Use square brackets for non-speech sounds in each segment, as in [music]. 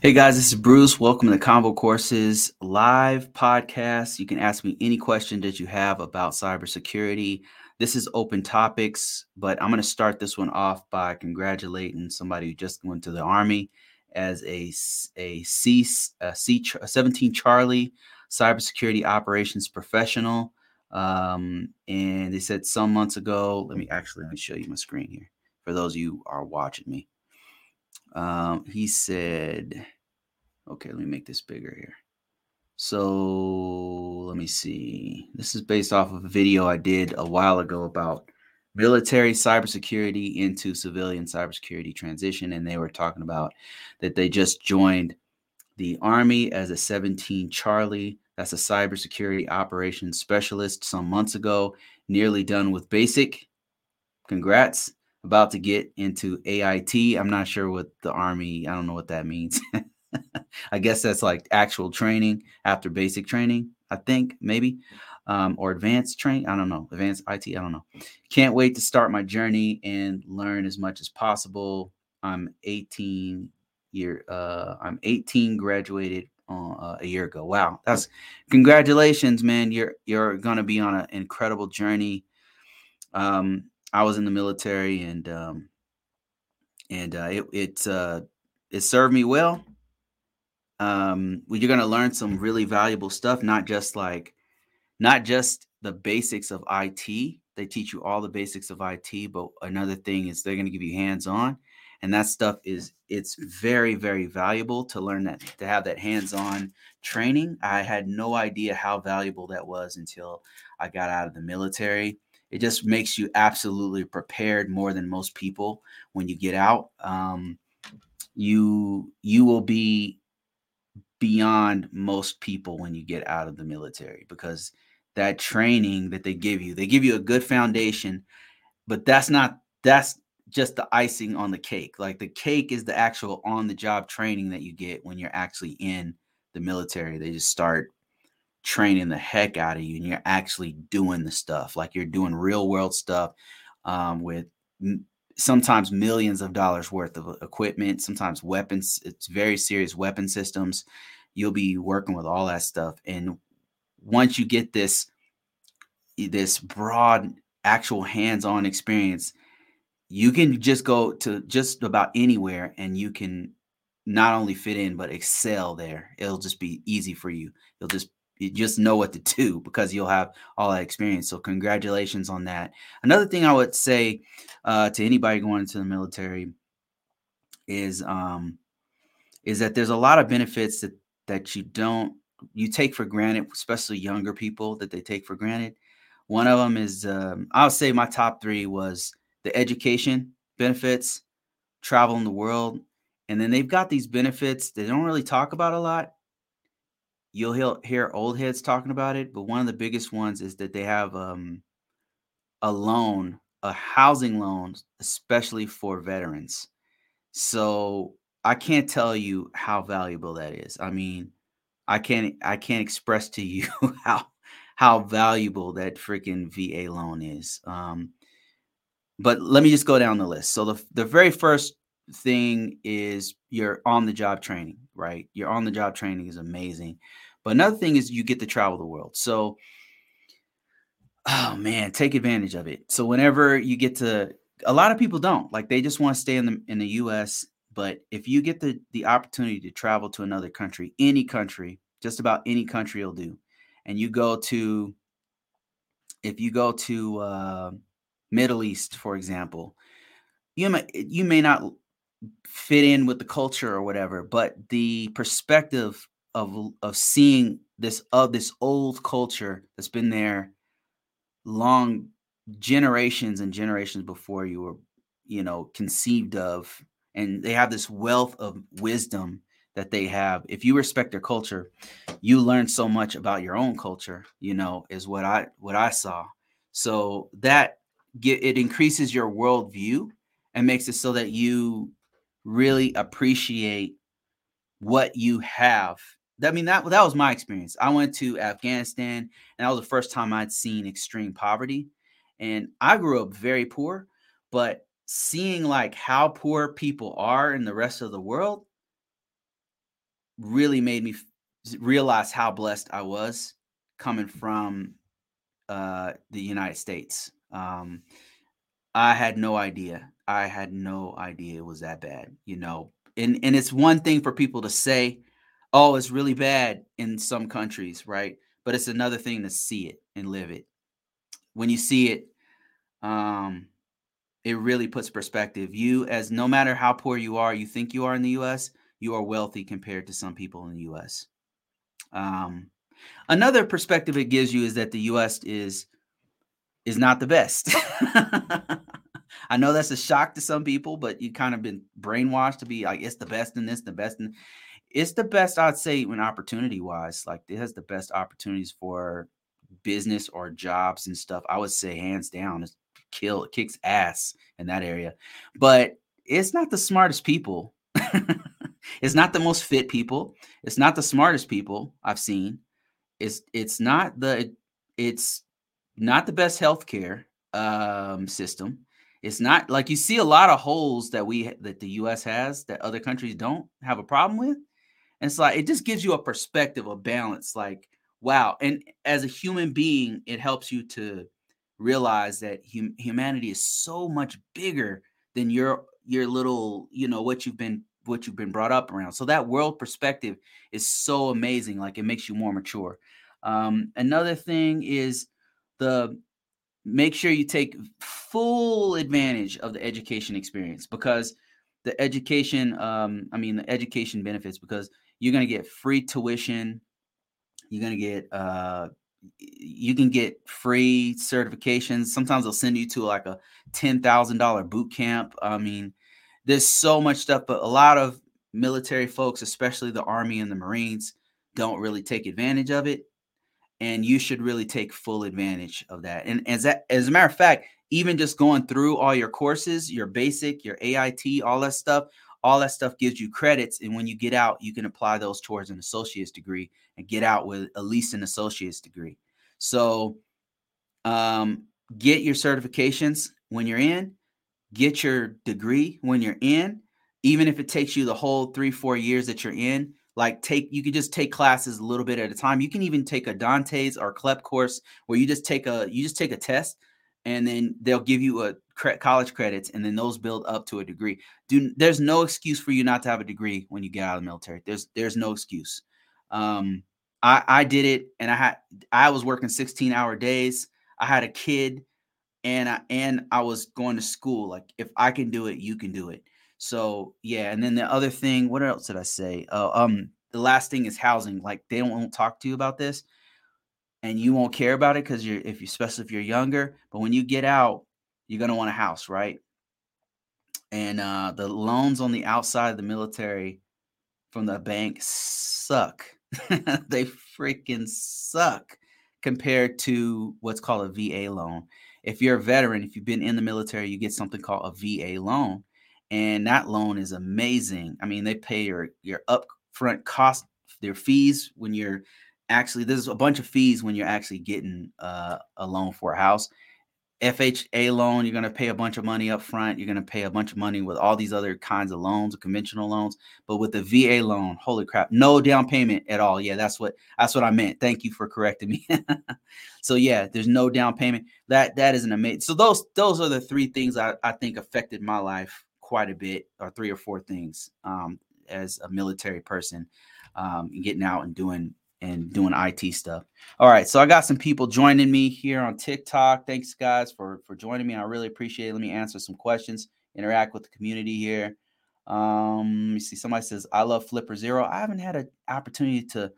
Hey guys, this is Bruce. Welcome to the Convocourses live podcast. You can ask me any question that you have about cybersecurity. This is open topics, but I'm going to start this one off by congratulating somebody who just went to the Army as a, a C, a C a 17 Charlie cybersecurity operations professional. Um, and they said some months ago, let me actually let me show you my screen here for those of you who are watching me. Um, he said, okay, let me make this bigger here. So let me see. This is based off of a video I did a while ago about military cybersecurity into civilian cybersecurity transition. And they were talking about that they just joined the Army as a 17 Charlie. That's a cybersecurity operations specialist some months ago, nearly done with basic. Congrats about to get into AIT. I'm not sure what the Army, I don't know what that means. [laughs] I guess that's like actual training after basic training, I think, maybe, um, or advanced training. I don't know. Advanced IT, I don't know. Can't wait to start my journey and learn as much as possible. I'm 18 year, uh, I'm 18, graduated uh, a year ago. Wow, that's congratulations, man. You're you're gonna be on an incredible journey. Um, I was in the military and um, and uh, it it uh, it served me well. Um, you're gonna learn some really valuable stuff, not just like not just the basics of IT. They teach you all the basics of IT, but another thing is they're gonna give you hands on, and that stuff is it's very very valuable to learn that to have that hands on training. I had no idea how valuable that was until I got out of the military it just makes you absolutely prepared more than most people when you get out. Um, you you will be beyond most people when you get out of the military because that training that they give you they give you a good foundation but that's not that's just the icing on the cake. Like the cake is the actual on the job training that you get when you're actually in the military. They just start training the heck out of you and you're actually doing the stuff like you're doing real world stuff um, with m- sometimes millions of dollars worth of equipment sometimes weapons it's very serious weapon systems. You'll be working with all that stuff and once you get this this broad actual hands-on experience you can just go to just about anywhere and you can not only fit in but excel there. It'll just be easy for you. You'll just you just know what to do because you'll have all that experience. So congratulations on that. Another thing I would say uh, to anybody going into the military is um, is that there's a lot of benefits that that you don't you take for granted, especially younger people that they take for granted. One of them is um, I'll say my top three was the education benefits, traveling the world, and then they've got these benefits they don't really talk about a lot you'll hear, old heads talking about it, but one of the biggest ones is that they have um, a loan, a housing loan, especially for veterans. So I can't tell you how valuable that is. I mean, I can't I can't express to you [laughs] how how valuable that freaking VA loan is. Um, but let me just go down the list. So the the very first thing is your on the job training, right? Your on the job training is amazing. But another thing is you get to travel the world. So oh man, take advantage of it. So whenever you get to a lot of people don't. Like they just want to stay in the in the US, but if you get the the opportunity to travel to another country, any country, just about any country will do. And you go to if you go to uh, Middle East, for example, you may you may not fit in with the culture or whatever, but the perspective of of seeing this of this old culture that's been there long generations and generations before you were you know conceived of and they have this wealth of wisdom that they have if you respect their culture you learn so much about your own culture you know is what i what i saw so that get it increases your worldview and makes it so that you really appreciate what you have. I mean that that was my experience. I went to Afghanistan and that was the first time I'd seen extreme poverty. And I grew up very poor, but seeing like how poor people are in the rest of the world really made me realize how blessed I was coming from uh, the United States. Um, I had no idea. I had no idea it was that bad, you know. And and it's one thing for people to say, "Oh, it's really bad in some countries," right? But it's another thing to see it and live it. When you see it, um, it really puts perspective. You, as no matter how poor you are, you think you are in the U.S., you are wealthy compared to some people in the U.S. Um, another perspective it gives you is that the U.S. is is not the best. [laughs] I know that's a shock to some people, but you kind of been brainwashed to be like it's the best in this, the best in it's the best I'd say when opportunity wise. Like it has the best opportunities for business or jobs and stuff. I would say hands down, it's kill it kicks ass in that area. But it's not the smartest people. [laughs] it's not the most fit people. It's not the smartest people I've seen. It's it's not the it's not the best healthcare um, system. It's not like you see a lot of holes that we that the U.S. has that other countries don't have a problem with. And it's like it just gives you a perspective, a balance. Like wow, and as a human being, it helps you to realize that hum- humanity is so much bigger than your your little you know what you've been what you've been brought up around so that world perspective is so amazing like it makes you more mature um, another thing is the make sure you take full advantage of the education experience because the education um, i mean the education benefits because you're going to get free tuition you're going to get uh, you can get free certifications. Sometimes they'll send you to like a ten thousand dollar boot camp. I mean, there's so much stuff, but a lot of military folks, especially the Army and the Marines, don't really take advantage of it. And you should really take full advantage of that. And as that, as a matter of fact, even just going through all your courses, your basic, your AIT, all that stuff, all that stuff gives you credits and when you get out you can apply those towards an associate's degree and get out with at least an associate's degree. So um, get your certifications when you're in get your degree when you're in. Even if it takes you the whole three four years that you're in like take you can just take classes a little bit at a time. You can even take a DANTES or clep course where you just take a you just take a test and then they'll give you a college credits and then those build up to a degree. Do there's no excuse for you not to have a degree when you get out of the military. There's there's no excuse. Um i i did it and i had i was working 16 hour days. I had a kid and i and i was going to school. Like if i can do it you can do it. So yeah and then the other thing what else did i say? Uh, um the last thing is housing. Like they won't talk to you about this and you won't care about it because you're if you especially if you're younger but when you get out you're going to want a house right? And uh, the loans on the outside of the military from the bank suck. [laughs] They freaking suck compared to what's called a va loan. If you're a veteran if you've been in the military you get something called a va loan and that loan is amazing. I mean they pay your your upfront cost their fees when you're actually there's a bunch of fees when you're actually getting uh, a loan for a house. FHA loan, you're going to pay a bunch of money up front. You're going to pay a bunch of money with all these other kinds of loans, conventional loans. But with the VA loan, holy crap, no down payment at all. Yeah, that's what that's what I meant. Thank you for correcting me. [laughs] so yeah, there's no down payment. That that is an amazing. So those those are the three things I, I think affected my life quite a bit, or three or four things um, as a military person, um, getting out and doing and doing IT stuff. All right, so I got some people joining me here on TikTok. Thanks guys for for joining me. I really appreciate it. Let me answer some questions, interact with the community here. Um, let me see. Somebody says I love Flipper Zero. I haven't had an opportunity to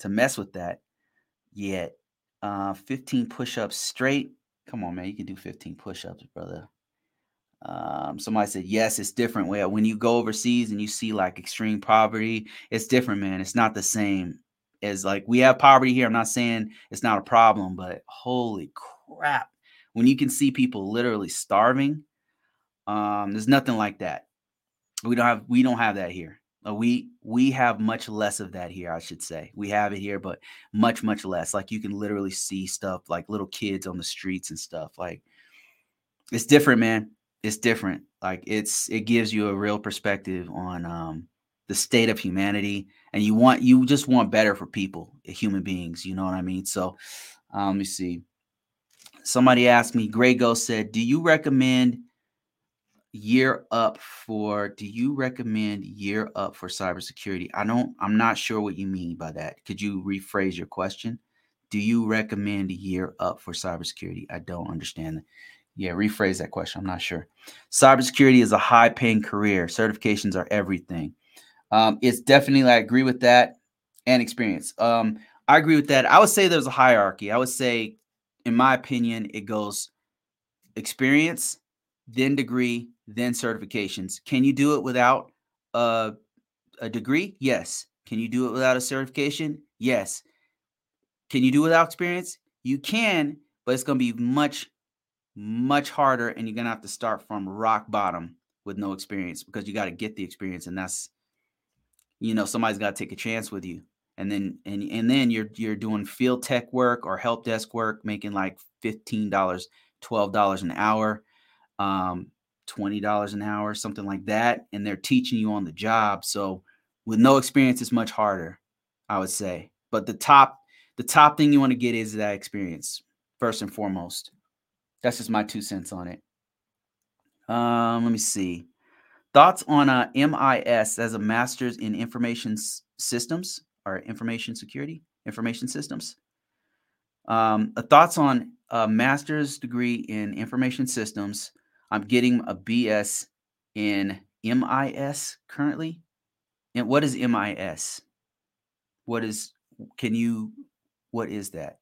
to mess with that yet. Uh, 15 push-ups straight. Come on, man. You can do 15 push-ups, brother. Um, somebody said, yes, it's different. Well, when you go overseas and you see like extreme poverty, it's different, man. It's not the same as like we have poverty here. I'm not saying it's not a problem, but holy crap, when you can see people literally starving, um, there's nothing like that. We don't have we don't have that here. Uh, we we have much less of that here, I should say. We have it here, but much much less. Like you can literally see stuff like little kids on the streets and stuff. Like it's different, man. It's different. Like it's it gives you a real perspective on um the state of humanity and you want you just want better for people, human beings. You know what I mean? So, um, let me see. Somebody asked me. Ghost said, "Do you recommend?" Year Up for do you recommend Year Up for cybersecurity i don't i'm not sure what you mean by that could you rephrase your question do you recommend Year Up for cybersecurity i don't understand that yeah rephrase that question i'm not sure cybersecurity is a high paying career certifications are everything um, it's definitely i agree with that and experience um, i agree with that i would say there's a hierarchy i would say in my opinion it goes experience then degree then certifications. Can you do it without a, a degree? Yes. Can you do it without a certification? Yes. Can you do it without experience? You can, but it's going to be much, much harder, and you're going to have to start from rock bottom with no experience because you got to get the experience, and that's, you know, somebody's got to take a chance with you, and then and and then you're you're doing field tech work or help desk work, making like fifteen dollars, twelve dollars an hour. Um, $20 an hour, something like that. And they're teaching you on the job. So with no experience, it's much harder, I would say. But the top, the top thing you want to get is that experience first and foremost. That's just my two cents on it. Um, let me see. Thoughts on a MIS as a master's in information systems or information security, information systems. Um, thoughts on a master's degree in information systems I'm getting a BS in MIS currently. And what is MIS? What is, can you, what is that?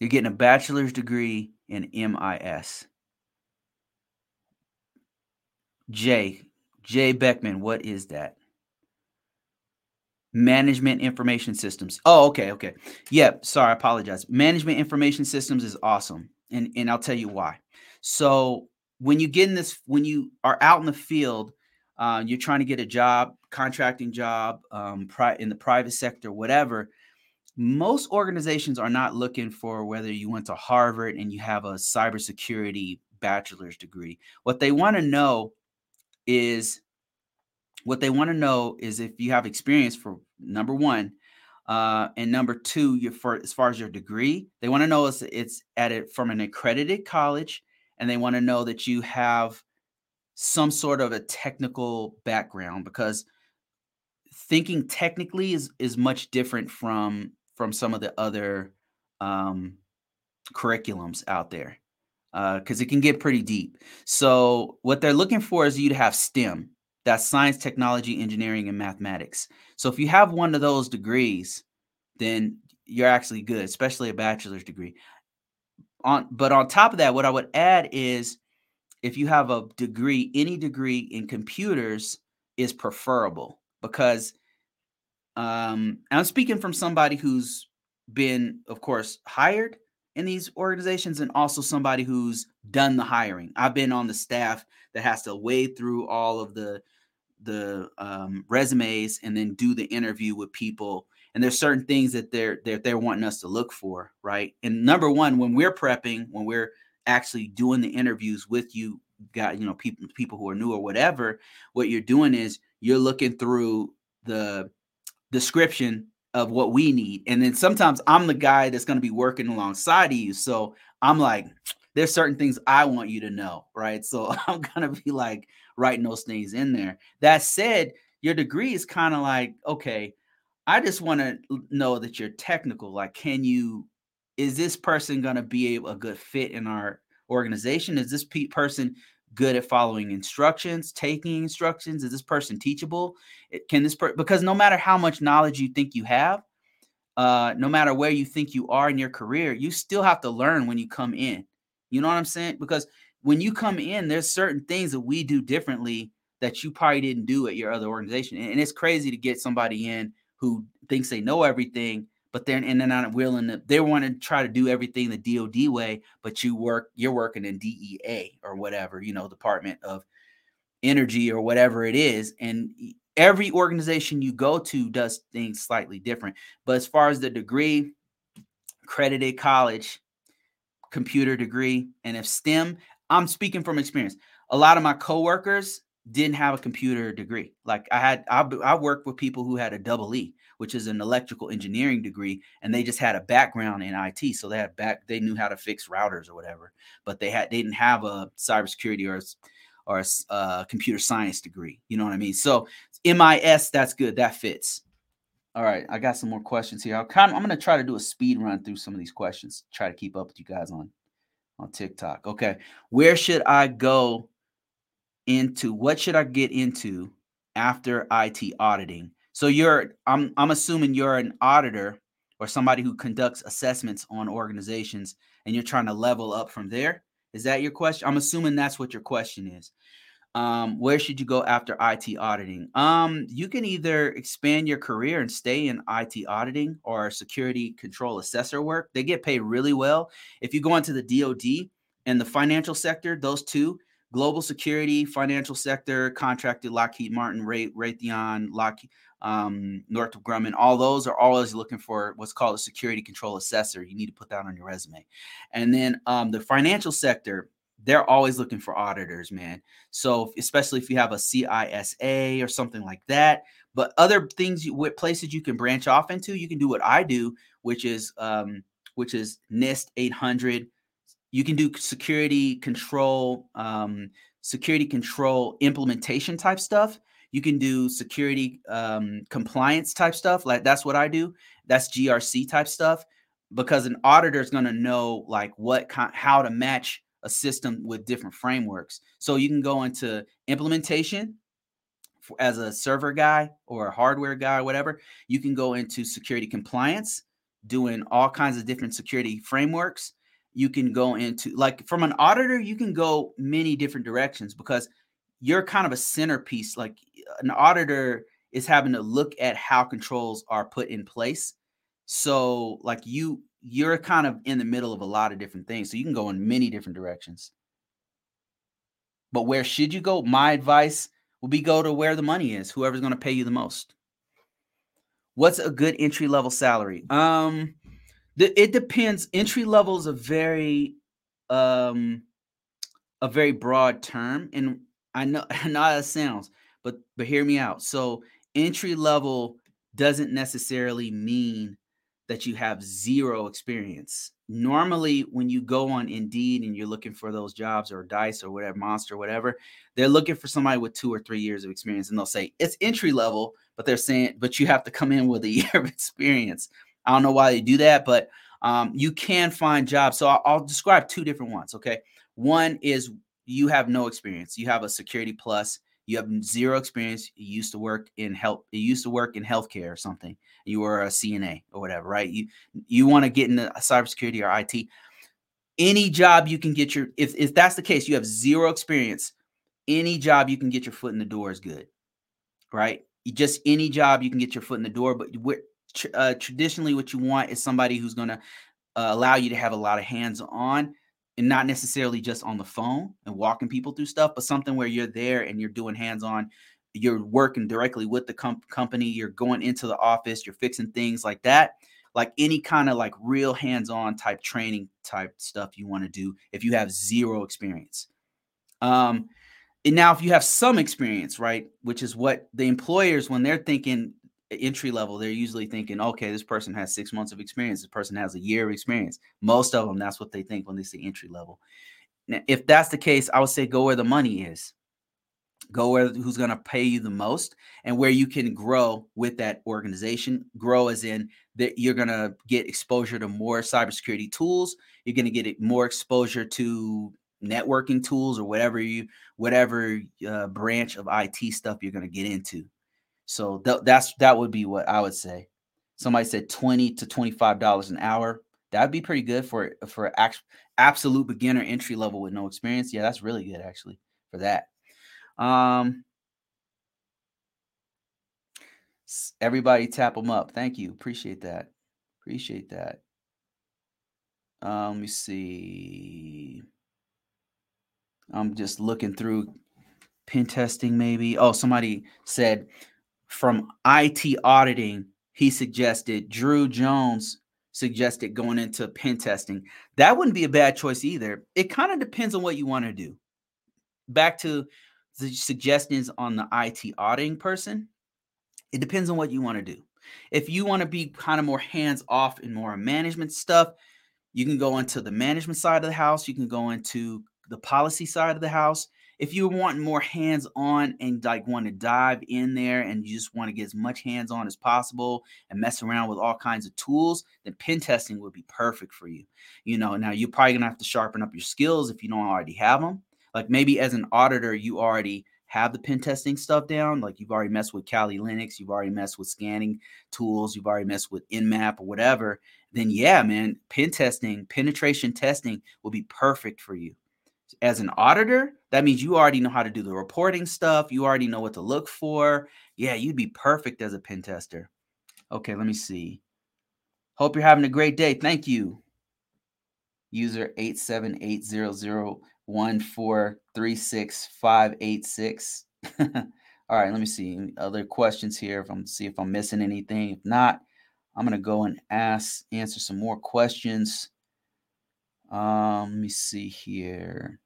You're getting a bachelor's degree in MIS. Jay, Jay Beckman, what is that? Management information systems. Oh, okay, okay. Yeah, sorry, I apologize. Management information systems is awesome. And and I'll tell you why. So when you get in this, when you are out in the field, uh, you're trying to get a job, contracting job, um, pri- in the private sector, whatever. Most organizations are not looking for whether you went to Harvard and you have a cybersecurity bachelor's degree. What they want to know is what they want to know is if you have experience for number one, uh, and number two, you for as far as your degree, they want to know is it's at it from an accredited college and they want to know that you have some sort of a technical background because thinking technically is is much different from from some of the other um, curriculums out there because uh, it can get pretty deep. So what they're looking for is you to have STEM. That's science, technology, engineering, and mathematics. So if you have one of those degrees, then you're actually good, especially a bachelor's degree on but on top of that what i would add is if you have a degree any degree in computers is preferable because um i'm speaking from somebody who's been of course hired in these organizations and also somebody who's done the hiring i've been on the staff that has to wade through all of the the um, resumes and then do the interview with people and there's certain things that they're they're they're wanting us to look for, right? And number one, when we're prepping, when we're actually doing the interviews with you, got you know people people who are new or whatever, what you're doing is you're looking through the description of what we need, and then sometimes I'm the guy that's going to be working alongside of you, so I'm like. There's certain things I want you to know, right? So [laughs] I'm gonna be like writing those things in there. That said, your degree is kind of like, okay, I just want to know that you're technical. Like, can you, is this person going to be a good fit in our organization? Is this pe- person good at following instructions, taking instructions? Is this person teachable? Can this per- because no matter how much knowledge you think you have, uh, no matter where you think you are in your career, you still have to learn when you come in. You know what I'm saying? Because when you come in, there's certain things that we do differently that you probably didn't do at your other organization. And it's crazy to get somebody in who thinks they know everything, but then and they're not willing to. They want to try to do everything the DoD way, but you work. You're working in DEA or whatever, you know, Department of Energy or whatever it is, and every organization you go to does things slightly different. But as far as the degree, credited college, computer degree, and if STEM, I'm speaking from experience. A lot of my coworkers didn't have a computer degree. Like I had, I, I worked with people who had a double E, which is an electrical engineering degree, and they just had a background in IT. So they had back, they knew how to fix routers or whatever, but they had, they didn't have a cybersecurity or or a uh, computer science degree. You know what I mean? So MIS, that's good. That fits. All right, I got some more questions here. I'll kind of, I'm going to try to do a speed run through some of these questions. Try to keep up with you guys on on TikTok. Okay, where should I go into? What should I get into after IT auditing? So you're, I'm I'm assuming you're an auditor or somebody who conducts assessments on organizations, and you're trying to level up from there. Is that your question? I'm assuming that's what your question is. Um, where should you go after IT auditing? Um, you can either expand your career and stay in IT auditing or security control assessor work. They get paid really well. If you go into the DoD and the financial sector, those two, global security, financial sector, contracted Lockheed Martin, Ray, Raytheon, Lockheed, um, Northrop Grumman, all those are always looking for what's called a security control assessor. You need to put that on your resume. And then um, the financial sector, they're always looking for auditors, man. So especially if you have a CISA or something like that, but other things, you, places you can branch off into, you can do what I do, which is um, which is NIST 800. You can do security control, um, security control implementation type stuff. You can do security um, compliance type stuff. Like that's what I do. That's GRC type stuff because an auditor is going to know like what how to match a system with different frameworks. So you can go into implementation as a server guy or a hardware guy or whatever. You can go into security compliance, doing all kinds of different security frameworks. You can go into like from an auditor, you can go many different directions because you're kind of a centerpiece. Like an auditor is having to look at how controls are put in place. So like you you're kind of in the middle of a lot of different things. So you can go in many different directions. But where should you go? My advice will be go to where the money is, whoever's going to pay you the most. What's a good entry level salary? Um it depends. Entry level is a very um a very broad term and I know I know how it sounds, but but hear me out. So entry level doesn't necessarily mean that you have zero experience. Normally, when you go on Indeed and you're looking for those jobs or Dice or whatever, Monster, whatever, they're looking for somebody with two or three years of experience. And they'll say it's entry level, but they're saying, but you have to come in with a [laughs] year of experience. I don't know why they do that, but um, you can find jobs. So I'll, I'll describe two different ones. Okay. One is you have no experience, you have a security plus you have zero experience you used to work in health you used to work in healthcare or something you were a cna or whatever right? You you want to get into cybersecurity or it any job you can get your if, if that's the case you have zero experience any job you can get your foot in the door is good right? Just any job you can get your foot in the door but uh, traditionally what you want is somebody who's going to uh, allow you to have a lot of hands on and not necessarily just on the phone and walking people through stuff, but something where you're there and you're doing hands on, you're working directly with the com- company, you're going into the office, you're fixing things like that. Like any kind of like real hands on type training type stuff you want to do if you have zero experience. Um, and now if you have some experience, right, which is what the employers, when they're thinking entry level, they're usually thinking, okay, this person has six months of experience. This person has a year of experience. Most of them, that's what they think when they say entry level. Now, if that's the case, I would say go where the money is. Go where who's going to pay you the most and where you can grow with that organization. Grow as in that you're going to get exposure to more cybersecurity tools. You're going to get more exposure to networking tools or whatever you whatever uh, branch of IT stuff you're going to get into. So th- that's that would be what I would say. Somebody said twenty to twenty five dollars an hour. That'd be pretty good for for act- absolute beginner entry level with no experience. Yeah, that's really good actually for that. Um, everybody tap them up. Thank you. Appreciate that. Appreciate that. Um, let me see. I'm just looking through pen testing, maybe. Oh, somebody said from IT auditing, he suggested Drew Jones suggested going into pen testing. That wouldn't be a bad choice either. It kind of depends on what you want to do. Back to the suggestions on the IT auditing person. It depends on what you want to do. If you want to be kind of more hands off and more management stuff, you can go into the management side of the house. You can go into the policy side of the house. If you want more hands on and like want to dive in there and you just want to get as much hands on as possible and mess around with all kinds of tools, then pen testing would be perfect for you. You know, now you're probably gonna have to sharpen up your skills if you don't already have them. Like maybe as an auditor, you already have the pen testing stuff down. Like you've already messed with Kali Linux, you've already messed with scanning tools, you've already messed with Nmap or whatever. Then yeah, man, pen testing, penetration testing will be perfect for you as an auditor, that means you already know how to do the reporting stuff. You already know what to look for. Yeah, you'd be perfect as a pen tester. Okay, let me see. Hope you're having a great day. Thank you. User 8780014365886. [laughs] All right, let me see. Other questions here. If I'm see if I'm missing anything. If not, I'm gonna go and ask answer some more questions. Um, let me see here.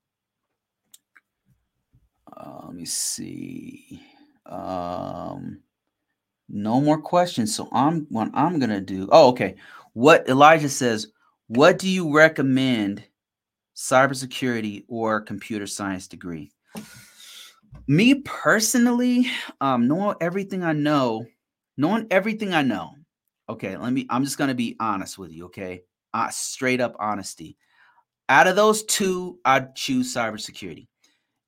Uh, let me see. Um, no more questions. So I'm what I'm gonna do. Oh, okay. What Elijah says. What do you recommend? Cybersecurity or computer science degree? Me personally, um, knowing everything I know, knowing everything I know. Okay, let me. I'm just gonna be honest with you. Okay, uh, straight up honesty. Out of those two, I'd choose cybersecurity.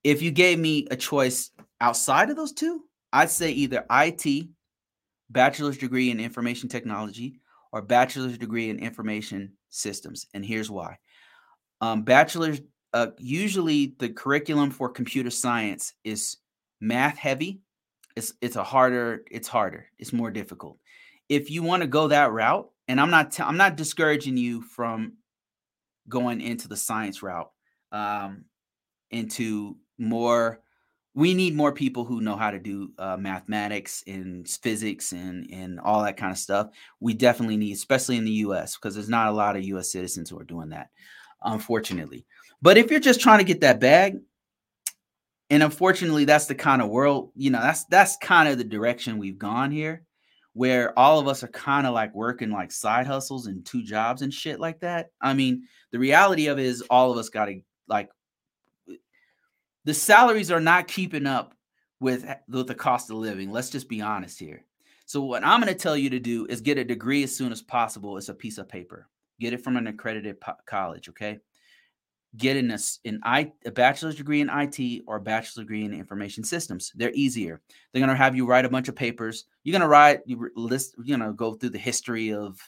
If you gave me a choice outside of those two, I'd say either IT, bachelor's degree in information technology, or bachelor's degree in information systems. And here's why. Um, bachelor's, uh, usually the curriculum for computer science is math heavy. It's, it's a harder, it's harder, it's more difficult. If you want to go that route, and I'm not, t- I'm not discouraging you from going into the science route, um, into more we need more people who know how to do uh, mathematics and physics and and all that kind of stuff. We definitely need, especially in the U.S., because there's not a lot of U.S. citizens who are doing that, unfortunately. But if you're just trying to get that bag, and unfortunately, that's the kind of world, you know, that's that's kind of the direction we've gone here, where all of us are kind of like working like side hustles and two jobs and shit like that. I mean, the reality of it is, all of us got to like the salaries are not keeping up with, with the cost of living. Let's just be honest here. So what I'm going to tell you to do is get a degree as soon as possible. It's a piece of paper. Get it from an accredited po- college, okay? Get in a, in I, a bachelor's degree in IT or a bachelor's degree in information systems. They're easier. They're going to have you write a bunch of papers. You're going to write, you list, you know, go through the history of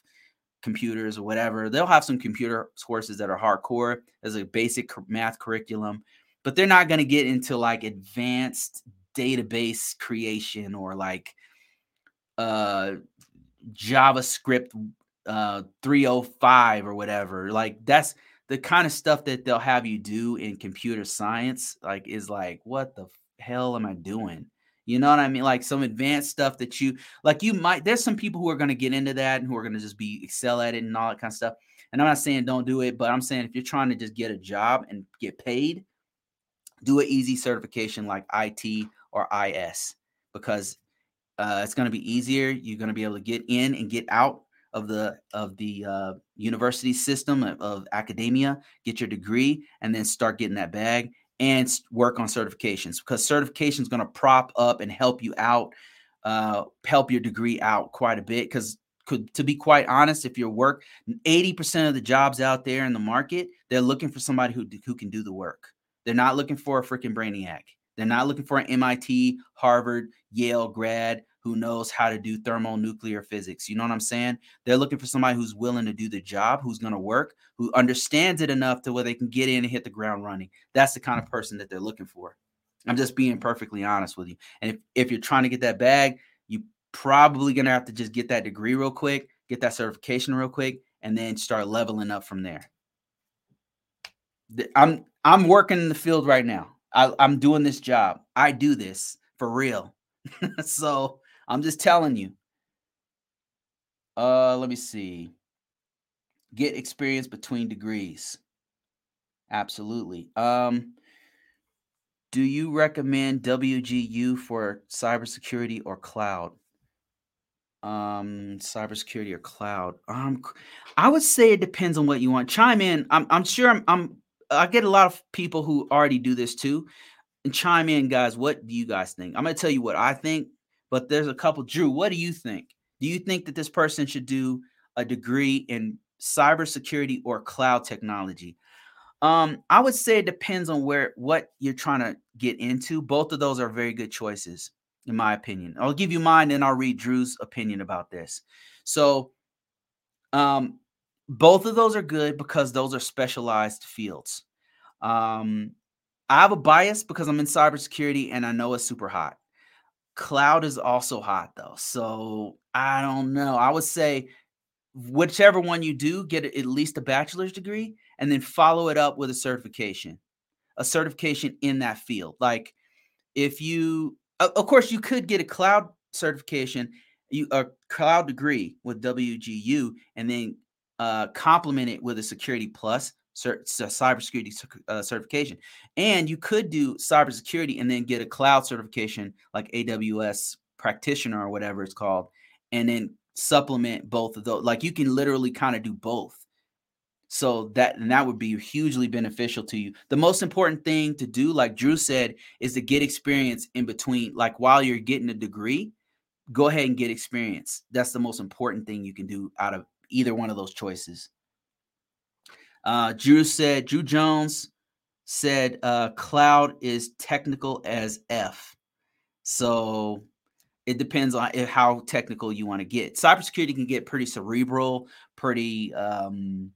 computers or whatever. They'll have some computer courses that are hardcore as a basic math curriculum but they're not going to get into like advanced database creation or like uh javascript uh 305 or whatever like that's the kind of stuff that they'll have you do in computer science like is like what the hell am i doing? You know what i mean? Like some advanced stuff that you like you might there's some people who are going to get into that and who are going to just be excel at it and all that kind of stuff. And i'm not saying don't do it but i'm saying if you're trying to just get a job and get paid do an easy certification like IT or IS because uh, it's going to be easier. You're going to be able to get in and get out of the of the uh, university system of, of, academia, get your degree, and then start getting that bag and work on certifications because certification is going to prop up and help you out, uh, help your degree out quite a bit. Because could to be quite honest, if your work, 80% of the jobs out there in the market, they're looking for somebody who who can do the work. They're not looking for a freaking brainiac. They're not looking for an MIT, Harvard, Yale grad who knows how to do thermonuclear physics. You know what I'm saying? They're looking for somebody who's willing to do the job, who's going to work, who understands it enough to where they can get in and hit the ground running. That's the kind of mm-hmm. person that they're looking for. I'm just being perfectly honest with you. And if, if you're trying to get that bag, you probably going to have to just get that degree real quick, get that certification real quick, and then start leveling up from there. I'm I'm working in the field right now. I, I'm doing this job. I do this for real. [laughs] so I'm just telling you. Uh, let me see. Get experience between degrees. Absolutely. Um, Do you recommend WGU for cybersecurity or cloud? Um, cybersecurity or cloud? Um, I would say it depends on what you want. Chime in. I'm, I'm sure I'm, I'm I get a lot of people who already do this too. And chime in, guys. What do you guys think? I'm gonna tell you what I think, but there's a couple. Drew, what do you think? Do you think that this person should do a degree in cybersecurity or cloud technology? Um, I would say it depends on where what you're trying to get into. Both of those are very good choices, in my opinion. I'll give you mine, and I'll read Drew's opinion about this. So, um, both of those are good because those are specialized fields. Um, I have a bias because I'm in cybersecurity and I know it's super hot. Cloud is also hot though. So I don't know. I would say whichever one you do, get at least a bachelor's degree and then follow it up with a certification, a certification in that field. Like if you, of course, you could get a cloud certification, you a cloud degree with WGU, and then uh, complement it with a security plus cybersecurity uh, certification. And you could do cybersecurity and then get a cloud certification like AWS practitioner or whatever it's called, and then supplement both of those. Like you can literally kind of do both. So that and that would be hugely beneficial to you. The most important thing to do, like Drew said, is to get experience in between. Like while you're getting a degree, go ahead and get experience. That's the most important thing you can do out of either one of those choices. Uh, Drew said, Drew Jones said, uh, cloud is technical as F. So it depends on how technical you want to get. Cybersecurity can get pretty cerebral, pretty, um,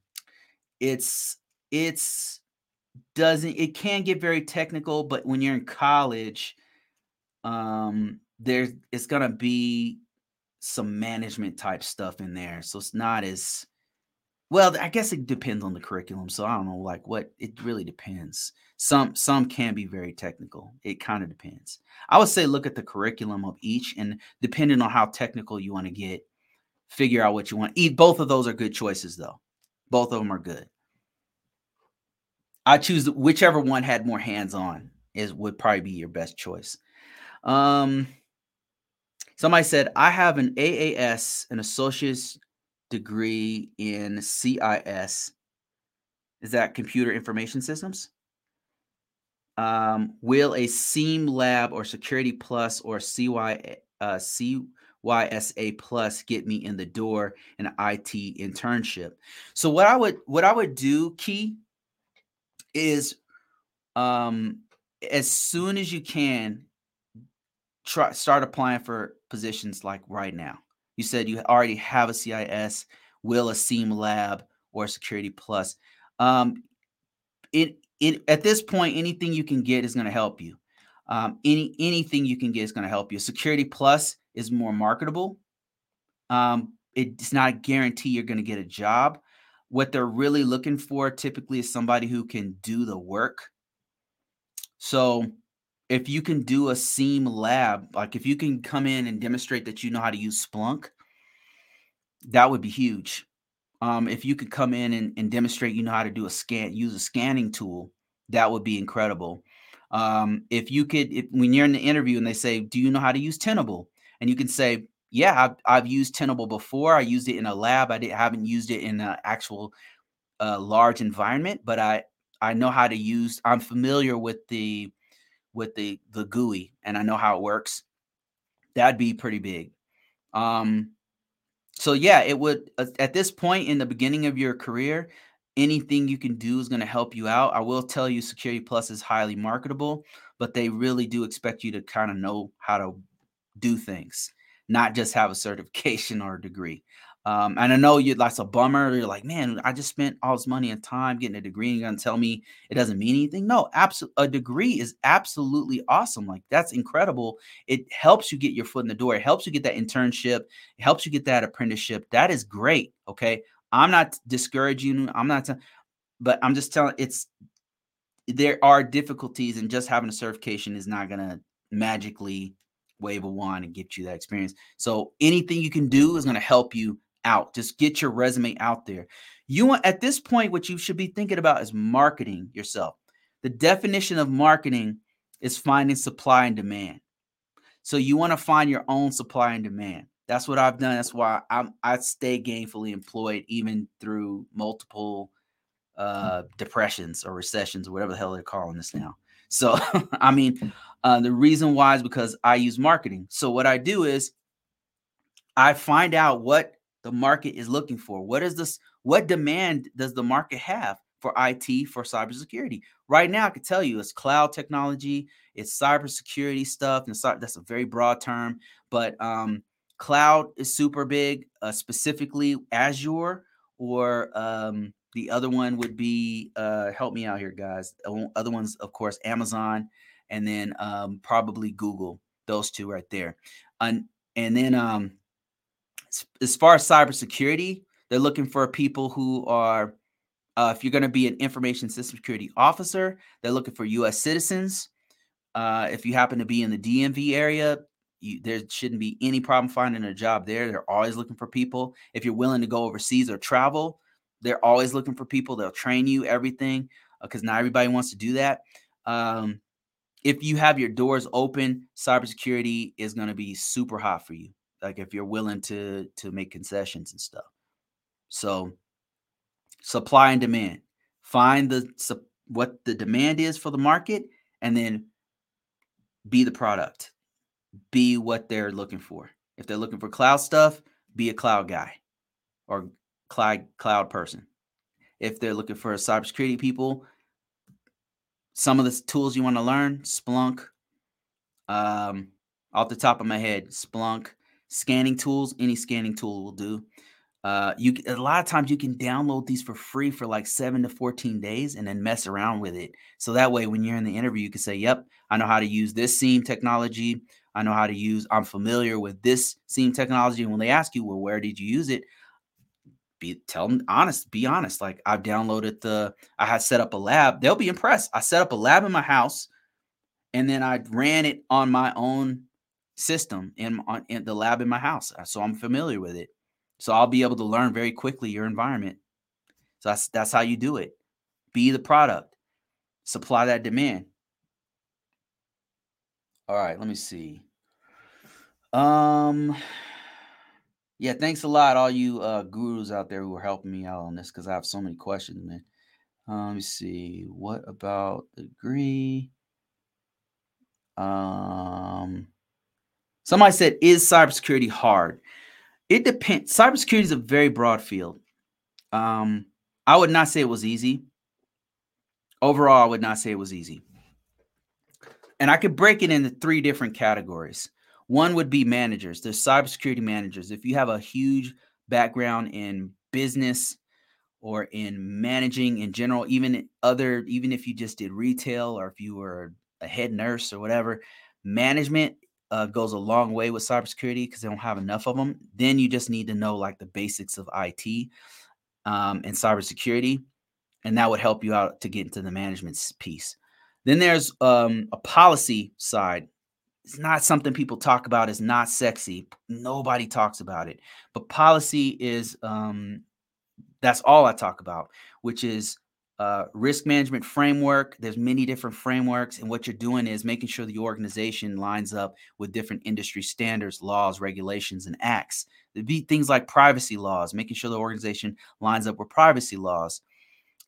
it's, it's, doesn't, it can get very technical, but when you're in college, um, there's, it's going to be some management type stuff in there. So it's not as well, I guess it depends on the curriculum. So I don't know, like what it really depends. Some some can be very technical. It kind of depends. I would say look at the curriculum of each, and depending on how technical you want to get, figure out what you want. Eat both of those are good choices, though. Both of them are good. I choose whichever one had more hands on is would probably be your best choice. Um, Somebody said, I have an AAS, an associate's degree in CIS. Is that computer information systems? Um, will a SIEM lab or Security Plus or CY, uh, CYSA Plus get me in the door an IT internship? So what I would what I would do, key, is um, as soon as you can, try start applying for positions like right now. You said you already have a CIS, will a SIEM lab or Security Plus. Um, it it at this point, anything you can get is going to help you. Um, any anything you can get is going to help you. Security Plus is more marketable. Um, it's not a guarantee you're going to get a job. What they're really looking for typically is somebody who can do the work. So if you can do a SIEM lab, like if you can come in and demonstrate that you know how to use Splunk, that would be huge. Um, if you could come in and, and, demonstrate you know how to do a scan, use a scanning tool, that would be incredible. Um, if you could, if, when you're in the interview and they say, "Do you know how to use Tenable?" and you can say, "Yeah, I've, I've used Tenable before. I used it in a lab. I didn't, haven't used it in an actual uh, large environment, but I I know how to use. I'm familiar with the with the the GUI and I know how it works, that'd be pretty big. Um, so yeah, it would at this point in the beginning of your career, anything you can do is going to help you out. I will tell you, Security Plus is highly marketable, but they really do expect you to kind of know how to do things, not just have a certification or a degree. Um, and I know you that's a bummer. You're like, man, I just spent all this money and time getting a degree, and you're gonna tell me it doesn't mean anything. No, absolutely, a degree is absolutely awesome. Like that's incredible. It helps you get your foot in the door. It helps you get that internship. It helps you get that apprenticeship. That is great. Okay, I'm not discouraging. I'm not, t- but I'm just telling. It's there are difficulties, and just having a certification is not gonna magically wave a wand and get you that experience. So anything you can do is going to help you out. Just get your resume out there. You want at this point, what you should be thinking about is marketing yourself. The definition of marketing is finding supply and demand. So you want to find your own supply and demand. That's what I've done. That's why I'm I stay gainfully employed even through multiple uh, depressions or recessions or whatever the hell they're calling this now. So [laughs] I mean, uh, the reason why is because I use marketing. So what I do is I find out what the market is looking for. What is this? What demand does the market have for IT for cybersecurity? Right now, I can tell you it's cloud technology, it's cybersecurity stuff, and that's a very broad term. But um, cloud is super big, uh, specifically Azure, or um, the other one would be uh, help me out here, guys. Other ones, of course, Amazon, and then um, probably Google. Those two right there, and and then um, as far as cybersecurity, they're looking for people who are, uh, if you're going to be an information system security officer, they're looking for U.S. citizens. Uh, if you happen to be in the DMV area, you, there shouldn't be any problem finding a job there. They're always looking for people. If you're willing to go overseas or travel, they're always looking for people. They'll train you everything because uh, not everybody wants to do that. Um, if you have your doors open, cybersecurity is going to be super hot for you like if you're willing to to make concessions and stuff. So supply and demand. Find the what the demand is for the market and then be the product. Be what they're looking for. If they're looking for cloud stuff be a cloud guy or cloud cloud person. If they're looking for cybersecurity people some of the tools you want to learn splunk um off the top of my head splunk scanning tools, any scanning tool will do. Uh, you a lot of times you can download these for free for like seven to 14 days and then mess around with it. So that way, when you're in the interview, you can say, Yep, I know how to use this SIEM technology. I know how to use, I'm familiar with this SIEM technology. And when they ask you, Well, where did you use it? Be tell them honest, be honest. Like I've downloaded the, I had set up a lab. They'll be impressed. I set up a lab in my house and then I ran it on my own system in, on, in the lab in my house. Uh, so I'm familiar with it. So I'll be able to learn very quickly your environment. So that's that's how you do it. Be the product. Supply that demand. All right, let me see. Um yeah, thanks a lot, all you uh gurus out there who are helping me out on this because I have so many questions, man. Uh, let me see. What about the degree? Um Somebody said, "Is cybersecurity hard?" It depends. Cybersecurity is a very broad field. Um, I would not say it was easy. Overall, I would not say it was easy. And I could break it into three different categories. One would be managers. There's cybersecurity managers. If you have a huge background in business or in managing in general, even other, even if you just did retail or if you were a head nurse or whatever, management uh, goes a long way with cybersecurity because they don't have enough of them. Then you just need to know like the basics of IT um, and cybersecurity, and that would help you out to get into the management piece. Then there's um, a policy side. It's not something people talk about. It's not sexy. Nobody talks about it. But policy is um, that's all I talk about, which is uh, risk management framework. There's many different frameworks, and what you're doing is making sure the organization lines up with different industry standards, laws, regulations, and acts. There'd be things like privacy laws, making sure the organization lines up with privacy laws.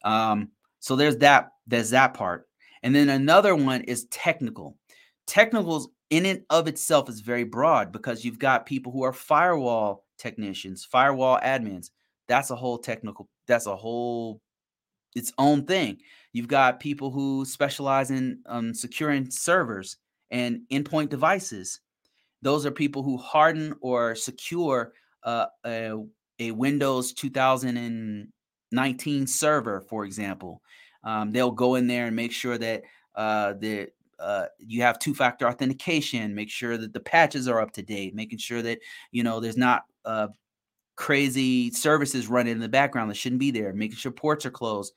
Um, so there's that. There's that part, and then another one is technical. Technicals in and of itself is very broad because you've got people who are firewall technicians, firewall admins. That's a whole technical. That's a whole its own thing. You've got people who specialize in um, securing servers and endpoint devices. Those are people who harden or secure uh, a, a, Windows 2019 server, for example. Um, they'll go in there and make sure that uh, the uh, you have two-factor authentication. Make sure that the patches are up to date. Making sure that you know there's not uh, crazy services running in the background that shouldn't be there, making sure ports are closed.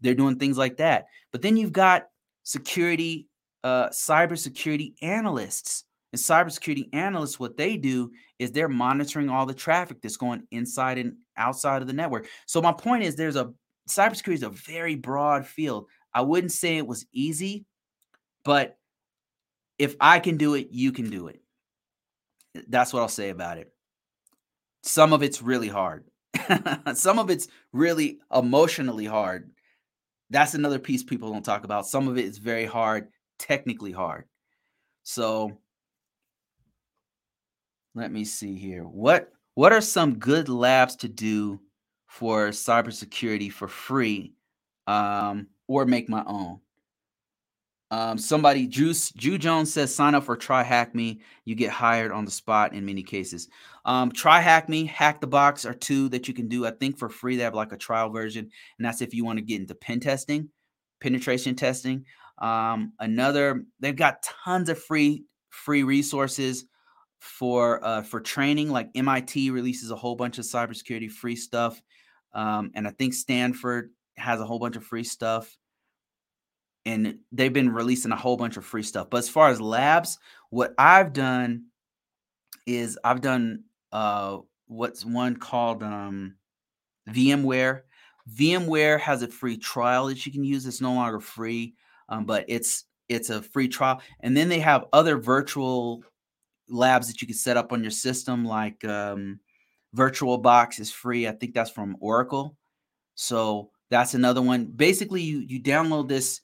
They're doing things like that. But then you've got security, uh, cybersecurity analysts. And cybersecurity analysts, what they do is they're monitoring all the traffic that's going inside and outside of the network. So my point is there's a cybersecurity is a very broad field. I wouldn't say it was easy, but if I can do it, you can do it. That's what I'll say about it. Some of it's really hard. [laughs] Some of it's really emotionally hard. That's another piece people don't talk about. Some of it is very hard, technically hard. So let me see here. What what are some good labs to do for cybersecurity for free um, or make my own? Um, somebody, Juice, Drew Jones says, sign up for Try Hack Me. You get hired on the spot in many cases. Um, Try Hack Me, Hack the Box are two that you can do, I think, for free. They have like a trial version, and that's if you want to get into pen testing, penetration testing. Um, another, they've got tons of free free resources for uh, for training. Like MIT releases a whole bunch of cybersecurity free stuff, um, and I think Stanford has a whole bunch of free stuff and they've been releasing a whole bunch of free stuff. But as far as labs, what I've done is I've done uh, what's one called um, VMware. VMware has a free trial that you can use. It's no longer free, um, but it's it's a free trial. And then they have other virtual labs that you can set up on your system, like um, VirtualBox is free. I think that's from Oracle. So that's another one. Basically, you you download this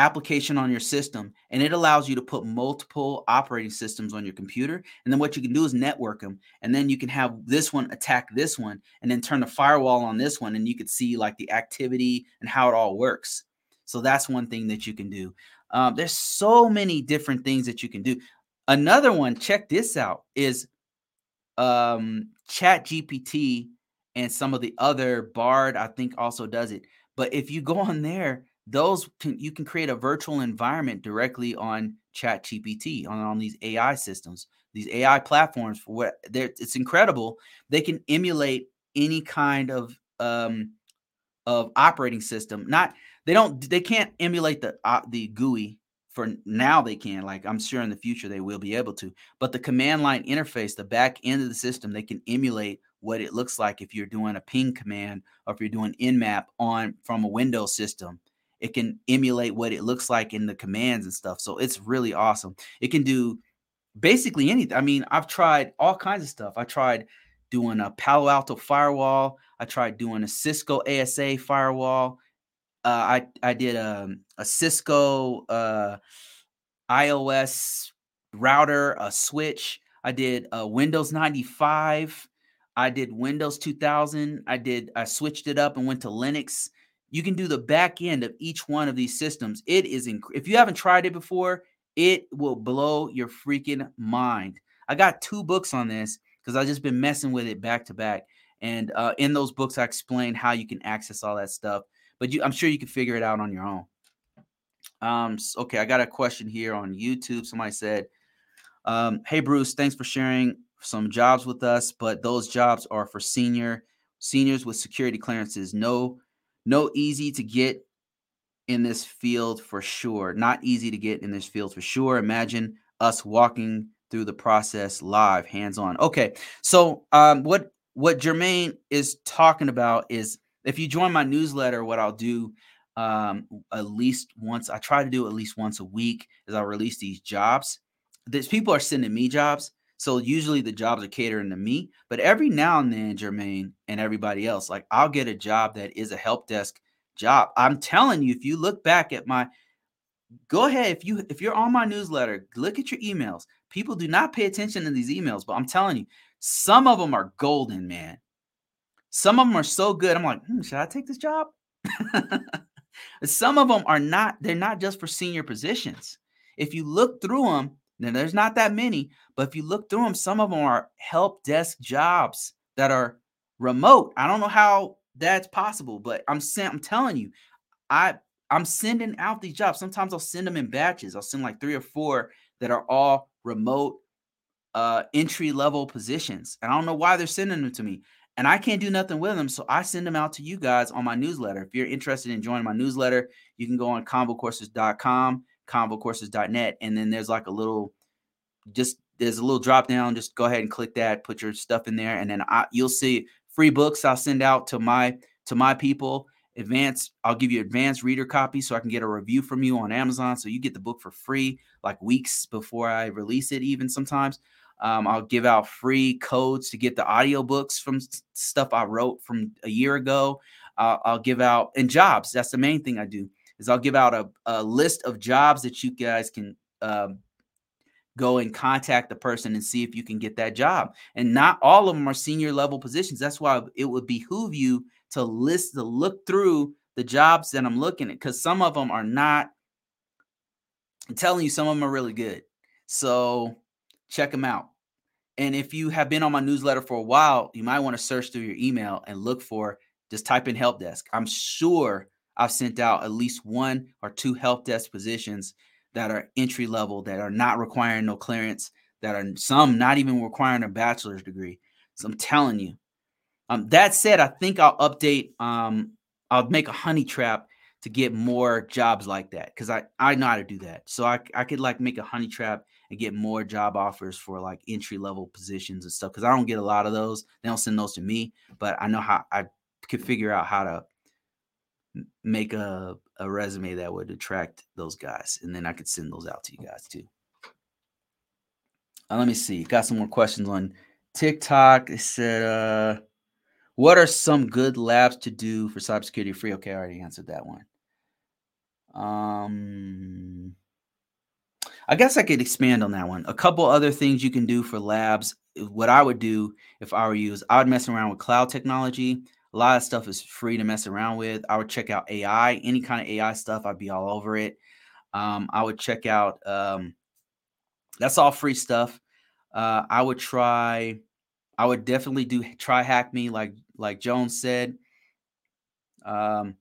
application on your system and it allows you to put multiple operating systems on your computer and then what you can do is network them and then you can have this one attack this one and then turn the firewall on this one and you could see like the activity and how it all works. So that's one thing that you can do. Um, there's so many different things that you can do. Another one check this out is um, chat gpt and some of the other bard i think also does it. But if you go on there those can, you can create a virtual environment directly on chat gpt on, on these ai systems these ai platforms for what it's incredible. They can emulate any kind of um of operating system not they don't they can't emulate the uh, the gui for now they can like i'm sure in the future they will be able to but the command line interface the back end of the system they can emulate what it looks like if you're doing a ping command or if you're doing nmap on from a windows system it can emulate what it looks like in the commands and stuff. So it's really awesome. It can do basically anything. I mean, I've tried all kinds of stuff. I tried doing a Palo Alto firewall. I tried doing a Cisco ASA firewall. Uh, I I did a, um, a Cisco uh, iOS router, a switch. I did a Windows 95. I did Windows 2000. I did I switched it up and went to Linux you can do the back end of each one of these systems. It is inc- if you haven't tried it before, it will blow your freaking mind. I got two books on this because I've just been messing with it back to back. And uh, in those books, I explain how you can access all that stuff. But you, I'm sure you can figure it out on your own. Um, okay, I got a question here on YouTube. Somebody said, um, "Hey Bruce, thanks for sharing some jobs with us, but those jobs are for senior seniors with security clearances. No no easy to get in this field for sure. Not easy to get in this field for sure. Imagine us walking through the process live, hands on. Okay, so um, what what Jermaine is talking about is if you join my newsletter, what I'll do um, at least once. I try to do at least once a week is I release these jobs. These people are sending me jobs, so usually the jobs are catering to me, but every now and then, Jermaine and everybody else, like I'll get a job that is a help desk job. I'm telling you, if you look back at my go ahead if you if you're on my newsletter, look at your emails. People do not pay attention to these emails, but I'm telling you, some of them are golden, man. Some of them are so good. I'm like, hmm, should I take this job? [laughs] some of them are not, they're not just for senior positions. If you look through them, now, there's not that many, but if you look through them, some of them are help desk jobs that are remote. I don't know how that's possible, but I'm I'm telling you, I I'm sending out these jobs. Sometimes I'll send them in batches. I'll send like three or four that are all remote uh entry level positions. And I don't know why they're sending them to me. And I can't do nothing with them. So I send them out to you guys on my newsletter. If you're interested in joining my newsletter, you can go on convocourses.com convocourses.net. And then there's like a little, just there's a little drop down. Just go ahead and click that, put your stuff in there, and then I, you'll see free books I'll send out to my to my people. advanced i'll give you advanced reader copy so i can get a review from you on amazon so you get the book for free like weeks before i release it even sometimes um, i'll give out free codes to get the audiobooks from stuff i wrote from a year ago uh, i'll give out and jobs that's the main thing i do is i'll give out a, a list of jobs that you guys can um, go and contact the person and see if you can get that job. And not all of them are senior level positions. That's why it would behoove you to list to look through the jobs that I'm looking at because some of them are not. I'm telling you, some of them are really good. So check them out. And if you have been on my newsletter for a while, you might want to search through your email and look for just type in help desk. I'm sure I've sent out at least one or two help desk positions that are entry level that are not requiring no clearance that are some not even requiring a bachelor's degree. So i'm telling you. Um, that said i think i'll update um, i'll make a honey trap to get more jobs like that because i i know how to do that. So I, I could like make a honey trap and get more job offers for like entry level positions and stuff because i don't get a lot of those. They don't send those to me but i know how i could figure out how to make a, a resume that would attract those guys and then i could send those out to you guys too. Uh, let me see got some more questions on tiktok. It said uh what are some good labs to do for cybersecurity free? Okay i already answered that one. Um i guess i could expand on that one. A couple other things you can do for labs what i would do if i were you is i would mess around with cloud technology a lot of stuff is free to mess around with. I would check out AI, any kind of AI stuff. I'd be all over it. Um, I would check out. Um, that's all free stuff. Uh, I would try. I would definitely do try hack me like like Jones said. Um,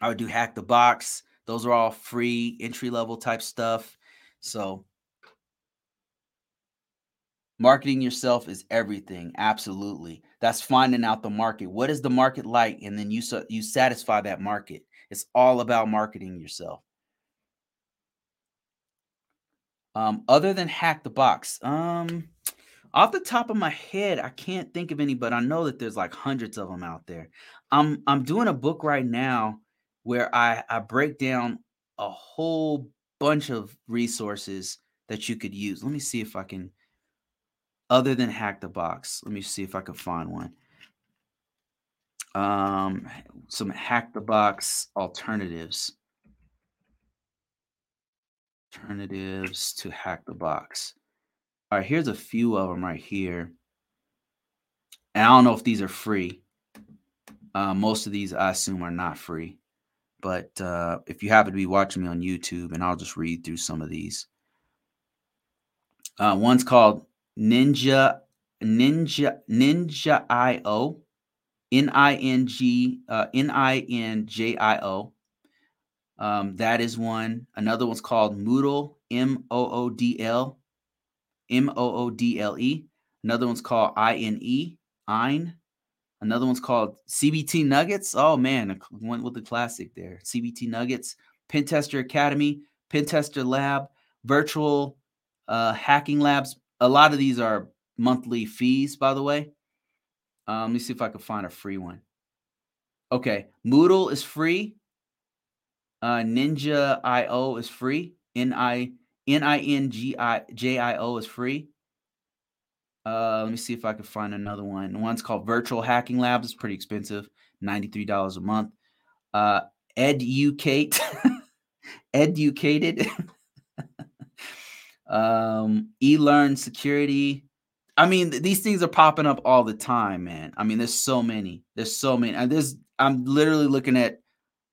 I would do hack the box. Those are all free entry level type stuff. So Marketing yourself is everything. Absolutely. That's finding out the market. What is the market like? And then you you satisfy that market. It's all about marketing yourself. Um, other than hack the box, um, off the top of my head, I can't think of any, but I know that there's like hundreds of them out there. I'm I'm doing a book right now where I I break down a whole bunch of resources that you could use. Let me see if I can other than hack the box. Let me see if I can find one. Um, some hack the box alternatives. Alternatives to hack the box. All right, here's a few of them right here. And I don't know if these are free. Uh, most of these I assume are not free. But uh, if you happen to be watching me on YouTube, and I'll just read through some of these. Uh, one's called Ninja Ninja Ninja IO N I N G uh, N I N J I O. Um, that is one. Another one's called Moodle M O O D L M O O D L E. Another one's called I N E Ein. Another one's called CBT Nuggets. Oh man, went with the classic there. CBT Nuggets, Pentester Academy, Pentester Lab, Virtual uh, Hacking Labs, a lot of these are monthly fees, by the way. Um, let me see if I can find a free one. Okay, Moodle is free. Uh, Ninja IO is free. N I N I N G I J I O is free. Uh, let me see if I can find another one. One's called Virtual Hacking Labs. It's pretty expensive, ninety-three dollars a month. Uh, Educate, [laughs] Educated [laughs] um, e-learn security. I mean, these things are popping up all the time, man. I mean, there's so many. There's so many. And there's I'm literally looking at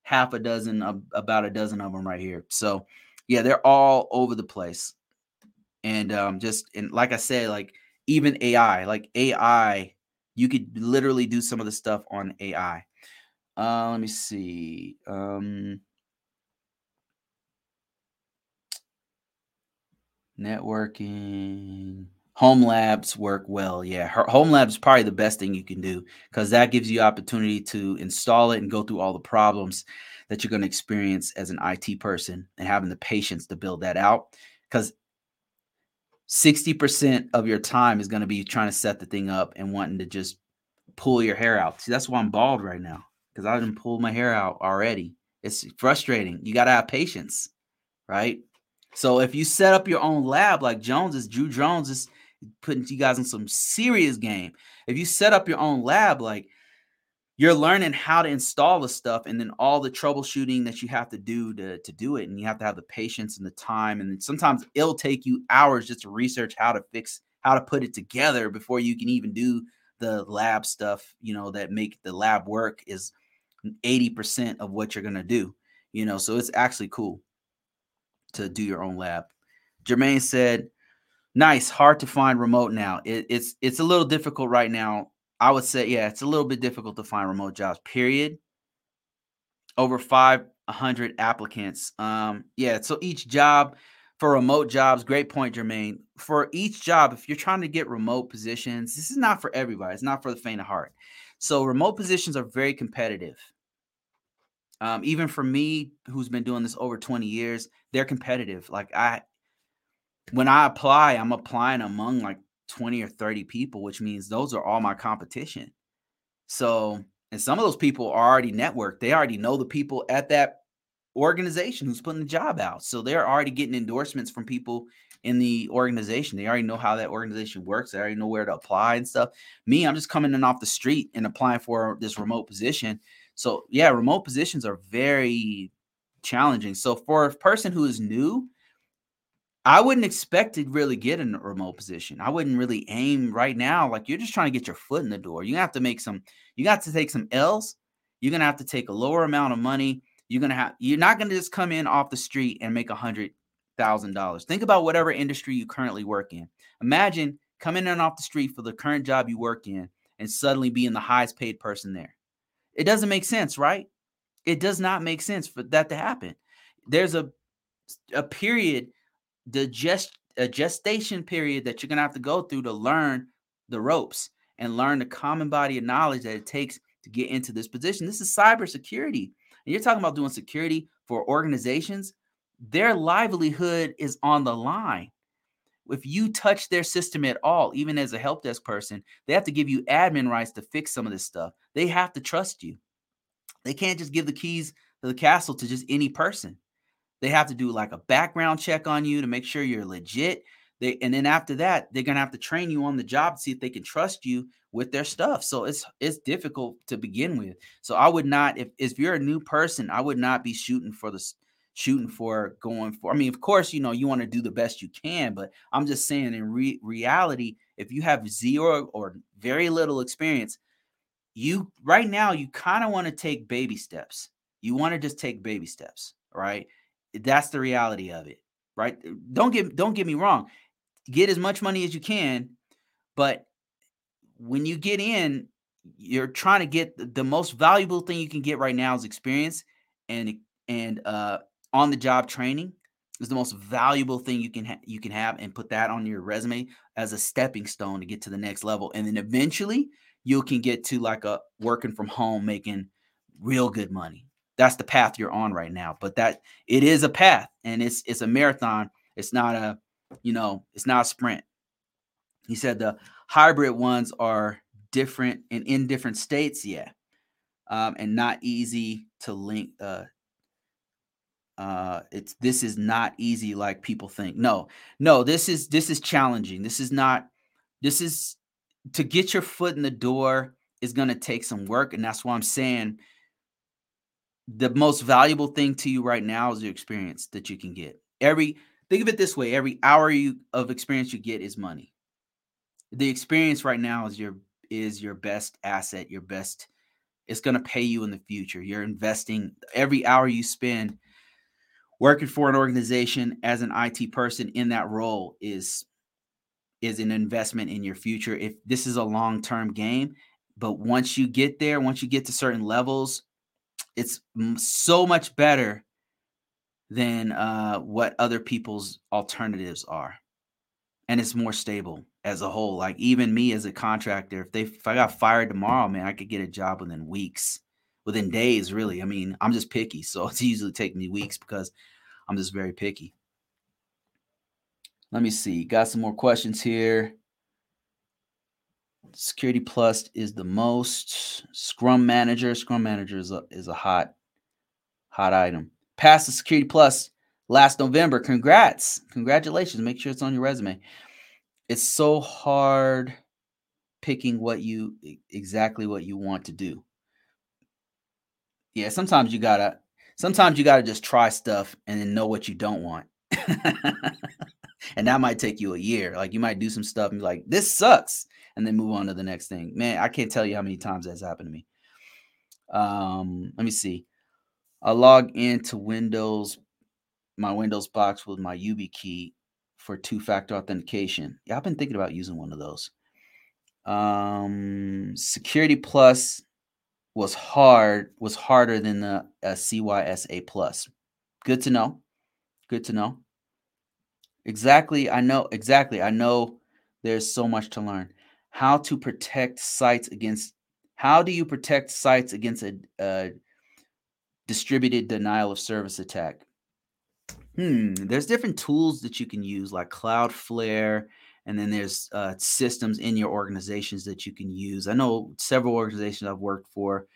half a dozen, about a dozen of them right here. So, yeah, they're all over the place. And um, just and like I said, like even AI, like AI, you could literally do some of the stuff on AI. Uh, let me see. Um, Networking. Home labs work well. Yeah, her home lab is probably the best thing you can do because that gives you opportunity to install it and go through all the problems that you're going to experience as an IT person and having the patience to build that out. Because 60% of your time is going to be trying to set the thing up and wanting to just pull your hair out. See, that's why I'm bald right now. because I didn't pull my hair out already. It's frustrating. You got to have patience, right? So if you set up your own lab like Jones is, Drew Jones is putting you guys in some serious game. If you set up your own lab, like you're learning how to install the stuff and then all the troubleshooting that you have to do to, to do it. And you have to have the patience and the time. And sometimes it'll take you hours just to research how to fix how to put it together before you can even do the lab stuff you know that make the lab work is 80% of what you're going to do you know? So it's actually cool to do your own lab jermaine said nice hard to find remote now it, it's it's a little difficult right now I would say, yeah, it's a little bit difficult to find remote jobs, period. Over 500 applicants. Um, yeah, so each job for remote jobs, great point, Jermaine. For each job, if you're trying to get remote positions, this is not for everybody, it's not for the faint of heart. So, remote positions are very competitive. Um, even for me, who's been doing this over 20 years, they're competitive. Like, I, when I apply, I'm applying among like 20 or 30 people, which means those are all my competition. So, and some of those people are already networked. They already know the people at that organization who's putting the job out. So they're already getting endorsements from people in the organization. They already know how that organization works. They already know where to apply and stuff. Me, I'm just coming in off the street and applying for this remote position. So yeah, remote positions are very challenging. So for a person who is new, I wouldn't expect to really get in a remote position. I wouldn't really aim right now. Like you're just trying to get your foot in the door. You have to make some, you got to take some L's. You're gonna have to take a lower amount of money. You're gonna have you're not gonna just come in off the street and make a hundred thousand dollars. Think about whatever industry you currently work in. Imagine coming in off the street for the current job you work in and suddenly being the highest paid person there. It doesn't make sense, right? It does not make sense for that to happen. There's a a period the gest a gestation period that you're gonna have to go through to learn the ropes and learn the common body of knowledge that it takes to get into this position. This is cybersecurity. And you're talking about doing security for organizations, their livelihood is on the line. If you touch their system at all, even as a help desk person, they have to give you admin rights to fix some of this stuff. They have to trust you. They can't just give the keys to the castle to just any person. They have to do like a background check on you to make sure you're legit. They and then after that, they're gonna have to train you on the job to see if they can trust you with their stuff. So it's it's difficult to begin with. So I would not if if you're a new person, I would not be shooting for the shooting for going for. I mean, of course, you know you want to do the best you can, but I'm just saying in re- reality, if you have zero or very little experience, you right now you kind of want to take baby steps. You want to just take baby steps, right? That's the reality of it, right? Don't get don't get me wrong. Get as much money as you can, but when you get in, you're trying to get the most valuable thing you can get right now is experience and and uh on the job training is the most valuable thing you can ha- you can have and put that on your resume as a stepping stone to get to the next level and then eventually you can get to like a working from home making real good money that's the path you're on right now. But that it is a path and it's it's a marathon. It's not a, you know, it's not a sprint. He said the hybrid ones are different and in different states, yeah. Um, and not easy to link uh uh it's this is not easy like people think. No, no, this is this is challenging. This is not this is to get your foot in the door is going to take some work and that's why I'm saying the most valuable thing to you right now is your experience that you can get. Every think of it this way: every hour you of experience you get is money. The experience right now is your is your best asset, your best. It's going to pay you in the future. You're investing every hour you spend working for an organization as an IT person in that role is is an investment in your future. If this is a long term game, but once you get there, once you get to certain levels, it's so much better than uh, what other people's alternatives are, and it's more stable as a whole. Like even me as a contractor, if they if I got fired tomorrow, man, I could get a job within weeks, within days. Really, I mean, I'm just picky, so [laughs] it's usually take me weeks because I'm just very picky. Let me see. Got some more questions here. Security Plus is the most. Scrum Manager. Scrum Manager is a, is a hot, hot item. Passed the Security Plus last November. Congrats. Congratulations. Make sure it's on your resume. It's so hard picking what you exactly what you want to do. Yeah, sometimes you gotta sometimes you gotta just try stuff and then know what you don't want. [laughs] and that might take you a year. Like you might do some stuff and be like, this sucks, and then move on to the next thing. Man, I can't tell you how many times that's happened to me. Um, let me see. I log into Windows, my Windows box with my YubiKey for two-factor authentication. Yeah, I've been thinking about using one of those. Um, Security Plus was hard, was harder than the uh, CYSA Plus. Good to know. Good to know. Exactly. I know. Exactly. I know there's so much to learn. How to protect sites against, how do you protect sites against a, a distributed denial of service attack? Hmm. There's different tools that you can use, like Cloudflare, and then there's uh, systems in your organizations that you can use. I know several organizations I've worked for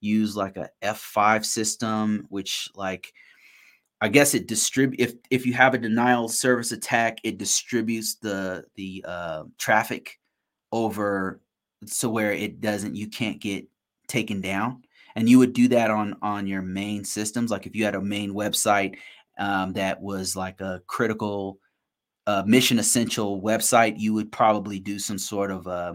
use like a F5 system, which like I guess it distribute if if you have a denial service attack, it distributes the the uh, traffic over so where it doesn't you can't get taken down. And you would do that on on your main systems. Like if you had a main website um, that was like a critical uh, mission essential website, you would probably do some sort of uh,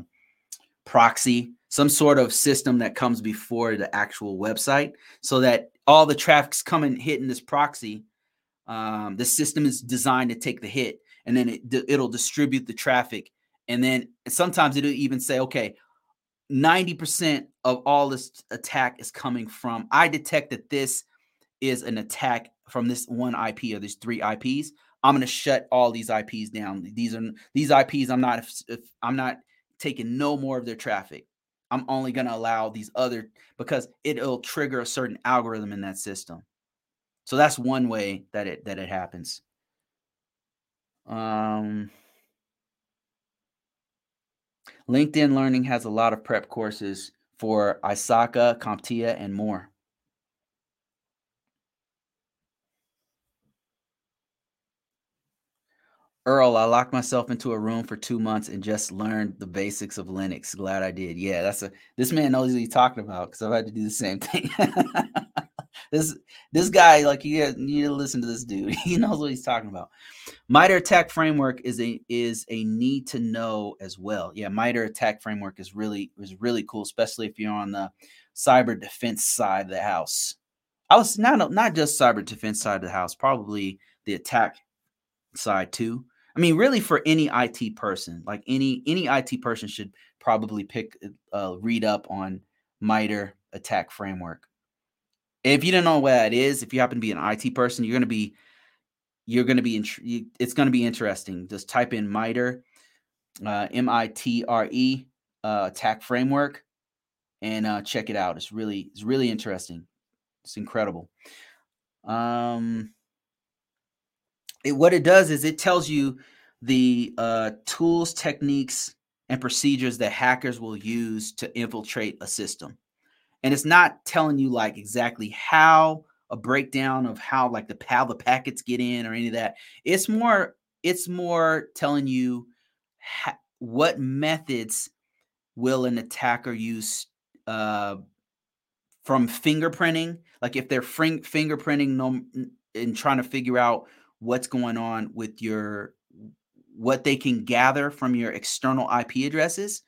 proxy, some sort of system that comes before the actual website, so that all the traffic's coming hitting this proxy. Um, the system is designed to take the hit, and then it it'll distribute the traffic, and then sometimes it'll even say, okay, ninety percent of all this attack is coming from. I detect that this is an attack from this one IP or these three IPs. I'm going to shut all these IPs down. These are these IPs. I'm not if, if I'm not taking no more of their traffic. I'm only going to allow these other because it'll trigger a certain algorithm in that system. So that's one way that it that it happens. Um, LinkedIn Learning has a lot of prep courses for ISACA, CompTIA, and more. Earl, I locked myself into a room for two months and just learned the basics of Linux. Glad I did. Yeah, that's a this man knows what he's talking about because I've had to do the same [laughs] thing. this this guy, like you, you need to listen to this dude. [laughs] He knows what he's talking about. MITRE ATT&CK framework is a is a need to know as well. Yeah, MITRE ATT&CK framework is really is really cool, especially if you're on the cyber defense side of the house. I was not not just cyber defense side of the house, probably the attack side too. I mean, really, for any IT person, like any any IT person should probably pick uh, read up on MITRE ATT&CK framework. If you don't know what that is, if you happen to be an IT person, you're going to be you're going to be it's going to be interesting. Just type in MITRE, uh, M I T R E, uh, attack framework, and uh, check it out. It's really it's really interesting. It's incredible. Um, it, what it does is it tells you the uh, tools, techniques, and procedures that hackers will use to infiltrate a system. And it's not telling you like exactly how a breakdown of how like the how the packets get in or any of that. It's more it's more telling you ha- what methods will an attacker use uh, from fingerprinting, like if they're fing- fingerprinting and trying to figure out what's going on with your what they can gather from your external IP addresses,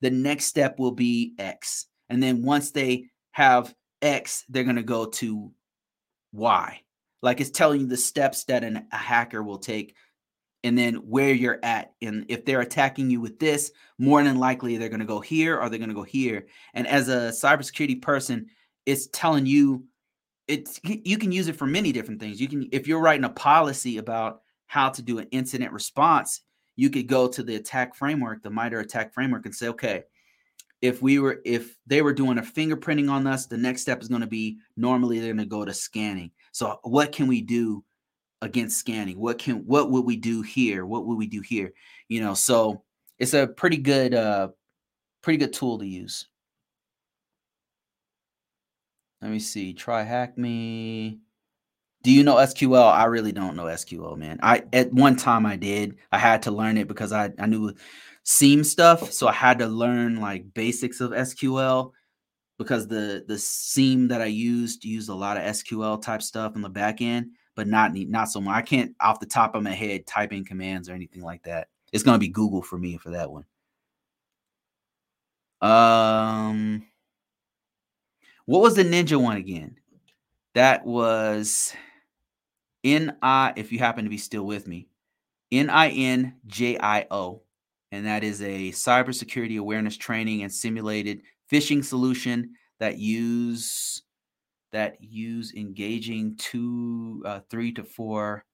the next step will be X. And then once they have X, they're going to go to Y. Like it's telling you the steps that an, a hacker will take and then where you're at. And if they're attacking you with this, more than likely they're going to go here or they're going to go here. And as a cybersecurity person, it's telling you it's you can use it for many different things. You can if you're writing a policy about how to do an incident response, you could go to the attack framework, the MITRE ATT&CK framework, and say, okay, if we were if they were doing a fingerprinting on us, the next step is going to be normally they're going to go to scanning. So what can we do against scanning? What can what would we do here? What would we do here? You know, so it's a pretty good uh Pretty good tool to use. Let me see. Try hack me. Do you know SQL? I really don't know SQL, man. I at one time I did. I had to learn it because I, I knew SIEM stuff. So I had to learn like basics of SQL because the the SIEM that I used used a lot of SQL type stuff in the back end, but not not so much. I can't off the top of my head type in commands or anything like that. It's gonna be Google for me for that one. Um what was the ninja one again? That was N I, if you happen to be still with me, N I N J I O. And that is a cybersecurity awareness training and simulated phishing solution that use that use engaging two, uh, three to four.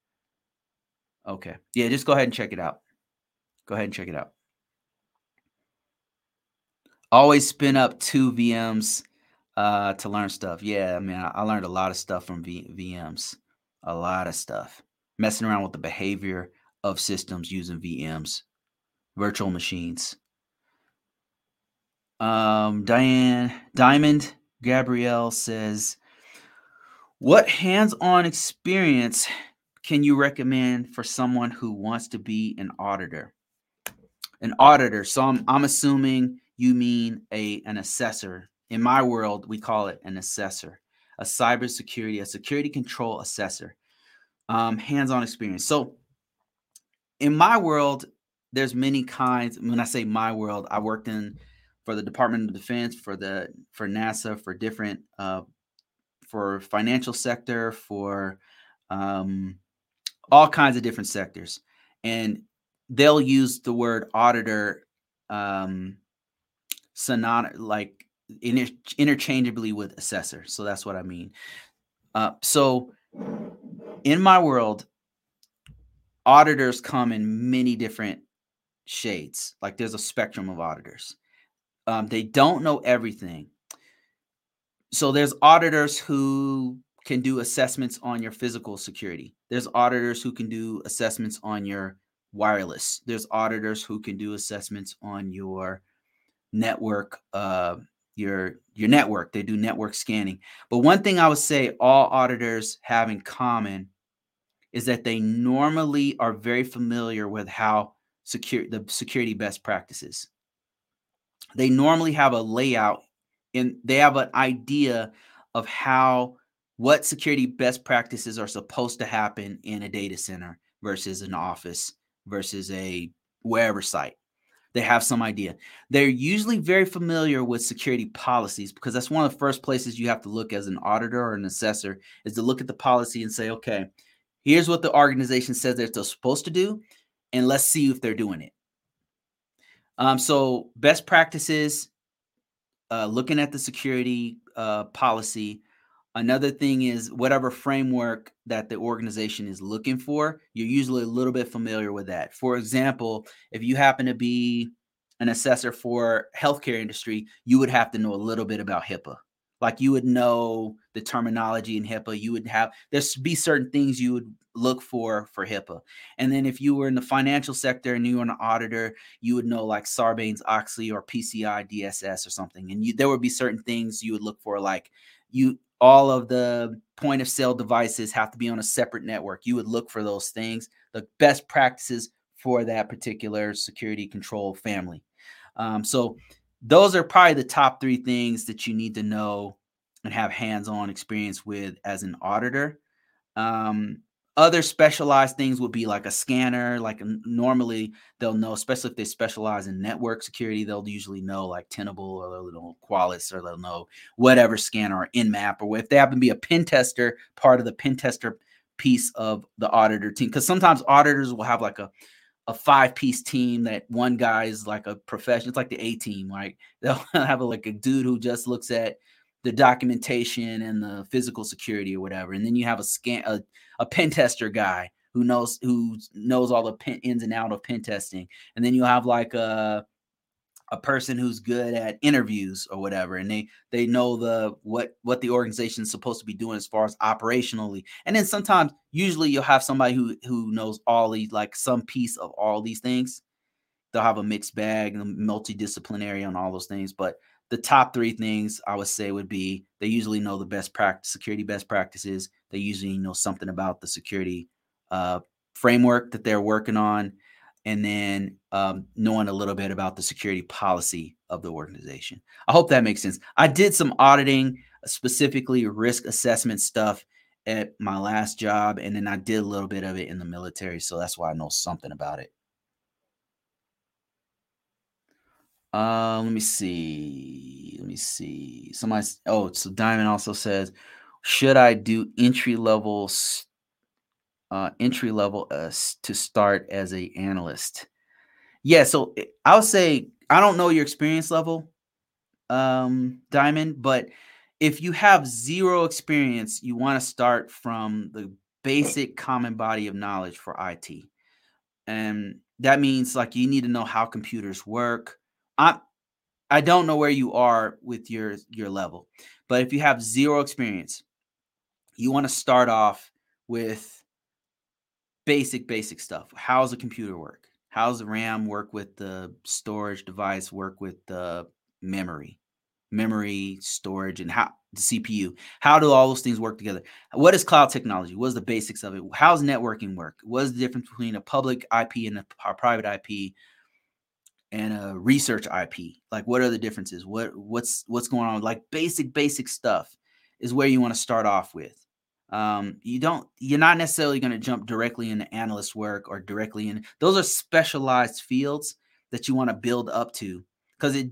Okay, yeah, just go ahead and check it out. Go ahead and check it out. Always spin up two VMs uh, to learn stuff. Yeah, I mean, I, learned a lot of stuff from v- VMs, a lot of stuff. Messing around with the behavior of systems using VMs, virtual machines. Um, Diane Diamond Gabrielle says, "What hands-on experience can you recommend for someone who wants to be an auditor?" An auditor. So I'm I'm assuming you mean a an assessor in my world, we call it an assessor, a cybersecurity, a security control assessor, um, hands-on experience. So, in my world, there's many kinds. When I say my world, I worked in for the Department of Defense, for the for NASA, for different uh, for financial sector, for um, all kinds of different sectors, and they'll use the word auditor um, synony- like inter- interchangeably with assessor. So that's what I mean. Uh, so in my world, auditors come in many different shades. Like there's a spectrum of auditors. Um, they don't know everything. So there's auditors who can do assessments on your physical security. There's auditors who can do assessments on your wireless. There's auditors who can do assessments on your network uh, your your network. They do network scanning. But one thing I would say all auditors have in common is that they normally are very familiar with how secure the security best practices. They normally have a layout and they have an idea of how what security best practices are supposed to happen in a data center versus an office versus a wherever site they have some idea. They're usually very familiar with security policies because that's one of the first places you have to look as an auditor or an assessor is to look at the policy and say, okay, here's what the organization says they're supposed to do, and let's see if they're doing it. Um, so, best practices, uh, looking at the security uh, policy, Another thing is whatever framework that the organization is looking for, you're usually a little bit familiar with that. For example, if you happen to be an assessor for healthcare industry, you would have to know a little bit about HIPAA. Like you would know the terminology in HIPAA. You would have there's be certain things you would look for for HIPAA. And then if you were in the financial sector and you were an auditor, you would know like Sarbanes Oxley or PCI DSS or something. And you, there would be certain things you would look for, like you all of the point of sale devices have to be on a separate network. You would look for those things, the best practices for that particular security control family. Um, so, those are probably the top three things that you need to know and have hands on experience with as an auditor. Um, other specialized things would be like a scanner. Like normally they'll know, especially if they specialize in network security, they'll usually know like Tenable or they'll know Qualys or they'll know whatever scanner or Nmap or if they happen to be a pen tester, part of the pen tester piece of the auditor team. Because sometimes auditors will have like a a five piece team that one guy is like a professional. It's like the A team, right? [laughs] They'll have a, like a dude who just looks at the documentation and the physical security or whatever. And then you have a scan a, a pen tester guy who knows who knows all the pen, ins and out of pen testing. And then you'll have like a a person who's good at interviews or whatever and they they know the what what the organization is supposed to be doing as far as operationally and then sometimes usually you'll have somebody who who knows all these like some piece of all these things they'll have a mixed bag and multidisciplinary on all those things. But the top three things I would say would be they usually know the best practice, security best practices. They usually know something about the security uh, framework that they're working on, and then um, knowing a little bit about the security policy of the organization. I hope that makes sense. I did some auditing, specifically risk assessment stuff at my last job, and then I did a little bit of it in the military, so that's why I know something about it. Uh, let me see. Let me see. Somebody. Oh, so Diamond also says, should I do entry level, uh, entry level uh, to start as a analyst? Yeah. So eh, I'll say I don't know your experience level, um, Diamond, but if you have zero experience, you want to start from the basic common body of knowledge for IT. And that means like you need to know how computers work. I I don't know where you are with your your level. But if you have zero experience, you want to start off with basic basic stuff. How's a computer work? How's the RAM work with the storage device work with the memory? memory, storage, and how the CPU. How do all those things work together? What is cloud technology? What is the basics of it? How's networking work? What is the difference between a public IP and a private IP and a research IP? Like, what are the differences? What what's what's going on? Like basic basic stuff is where you want to start off with. Um, you don't you're not necessarily going to jump directly into analyst work or directly in those are specialized fields that you want to build up to because it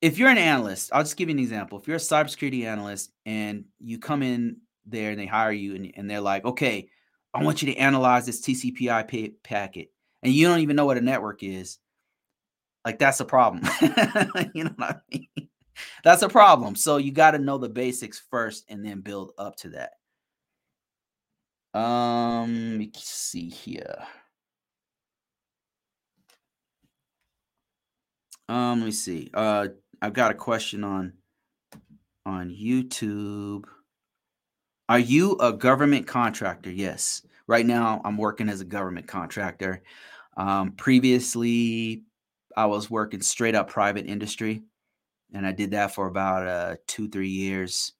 if you're an analyst, I'll just give you an example. If you're a cybersecurity analyst and you come in there and they hire you and, and they're like, okay, I want you to analyze this TCP/IP packet, and you don't even know what a network is, like that's a problem. [laughs] you know what I mean? That's a problem. So you got to know the basics first and then build up to that. Um, let me see here. Um, let me see. Uh, I've got a question on on YouTube. Are you a government contractor? Yes. Right now, I'm working as a government contractor. Um, previously, I was working straight up private industry, and I did that for about uh, two, three years.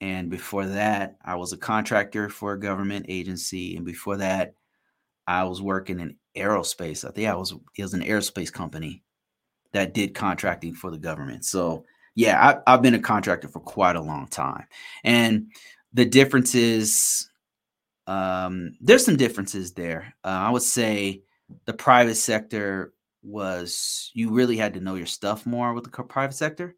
And before that, I was a contractor for a government agency, and before that, I was working in aerospace. I think I was it was an aerospace company that did contracting for the government. So yeah, I, have been a contractor for quite a long time, and the differences, um, there's some differences there. Uh, I would say the private sector was you really had to know your stuff more with the private sector.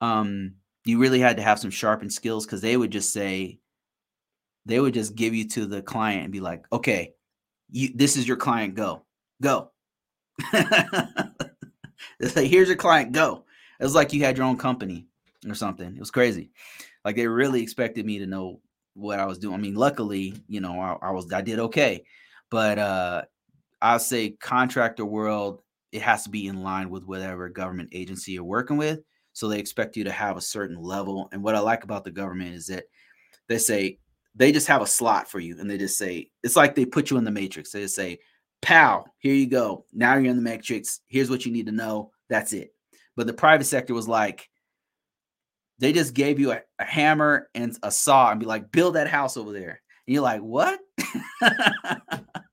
Um, you really had to have some sharpened skills because they would just say, they would just give you to the client and be like, okay, you this is your client, go, go. [laughs] It's like, here's your client, go. It was like you had your own company or something. It was crazy. Like they really expected me to know what I was doing. I mean, luckily, you know, I, I was I did okay. But uh I'll say contractor world, it has to be in line with whatever government agency you're working with. So they expect you to have a certain level. And what I like about the government is that they say they just have a slot for you and they just say it's like they put you in the matrix. They just say, pow, here you go. Now you're in the matrix. Here's what you need to know. That's it. But the private sector was like, they just gave you a, a hammer and a saw and be like, build that house over there. And you're like, what? [laughs]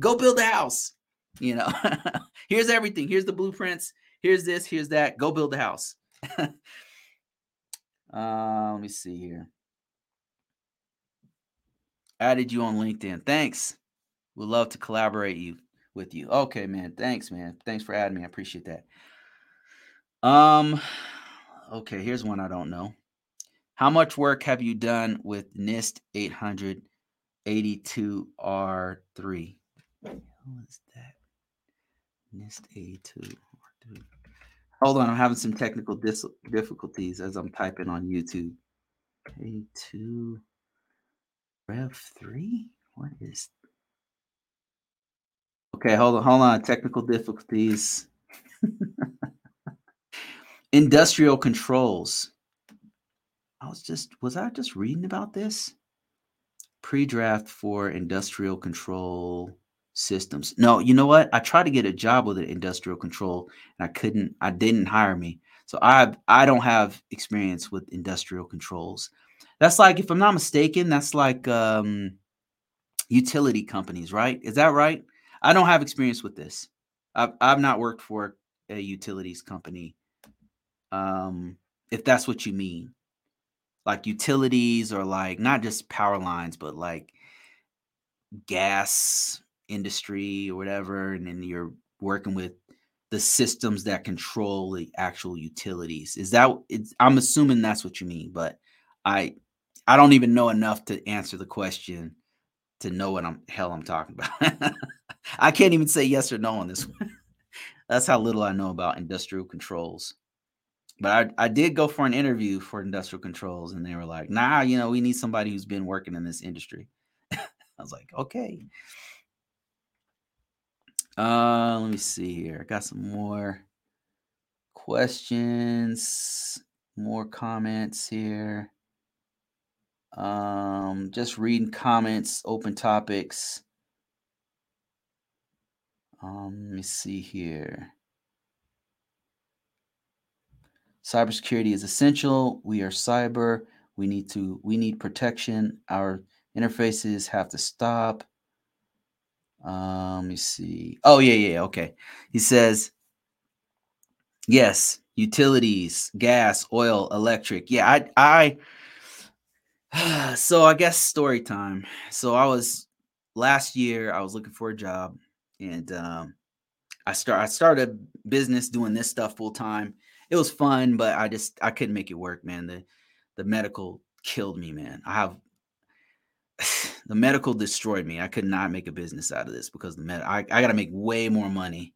go build a house. You know, [laughs] here's everything. Here's the blueprints. Here's this. Here's that. Go build the house. [laughs] uh, let me see here. Added you on LinkedIn. Thanks. Would love to collaborate you with you. Okay, man. Thanks, man. Thanks for adding me. I appreciate that. Um, okay, here's one I don't know. How much work have you done with NIST 882R3? What is that? NIST 82R3. Hold on, I'm having some technical dis- difficulties as I'm typing on YouTube. A2 Rev 3? What is Okay, hold on, hold on. Technical difficulties. [laughs] Industrial controls. I was just was I just reading about this? Pre-draft for industrial control systems. No, you know what? I tried to get a job with an industrial control and I couldn't, I didn't hire me. So I I don't have experience with industrial controls. That's like, if I'm not mistaken, that's like um utility companies, right? Is that right? I don't have experience with this. I've I've not worked for a utilities company. Um, if that's what you mean. Like utilities or like not just power lines, but like gas industry or whatever, and then you're working with the systems that control the actual utilities. Is that I'm assuming that's what you mean, but I I don't even know enough to answer the question to know what I'm hell I'm talking about. [laughs] I can't even say yes or no on this one. [laughs] that's how little I know about industrial controls. But I, I did go for an interview for industrial controls, and they were like, nah, you know, we need somebody who's been working in this industry. [laughs] I was like, okay. Uh, let me see here. I got some more questions, more comments here. Um, just reading comments, open topics. Um, let me see here. Cybersecurity is essential. We are cyber. We need to we need protection. Our interfaces have to stop. Um, let me see. Oh, yeah, yeah, okay. He says, yes, utilities, gas, oil, electric. Yeah, I I [sighs] so I guess story time. So I was last year, I was looking for a job and um I start I started a business doing this stuff full time. It was fun, but I just I couldn't make it work, man. The the medical killed me, man. I have [sighs] the medical destroyed me. I could not make a business out of this because the med I, I got to make way more money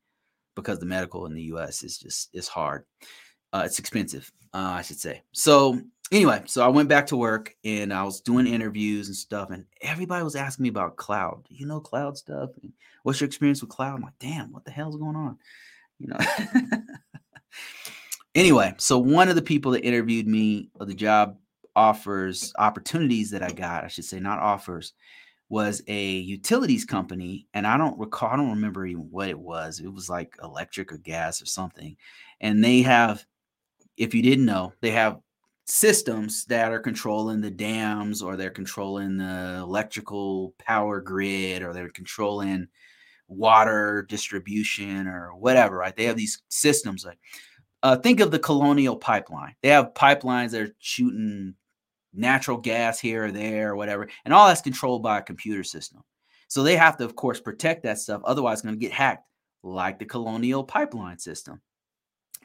because the medical in the US is just it's hard. Uh, it's expensive, uh, I should say. So anyway, so I went back to work and I was doing interviews and stuff, and everybody was asking me about cloud. Do you know, cloud stuff. And what's your experience with cloud? I'm like, damn, what the hell's going on? You know. [laughs] anyway, so one of the people that interviewed me, of the job offers opportunities that I got, I should say, not offers, was a utilities company. And I don't recall, I don't remember even what it was. It was like electric or gas or something. And they have, if you didn't know, they have systems that are controlling the dams or they're controlling the electrical power grid or they're controlling water distribution or whatever, right? They have these systems like uh, think of the colonial pipeline. They have pipelines that are shooting natural gas here or there or whatever, and all that's controlled by a computer system. So they have to, of course, protect that stuff. Otherwise, it's going to get hacked, like the colonial pipeline system.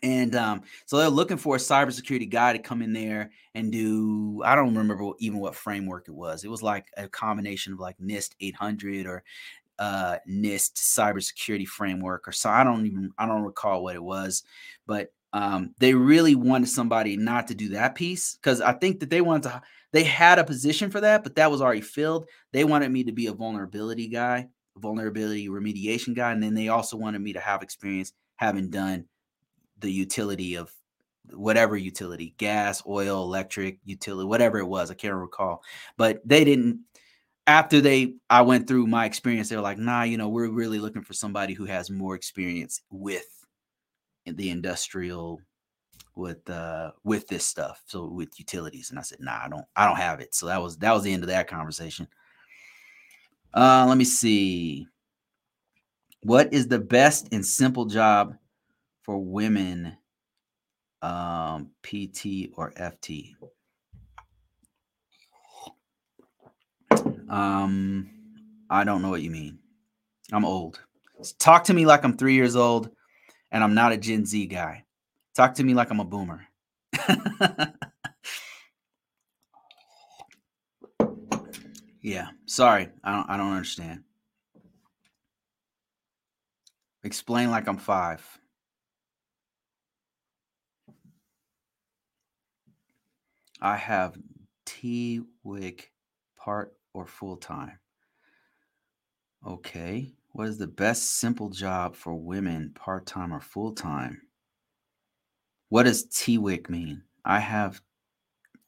And um, so they're looking for a cybersecurity guy to come in there and do. I don't remember even what framework it was. It was like a combination of like NIST 800 or uh, NIST cybersecurity framework, or so. I don't even I don't recall what it was, but um, they really wanted somebody not to do that piece because I think that they wanted to. They had a position for that, but that was already filled. They wanted me to be a vulnerability guy, a vulnerability remediation guy, and then they also wanted me to have experience having done the utility of whatever utility gas oil electric utility whatever it was i can't recall but they didn't after they i went through my experience they were like nah you know we're really looking for somebody who has more experience with the industrial with uh with this stuff so with utilities and i said nah i don't i don't have it. So that was that was the end of that conversation. Uh let me see. What is the best and simple job for women um pt or ft um i don't know what you mean. I'm old. Talk to me like i'm three years old and I'm not a Gen Z guy. Talk to me like I'm a boomer. yeah, sorry. I don't I don't understand. Explain like I'm 5. I have TWIC part or full time. Okay. What is the best simple job for women, part time or full time? What does TWIC mean? I have,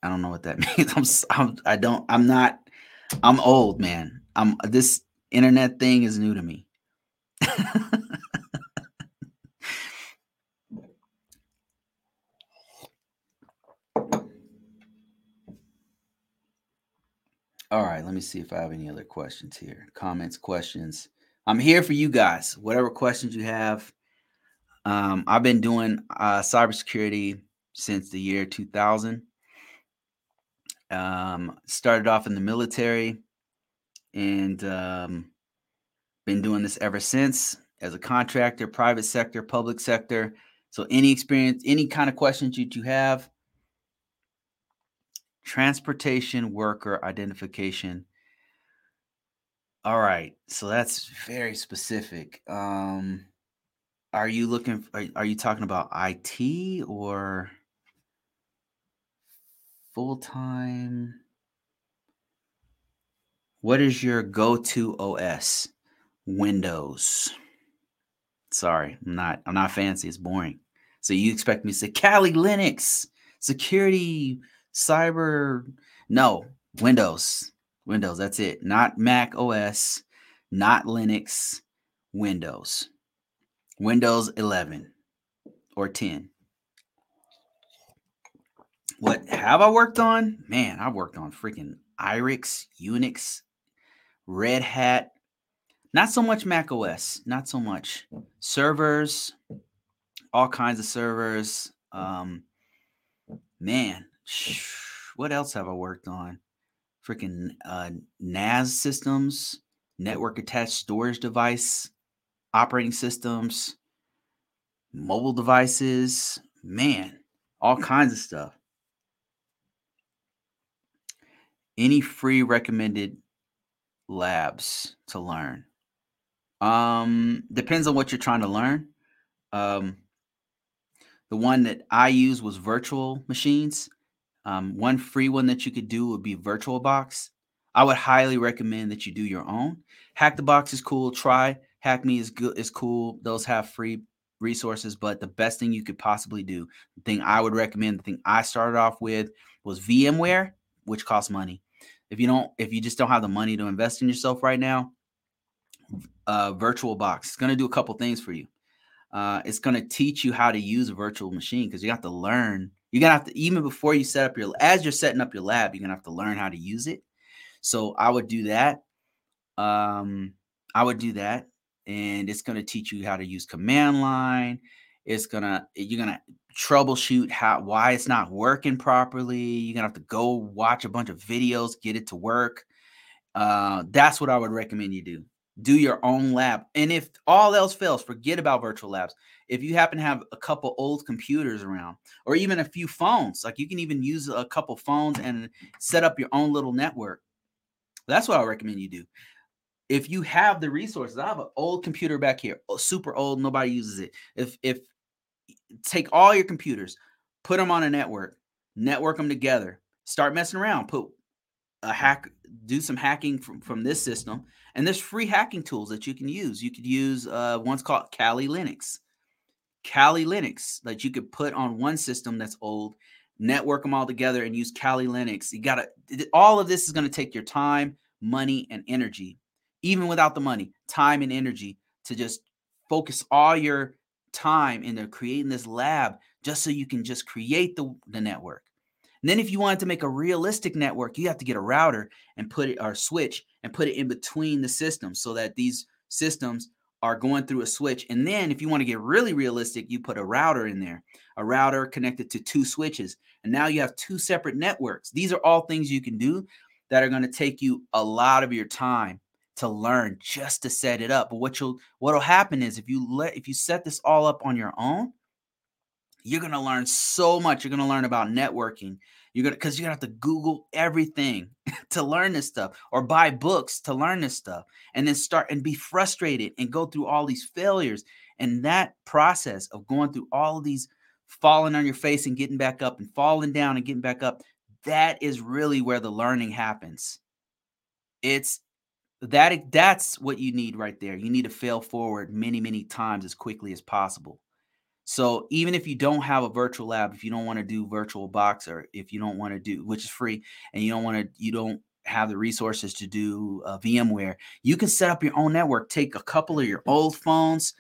I don't know what that [laughs] means. I'm, I'm, I don't, I'm not, I'm old, man. I'm this internet thing is new to me. All right, let me see if I have any other questions here. Comments, questions. I'm here for you guys. Whatever questions you have. Um, I've been doing uh, cybersecurity since the year 2000. Um, started off in the military and um, been doing this ever since as a contractor, private sector, public sector. So, any experience, any kind of questions that you have, transportation worker identification. All right, so that's very specific. Um, are you looking? Are, are you talking about IT or full time? What is your go-to OS? Windows. Sorry, I'm not. I'm not fancy. It's boring. So you expect me to say Kali Linux security cyber? No, Windows. Windows. That's it. Not Mac OS. Not Linux. Windows. Windows 11 or 10. What have I worked on? Man, I worked on freaking IRIX, Unix, Red Hat. Not so much Mac OS, not so much. Servers, all kinds of servers. Um, man, what else have I worked on? Freaking uh, NAS systems, network attached storage device operating systems, mobile devices, man, all kinds of stuff. Any free recommended labs to learn? Um, depends on what you're trying to learn. Um, the one that I use was virtual machines. Um, one free one that you could do would be VirtualBox. I would highly recommend that you do your own. Hack the Box is cool. Try Hackme is good is cool. Those have free resources, but the best thing you could possibly do, the thing I would recommend, the thing I started off with was VMware, which costs money. If you don't, if you just don't have the money to invest in yourself right now, uh, VirtualBox is going to do a couple things for you. Uh, it's going to teach you how to use a virtual machine because you have to learn. You're gonna have to even before you set up your as you're setting up your lab, you're gonna have to learn how to use it. So I would do that. Um, I would do that and it's to teach you how to use command line it's to you're to troubleshoot how why it's not working properly you're to have to go watch a bunch of videos get it to work uh, that's what i would recommend you do do your own lab and if all else fails forget about virtual labs. If you happen to have a couple old computers around or even a few phones like you can even use a couple phones and set up your own little network. That's what i recommend you do. If you have the resources, I have an old computer back here, super old, nobody uses it. If if take all your computers, put them on a network, network them together, start messing around, put a hack, do some hacking from, from this system, and there's free hacking tools that you can use. You could use uh, one's called Kali Linux. Kali Linux that you could put on one system that's old, network them all together, and use Kali Linux. You gotta all of this is going to take your time, money, and energy even without the money, time and energy to just focus all your time into creating this lab just so you can just create the, the network. And then if you wanted to make a realistic network, you have to get a router and put it or switch and put it in between the systems so that these systems are going through a switch. And then if you want to get really realistic, you put a router in there, a router connected to two switches. And now you have two separate networks. These are all things you can do that are going to take you a lot of your time to learn just to set it up. But what you'll what'll happen is if you let if you set this all up on your own, you're gonna learn so much. You're gonna learn about networking. You're gonna because you're gonna have to Google everything [laughs] to learn this stuff or buy books to learn this stuff and then start and be frustrated and go through all these failures. And that process of going through all these falling on your face and getting back up and falling down and getting back up, that is really where the learning happens. It's that that's what you need right there. You need to fail forward many, many times as quickly as possible. So even if you don't have a virtual lab, if you don't want to do virtual box or if you don't want to do which is free and you don't want to you don't have the resources to do uh, VMware, you can set up your own network. Take a couple of your old phones.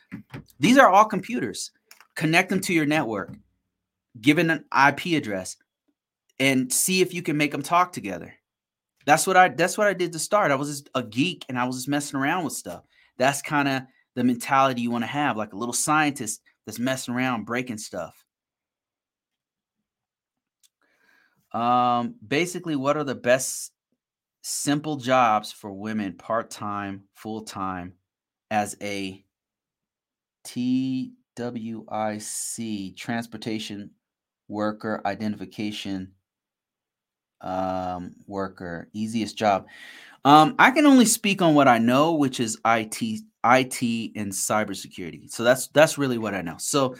These are all computers. Connect them to your network. Give it an IP address, and see if you can make them talk together. That's what I. That's what I did to start. I was just a geek, and I was just messing around with stuff. That's kind of the mentality you want to have, like a little scientist that's messing around, breaking stuff. Um, basically, what are the best simple jobs for women part time, full time as a TWIC transportation worker identification um, worker easiest job um, i can only speak on what i know which is it it and cybersecurity so that's that's really what i know so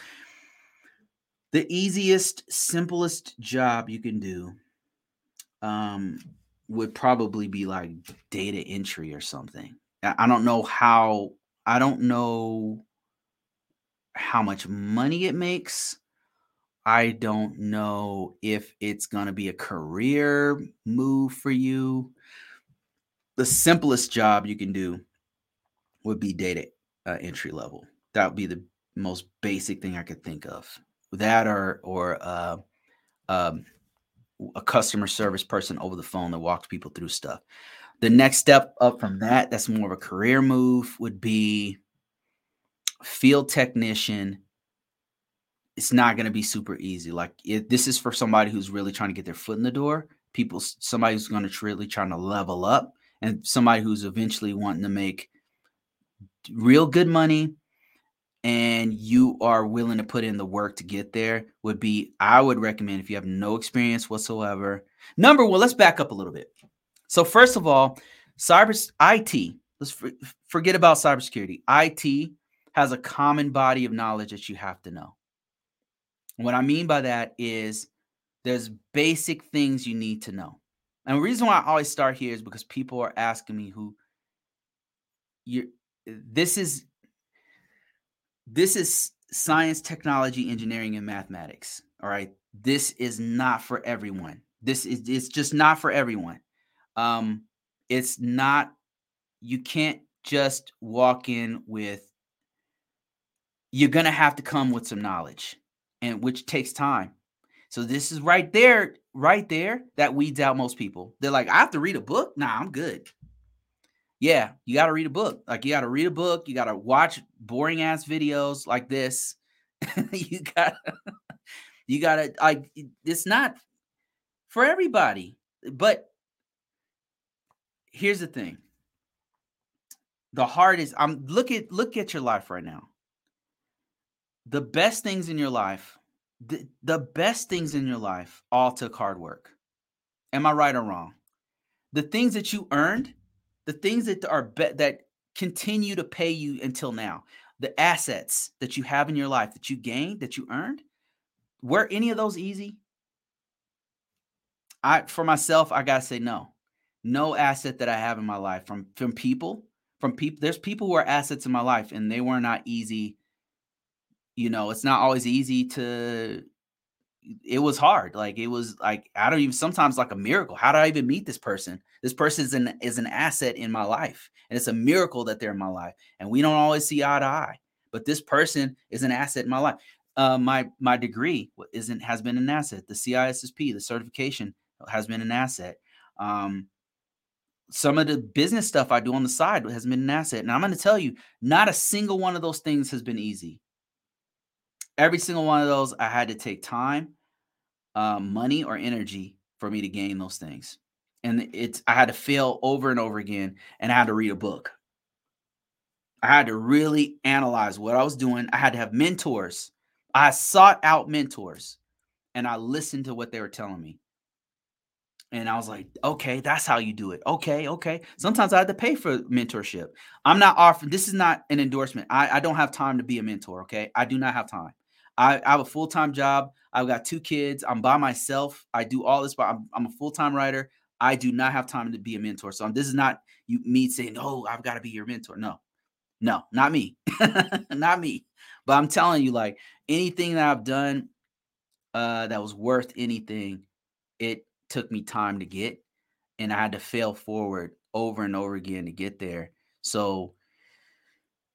the easiest simplest job you can do um, would probably be like data entry or something. I don't know how I don't know how much money it makes. I don't know if it's going to be a career move for you. The simplest job you can do would be data uh, entry level. That would be the most basic thing I could think of. That or or uh, um, a customer service person over the phone that walks people through stuff. The next step up from that, that's more of a career move, would be field technician. It's not going to be super easy. Like it, this is for somebody who's really trying to get their foot in the door. People, somebody who's going to really trying to level up, and somebody who's eventually wanting to make real good money and you are willing to put in the work to get there would be I would recommend if you have no experience whatsoever. Number one, let's back up a little bit. So first of all, cyber IT, let's forget about cybersecurity. IT has a common body of knowledge that you have to know. what I mean by that is there's basic things you need to know. And the reason why I always start here is because people are asking me who you this is this is science, technology, engineering, and mathematics. All right. This is not for everyone. This is it's just not for everyone. Um, it's not, you can't just walk in with you're gonna have to come with some knowledge, and which takes time. So this is right there, right there, that weeds out most people. They're like, I have to read a book. Nah, I'm good yeah, you got to read a book. Like you got to read a book. You got to watch boring ass videos like this. [laughs] you got, you got to. I. It's not for everybody, but here's the thing. The is. I'm look at look at your life right now. The best things in your life, the, the best things in your life, all took hard work. Am I right or wrong? The things that you earned the things that are be- that continue to pay you until now, the assets that you have in your life that you gained, that you earned, were any of those easy? I for myself, I gotta say no. No asset that I have in my life from from people, from people. There's people who are assets in my life, and they were not easy. You know, it's not always easy to it was hard. Like it was like I don't even sometimes like a miracle. How did I even meet this person? This person is an is an asset in my life, and it's a miracle that they're in my life. And we don't always see eye to eye, but this person is an asset in my life. Uh, my my degree isn't has been an asset. The CISSP, the certification has been an asset. Um, some of the business stuff I do on the side has been an asset. And I'm going to tell you, not a single one of those things has been easy every single one of those, I had to take time, um, money, or energy for me to gain those things. And it's I had to fail over and over again, and I had to read a book. I had to really analyze what I was doing. I had to have mentors. I sought out mentors, and I listened to what they were telling me. And I was like, okay, that's how you do it. Okay, okay. Sometimes I had to pay for mentorship. I'm not offering, this is not an endorsement. I, I don't have time to be a mentor. Okay. I do not have time. I, I have a full time job. I've got two kids. I'm by myself. I do all this, but I'm, I'm a full time writer. I do not have time to be a mentor. So this is not you me saying, "Oh, I've got to be your mentor." No, no, not me, [laughs] not me. But I'm telling you, like anything that I've done uh, that was worth anything, it took me time to get, and I had to fail forward over and over again to get there. So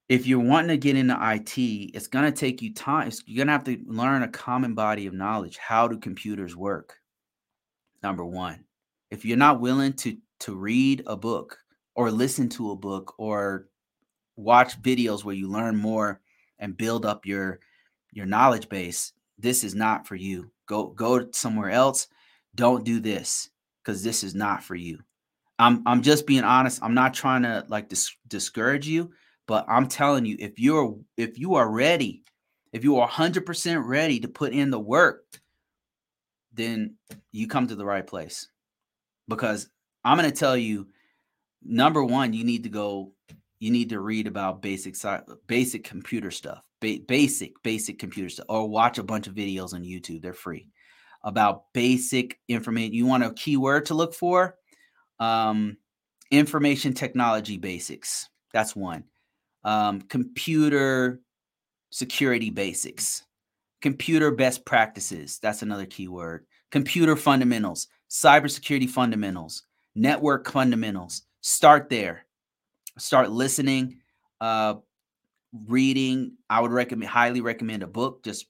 if you're wanting to get into IT, it's going to take you time. You're going to have to learn a common body of knowledge. How do computers work? Number one, if you're not willing to to read a book or listen to a book or watch videos where you learn more and build up your your knowledge base, this is not for you. Go go somewhere else. Don't do this because this is not for you. I'm I'm just being honest. I'm not trying to like dis- discourage you, but I'm telling you, if you're if you are ready, if you are 100% ready to put in the work, then you come to the right place. Because I'm going to tell you, number one, you need to go. You need to read about basic basic computer stuff, ba- basic basic computer stuff, or watch a bunch of videos on YouTube. They're free about basic information. You want a keyword to look for? Um, information technology basics. That's one um, computer security basics, computer best practices. That's another keyword. Computer fundamentals, cybersecurity fundamentals, network fundamentals. Start there. Start listening, uh, reading. I would recommend, highly recommend a book. Just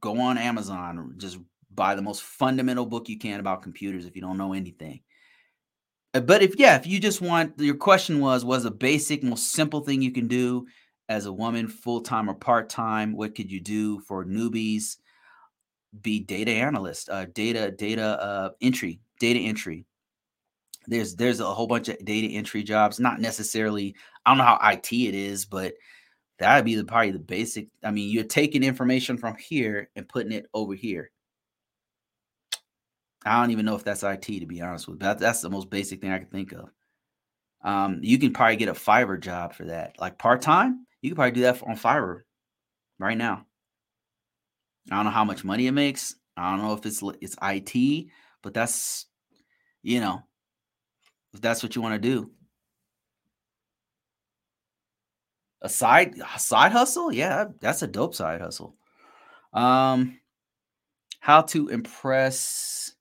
go on Amazon, just buy the most fundamental book you can about computers if you don't know anything. Uh, but if yeah, if you just want your question was was a basic most simple thing you can do as a woman, full time or part time, what could you do for newbies? Be data analyst, uh, data data uh, entry, data entry. There's there's a whole bunch of data entry jobs. Not necessarily. I don't know how IT it is, but that'd be the probably the basic. I mean, you're taking information from here and putting it over here. I don't even know if that's IT to be honest with. That, that's the most basic thing I can think of. Um, you can probably get a Fiverr job for that, like part time. You can probably do that on Fiverr right now. I don't know how much money it makes. I don't know if it's it's IT, but that's you know, if that's what you want to do. A side a side hustle? Yeah, that's a dope side hustle. Um how to impress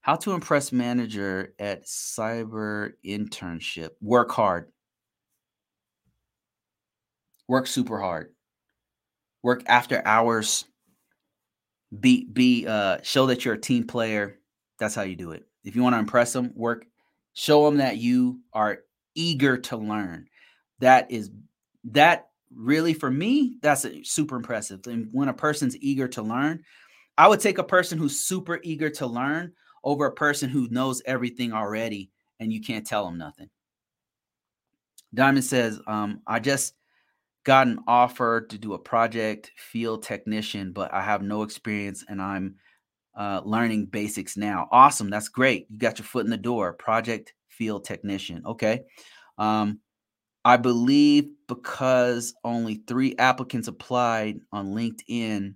how to impress manager at cyber internship. Work hard. Work super hard. Work after hours. Be be uh show that you're a team player. That's how you do it. If you want to impress them, work show them that you are eager to learn. That is that really for me that's super impressive. And when a person's eager to learn, I would take a person who's super eager to learn over a person who knows everything already and you can't tell them nothing. Diamond says, um, I just got an offer to do a project field technician, but I have no experience and I'm uh, learning basics now. Awesome. That's great. You got your foot in the door. Project field technician. Okay. Um, I believe because only three applicants applied on LinkedIn,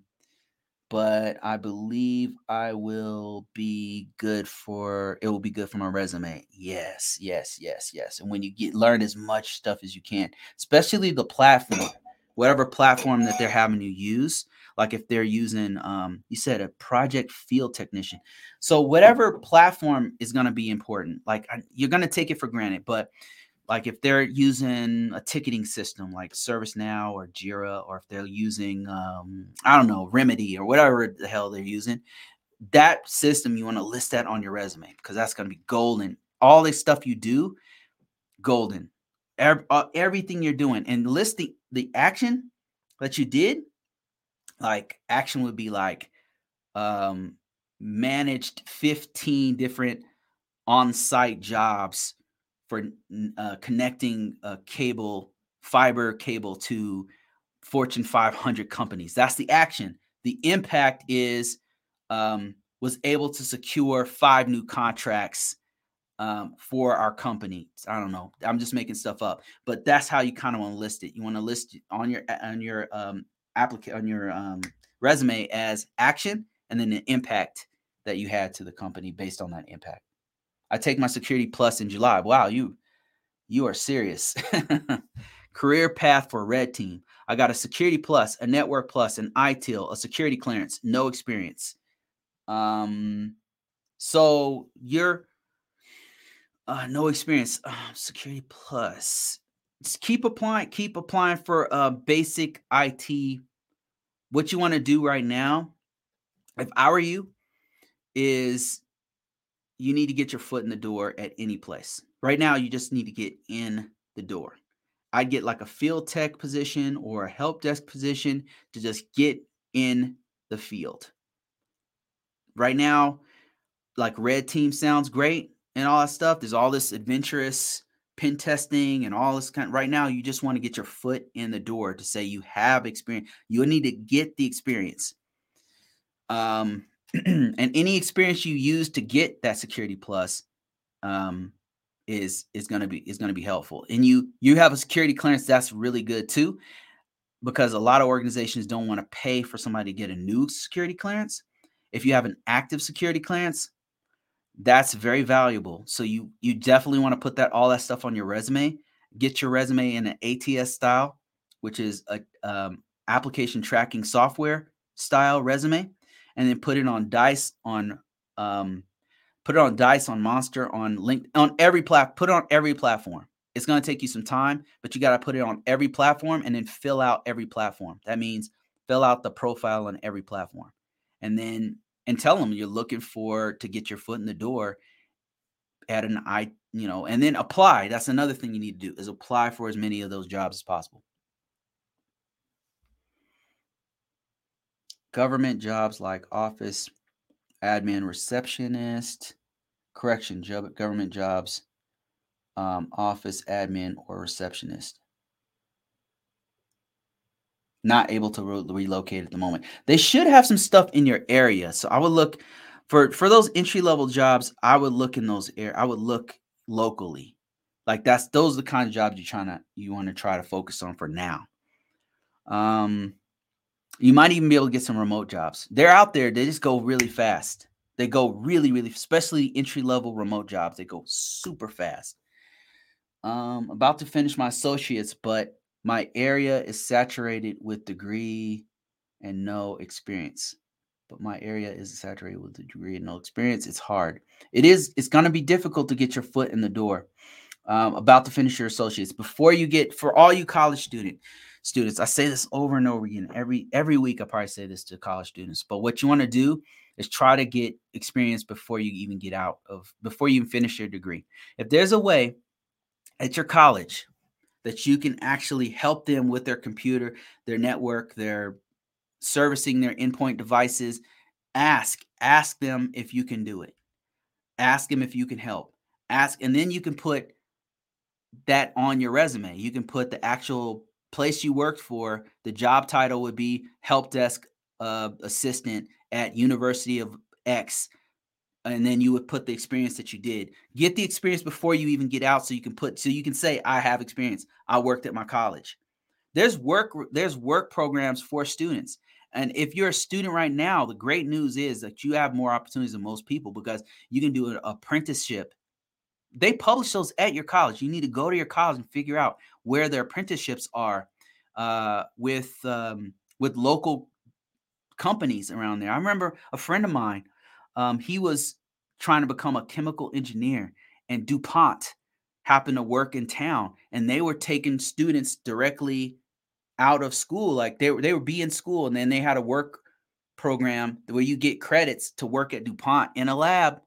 but I believe I will be good for it will be good for my resume. Yes, yes, yes, yes. And when you get learn as much stuff as you can, especially the platform, whatever platform that they're having you use, like if they're using um you said a project field technician. So whatever platform is going to be important. Like you're going to take it for granted, but like if they're using a ticketing system like ServiceNow or Jira, or if they're using um, I don't know Remedy or whatever the hell they're using, that system you want to list that on your resume because that's going to be golden. All this stuff you do, golden. Every, uh, everything you're doing and list the the action that you did. Like action would be like um, managed 15 different on-site jobs for uh, connecting a cable, fiber cable to Fortune 500 companies. That's the action. The impact is um, was able to secure five new contracts um, for our company. I don't know. I'm just making stuff up, but that's how you kind of want to list it. You want to list on your on your um, application on your um, resume as action, and then the impact that you had to the company based on that impact. I take my security plus in July. Wow, you you are serious. [laughs] Career path for red team. I got a security plus, a network plus, an ITIL, a security clearance, no experience. Um, so you're Uh, no experience. Uh, security plus. Just keep applying. Keep applying for uh, basic IT. What you want to do right now, if I were you, is you need to get your foot in the door at any place. Right now, you just need to get in the door. I'd get like a field tech position or a help desk position to just get in the field. Right now, like red team sounds great and all that stuff. There's all this adventurous pen testing and all this kind. Right now, you just want to get your foot in the door to say you have experience. You need to get the experience. Um, [clears throat] and any experience you use to get that security plus um, is is going to be is going to be helpful. And you you have a security clearance that's really good too, because a lot of organizations don't want to pay for somebody to get a new security clearance. If you have an active security clearance, that's very valuable. So you you definitely want to put that all that stuff on your resume. Get your resume in an ATS style, which is a um, application tracking software style resume, and then put it on Dice on um, put it on Dice on Monster on Link on every plat put it on every platform. It's going to take you some time, but you got to put it on every platform and then fill out every platform. That means fill out the profile on every platform. And then and tell them you're looking for to get your foot in the door at an i you know and then apply that's another thing you need to do is apply for as many of those jobs as possible government jobs like office admin receptionist correction job government jobs um, office admin or receptionist not able to re- relocate at the moment. They should have some stuff in your area. So I would look for for those entry level jobs. I would look in those air. I would look locally. Like that's those are the kind of jobs you're trying to you want to try to focus on for now. Um, you might even be able to get some remote jobs. They're out there. They just go really fast. They go really, really, especially entry level remote jobs. They go super fast. Um, about to finish my associates, but my area is saturated with degree and no experience. But my area is saturated with degree and no experience. It's hard. It is, it's going to be difficult to get your foot in the door. Um, about to finish your associates before you get for all you college student students i say this over and over again every every week i probably say this to college students but what you want to do is try to get experience before you even get out of before you even finish your degree if there's a way at your college that you can actually help them with their computer, their network, their servicing their endpoint devices. Ask, ask them if you can do it. Ask them if you can help. Ask, and then you can put that on your resume. You can put the actual place you worked for. The job title would be help desk uh, assistant at University of X and then you would put the experience that you did get the experience before you even get out so you can put so you can say i have experience i worked at my college there's work there's work programs for students and if you're a student right now the great news is that you have more opportunities than most people because you can do an apprenticeship they publish those at your college you need to go to your college and figure out where their apprenticeships are uh, with um, with local companies around there i remember a friend of mine um, he was trying to become a chemical engineer, and DuPont happened to work in town, and they were taking students directly out of school. Like they were, they would be in school, and then they had a work program where you get credits to work at DuPont in a lab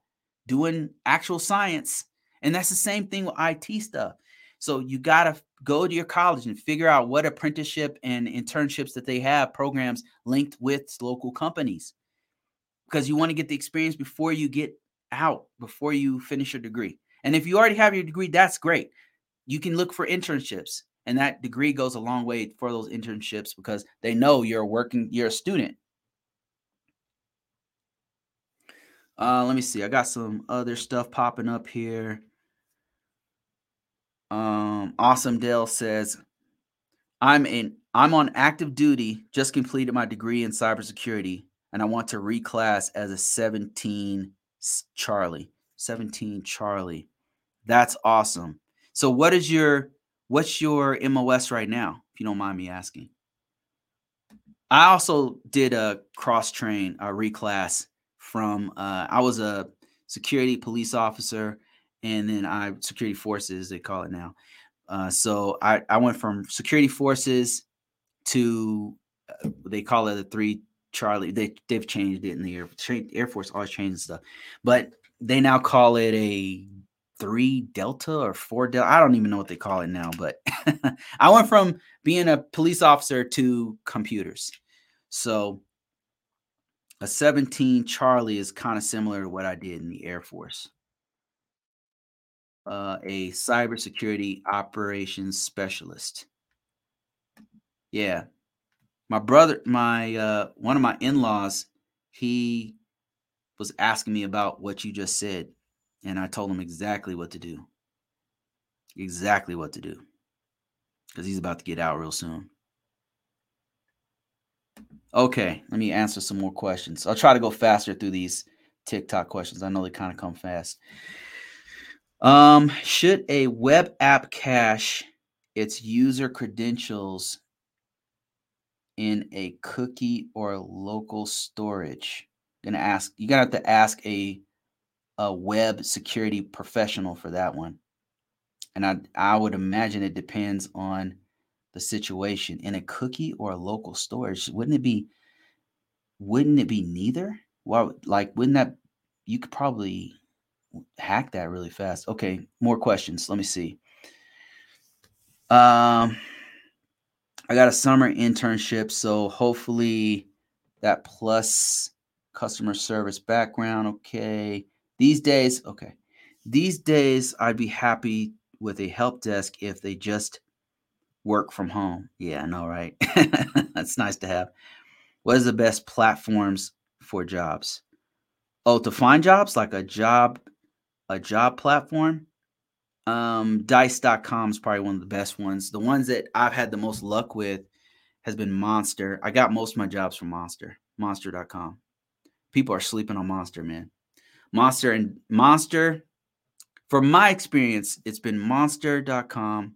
doing actual science. And that's the same thing with IT stuff. So you got to go to your college and figure out what apprenticeship and internships that they have programs linked with local companies because you want to get the experience before you get out, before you finish your degree. And if you already have your degree, that's great. You can look for internships, and that degree goes a long way for those internships because they know you're working, you're a student. Uh, let me see. I got some other stuff popping up here. Um, awesome Dale says, I'm in I'm on active duty, just completed my degree in cybersecurity and I want to reclass as a 17 Charlie. 17 Charlie. That's awesome. So what is your what's your MOS right now, if you don't mind me asking? I also did a cross train, a reclass from uh, I was a security police officer and then I security forces they call it now. Uh, so I I went from security forces to uh, they call it the three Charlie. They they've changed it in the Air Air Force always changes stuff, but they now call it a three Delta or four Delta. I don't even know what they call it now, but [laughs] I went from being a police officer to computers. So a 17 Charlie is kind of similar to what I did in the Air Force. Uh, a cybersecurity operations specialist. Yeah. My brother, my uh, one of my in-laws, he was asking me about what you just said, and I told him exactly what to do. Exactly what to do. Because he's about to get out real soon. Okay, let me answer some more questions. I'll try to go faster through these TikTok questions. I know they kind of come fast. Um, should a web app cache its user credentials in a cookie or local storage? Gonna ask you're gonna have to ask a a web security professional for that one. And I I would imagine it depends on the situation in a cookie or a local storage. Wouldn't it be wouldn't it be neither? Well, like wouldn't that you could probably hack that really fast. Okay, more questions. Let me see. Um I got a summer internship, so hopefully that plus customer service background. Okay. These days, okay. These days, I'd be happy with a help desk if they just work from home. Yeah, I know, right? [laughs] That's nice to have. What is the best platforms for jobs? Oh, to find jobs like a job, a job platform. Um, dice.com is probably one of the best ones. The ones that I've had the most luck with has been Monster. I got most of my jobs from Monster, monster.com. People are sleeping on Monster, man. Monster and Monster, from my experience, it's been monster.com.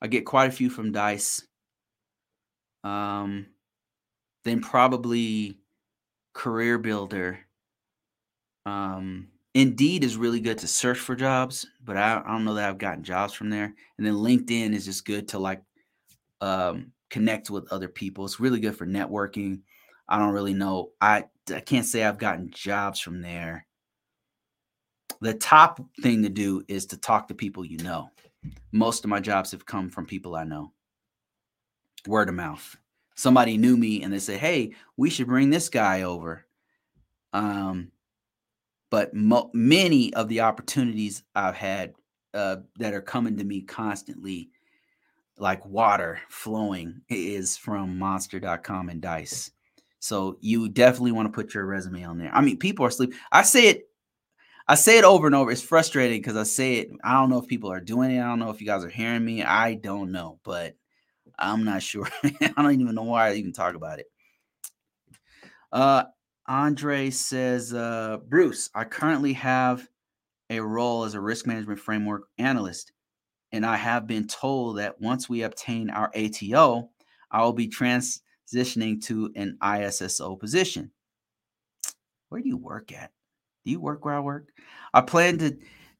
I get quite a few from Dice. Um, then probably Career Builder. Um, Indeed is really good to search for jobs, but I, I, don't know that I've gotten jobs from there. And then LinkedIn is just good to like um, connect with other people. It's really good for networking. I don't really know. I I can't say I've gotten jobs from there. The top thing to do is to talk to people you know. Most of my jobs have come from people I know. Word of mouth. Somebody knew me and they said, "Hey, we should bring this guy over." Um, but mo- many of the opportunities I've had uh, that are coming to me constantly, like water flowing, is from Monster.com and Dice. So you definitely want to put your resume on there. I mean, people are sleeping. I say it, I say it over and over. It's frustrating because I say it. I don't know if people are doing it. I don't know if you guys are hearing me. I don't know, but I'm not sure. [laughs] I don't even know why I even talk about it. Uh, Andre says, uh, Bruce, I currently have a role as a risk management framework analyst, and I have been told that once we obtain our ATO, I will be transitioning to an ISSO position. Where do you work at? Do you work where I work? I plan to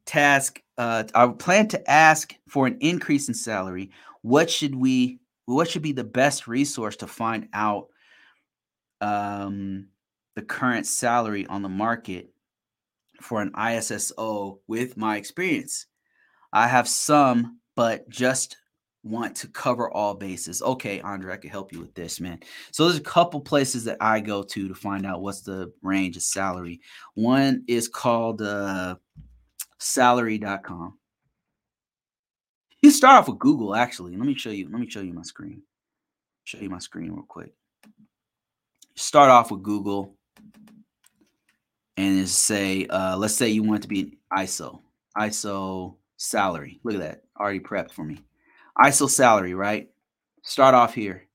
task. Uh, I plan to ask for an increase in salary. What should we? What should be the best resource to find out? Um, the current salary on the market for an ISSO with my experience. I have some, but just want to cover all bases. Okay, Andre, I can help you with this, man. So there's a couple places that I go to to find out what's the range of salary. One is called uh, salary.com. You start off with Google, actually. Let me show you. Let me show you my screen. Show you my screen real quick. Start off with Google and is say, uh, let's say you want to be an ISO, ISO salary. Look at that, already prepped for me. ISO salary, right? Start off here.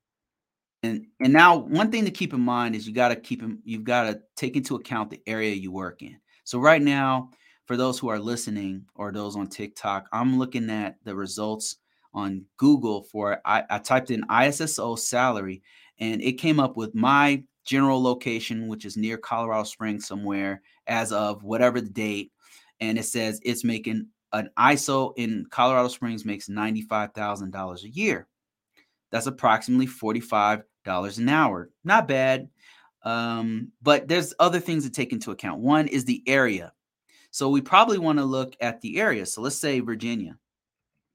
And and now one thing to keep in mind is you got to keep you've got to take into account the area you work in. So right now, for those who are listening or those on TikTok, I'm looking at the results on Google for I, I typed in ISSO salary and it came up with my general location, which is near Colorado Springs somewhere, as of whatever the date. and it says it's making an ISO in Colorado Springs makes $95,000 a year. That's approximately $45 an hour. Not bad. Um, but there's other things to take into account. One is the area. So we probably want to look at the area. So let's say Virginia.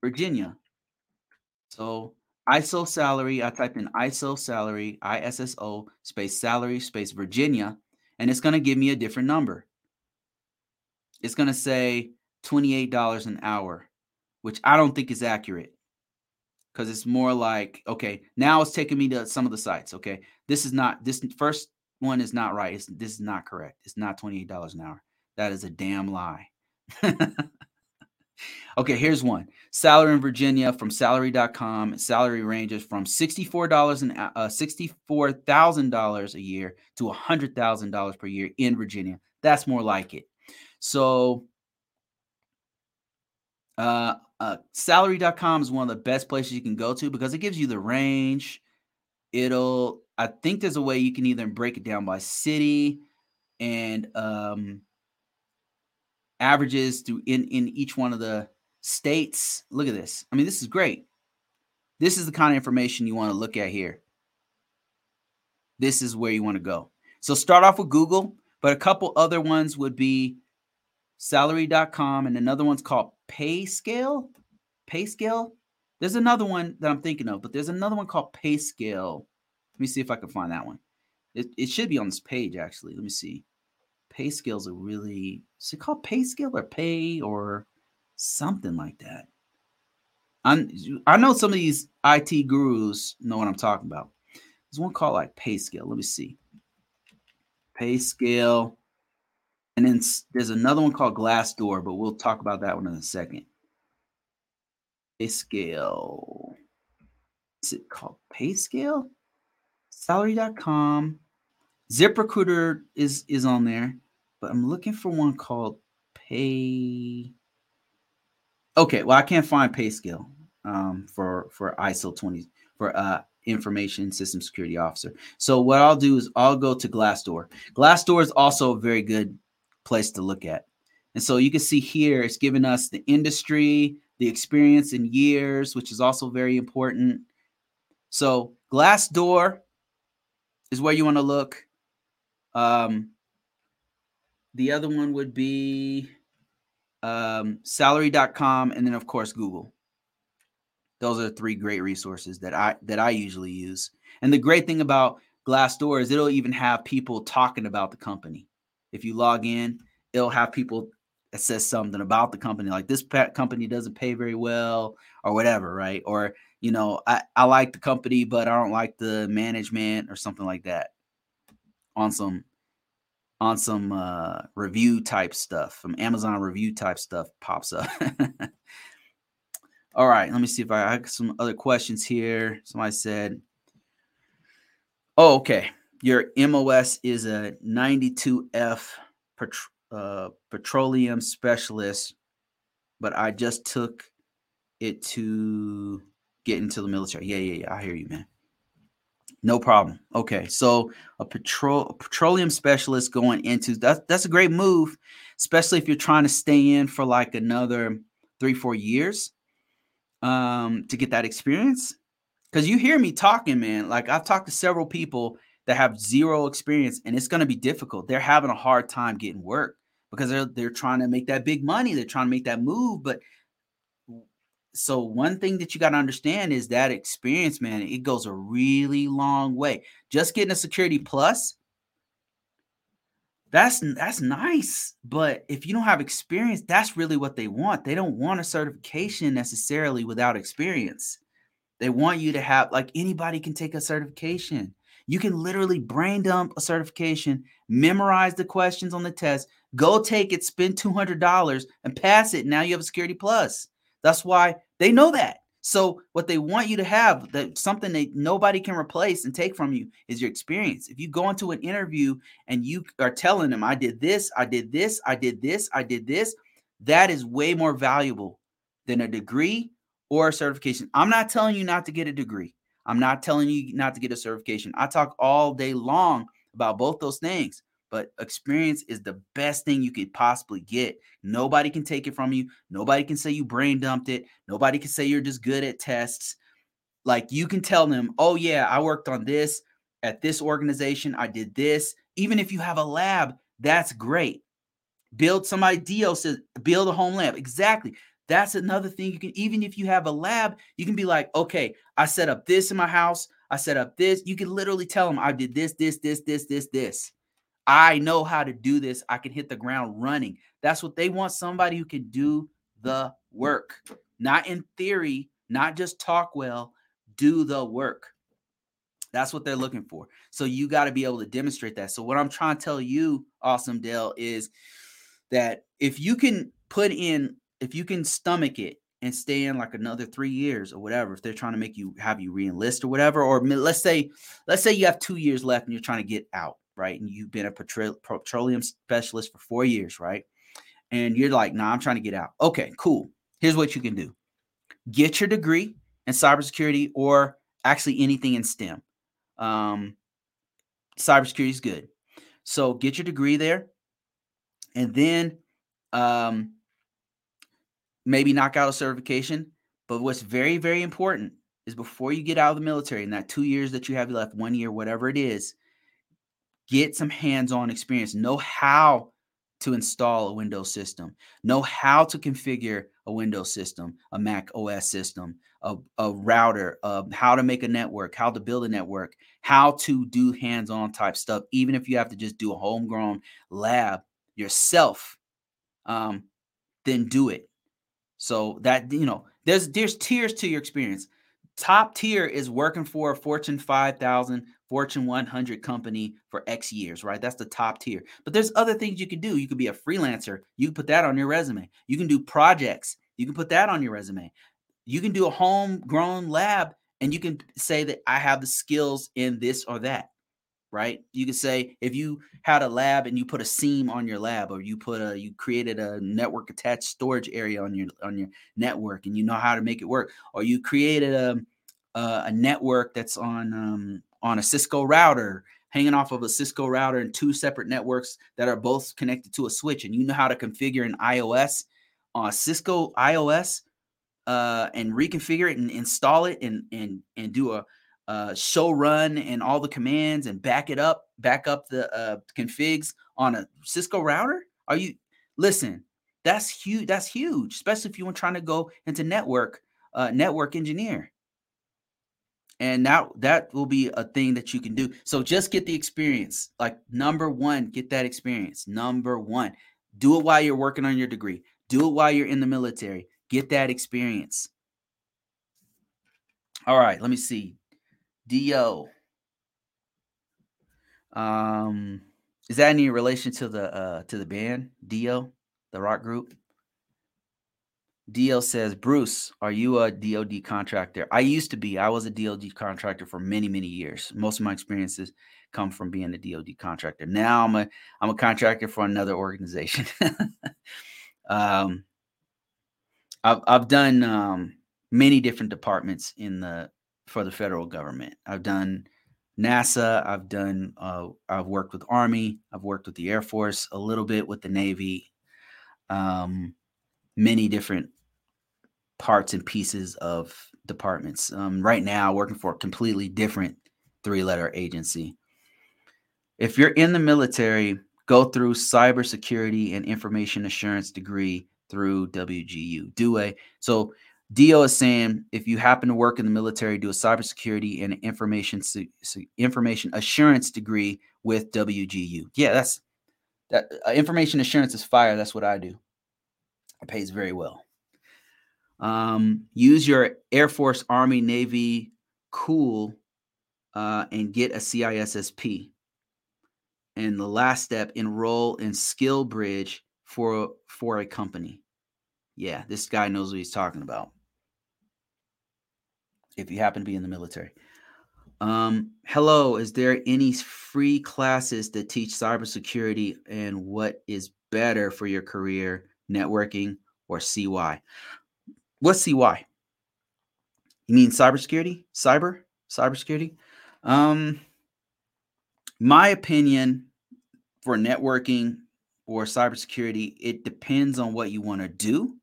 Virginia. So ISO salary, I typed in ISO salary, ISSO space salary space Virginia, and it's going to give me a different number. It's going to say $28 an hour, which I don't think is accurate because it's more like, okay, now it's taking me to some of the sites. Okay. This is not, this first one is not right. It's, this is not correct. It's not $28 an hour. That is a damn lie. [laughs] okay, here's one. Salary in Virginia from salary.com. Salary ranges from $64 and uh, $64,000 a year to $100,000 per year in Virginia. That's more like it. So uh, uh, salary.com is one of the best places you can go to because it gives you the range. It'll, I think there's a way you can either break it down by city and um, averages through in, in each one of the states. Look at this. I mean, this is great. This is the kind of information you want to look at here. This is where you want to go. So start off with Google, but a couple other ones would be salary.com and another one's called PayScale. PayScale. There's another one that I'm thinking of, but there's another one called PayScale. Let me see if I can find that one. It, it should be on this page actually. Let me see. PayScale's a really is it called pay scale or Pay or something like that. i I know some of these IT gurus know what I'm talking about. There's one called like pay scale. Let me see. Pay scale. And then there's another one called Glassdoor, but we'll talk about that one in a second. Pay scale. Is it called PayScale? Salary.com. ZipRecruiter is is on there, but I'm looking for one called Pay. Okay, well I can't find PayScale um, for for ISO 20 for uh information system security officer. So what I'll do is I'll go to Glassdoor. Glassdoor is also a very good place to look at. And so you can see here, it's giving us the industry, the experience in years, which is also very important. So Glassdoor is where you want to look. Um, the other one would be um, salary.com and then of course Google. Those are three great resources that I that I usually use. And the great thing about Glassdoor is it'll even have people talking about the company if you log in, it'll have people that says something about the company, like this company doesn't pay very well or whatever, right? Or, you know, I, I like the company, but I don't like the management or something like that on some on some uh, review type stuff, some Amazon review type stuff pops up. [laughs] All right, let me see if I, have some other questions here. Somebody said, "Oh, okay your MOS is a 92F uh, petroleum specialist, but I just took it to get into the military. Yeah, yeah, yeah. I hear you, man. No problem. Okay, so a petrol a petroleum specialist going into that that's a great move, especially if you're trying to stay in for like another three, four years um, to get that experience. Because you hear me talking, man. Like I've talked to several people that have zero experience and it's going to be difficult. They're having a hard time getting work because they're they're trying to make that big money. They're trying to make that move, but so one thing that you got to understand is that experience, man, it goes a really long way. Just getting a security plus that's that's nice, but if you don't have experience, that's really what they want. They don't want a certification necessarily without experience. They want you to have like anybody can take a certification. You can literally brain dump a certification, memorize the questions on the test, go take it, spend $200 and pass it. Now you have a security plus. That's why they know that. So what they want you to have, that something that nobody can replace and take from you is your experience. If you go into an interview and you are telling them, I did this, I did this, I did this, I did this, that is way more valuable than a degree or a certification. I'm not telling you not to get a degree. I'm not telling you not to get a certification. I talk all day long about both those things, but experience is the best thing you could possibly get. Nobody can take it from you. Nobody can say you brain dumped it. Nobody can say you're just good at tests. Like you can tell them, oh, yeah, I worked on this at this organization. I did this. Even if you have a lab, that's great. Build somebody, Dio says, build a home lab. Exactly. That's another thing you can, even if you have a lab, you can be like, okay, I set up this in my house. I set up this. You can literally tell them, I did this, this, this, this, this, this. I know how to do this. I can hit the ground running. That's what they want somebody who can do the work, not in theory, not just talk well, do the work. That's what they're looking for. So you got to be able to demonstrate that. So what I'm trying to tell you, Awesome Dale, is that if you can put in, if you can stomach it and stay in like another three years or whatever, if they're trying to make you have you reenlist or whatever, or let's say, let's say you have two years left and you're trying to get out right? And you've been a petroleum specialist for four years, right? And you're like, nah, I'm trying to get out. Okay, cool. Here's what you can do get your degree in cybersecurity or actually anything in STEM. Um, cybersecurity is good. So get your degree there and then um, maybe knock out a certification. But what's very, very important is before you get out of the military in that two years that you have left, one year, whatever it is, get some hands-on experience know how to install a windows system know how to configure a windows system a mac os system a, a router uh, how to make a network how to build a network how to do hands-on type stuff even if you have to just do a homegrown lab yourself um, then do it. So that you know there's there's tiers to your experience top tier is working for a fortune 5000 Fortune 100 company for X years, right? That's the top tier. But there's other things you can do. You could be a freelancer. You can put that on your resume. You can do projects. You can put that on your resume. You can do a homegrown lab and you can say that I have the skills in this or that, right? You can say if you had a lab and you put a SIEM on your lab or you put a you created a network attached storage area on your on your network and you know how to make it work or you created a a, a network that's on um, on a Cisco router, hanging off of a Cisco router and two separate networks that are both connected to a switch, and you know how to configure an IOS on uh, Cisco IOS uh, and reconfigure it and install it and and and do a uh, show run and all the commands and back it up, back up the uh, configs on a Cisco router? Are you listen? That's huge. That's huge, especially if you were trying to go into network uh, network engineer and that that will be a thing that you can do. So just get the experience. Like number one get that experience. Number one do it while you're working on your degree. Do it while you're in the military. Get that experience. All right let me see. Do um is that any relation to the uh to the band dio the rock group DL says, Bruce, are you a DoD contractor? I used to be. I was a DoD contractor for many, many years. Most of my experiences come from being a DoD contractor. Now I'm a I'm a contractor for another organization. [laughs] um, I've I've done um, many different departments in the for the federal government. I've done NASA. I've done. Uh, I've worked with Army. I've worked with the Air Force a little bit with the Navy. Um, many different parts and pieces of departments. Um, right now, working for a completely different three letter agency. If you're in the military, go through cybersecurity and information assurance degree through WGU. Do a so Dio is saying if you happen to work in the military, do a cybersecurity and information information assurance degree with WGU. Yeah, that's that uh, information assurance is fire. That's what I do. It pays very well. Um, use your Air Force, Army, Navy, cool, uh, and get a CISSP. And the last step, enroll in Skill Bridge for for a company. Yeah, this guy knows what he's talking about. If you happen to be in the military. Um, hello, is there any free classes that teach cybersecurity and what is better for your career? networking, or CY. What's CY? You mean cybersecurity? Cyber? Cybersecurity? Um, my opinion, for networking or cybersecurity, it depends on what you want to do.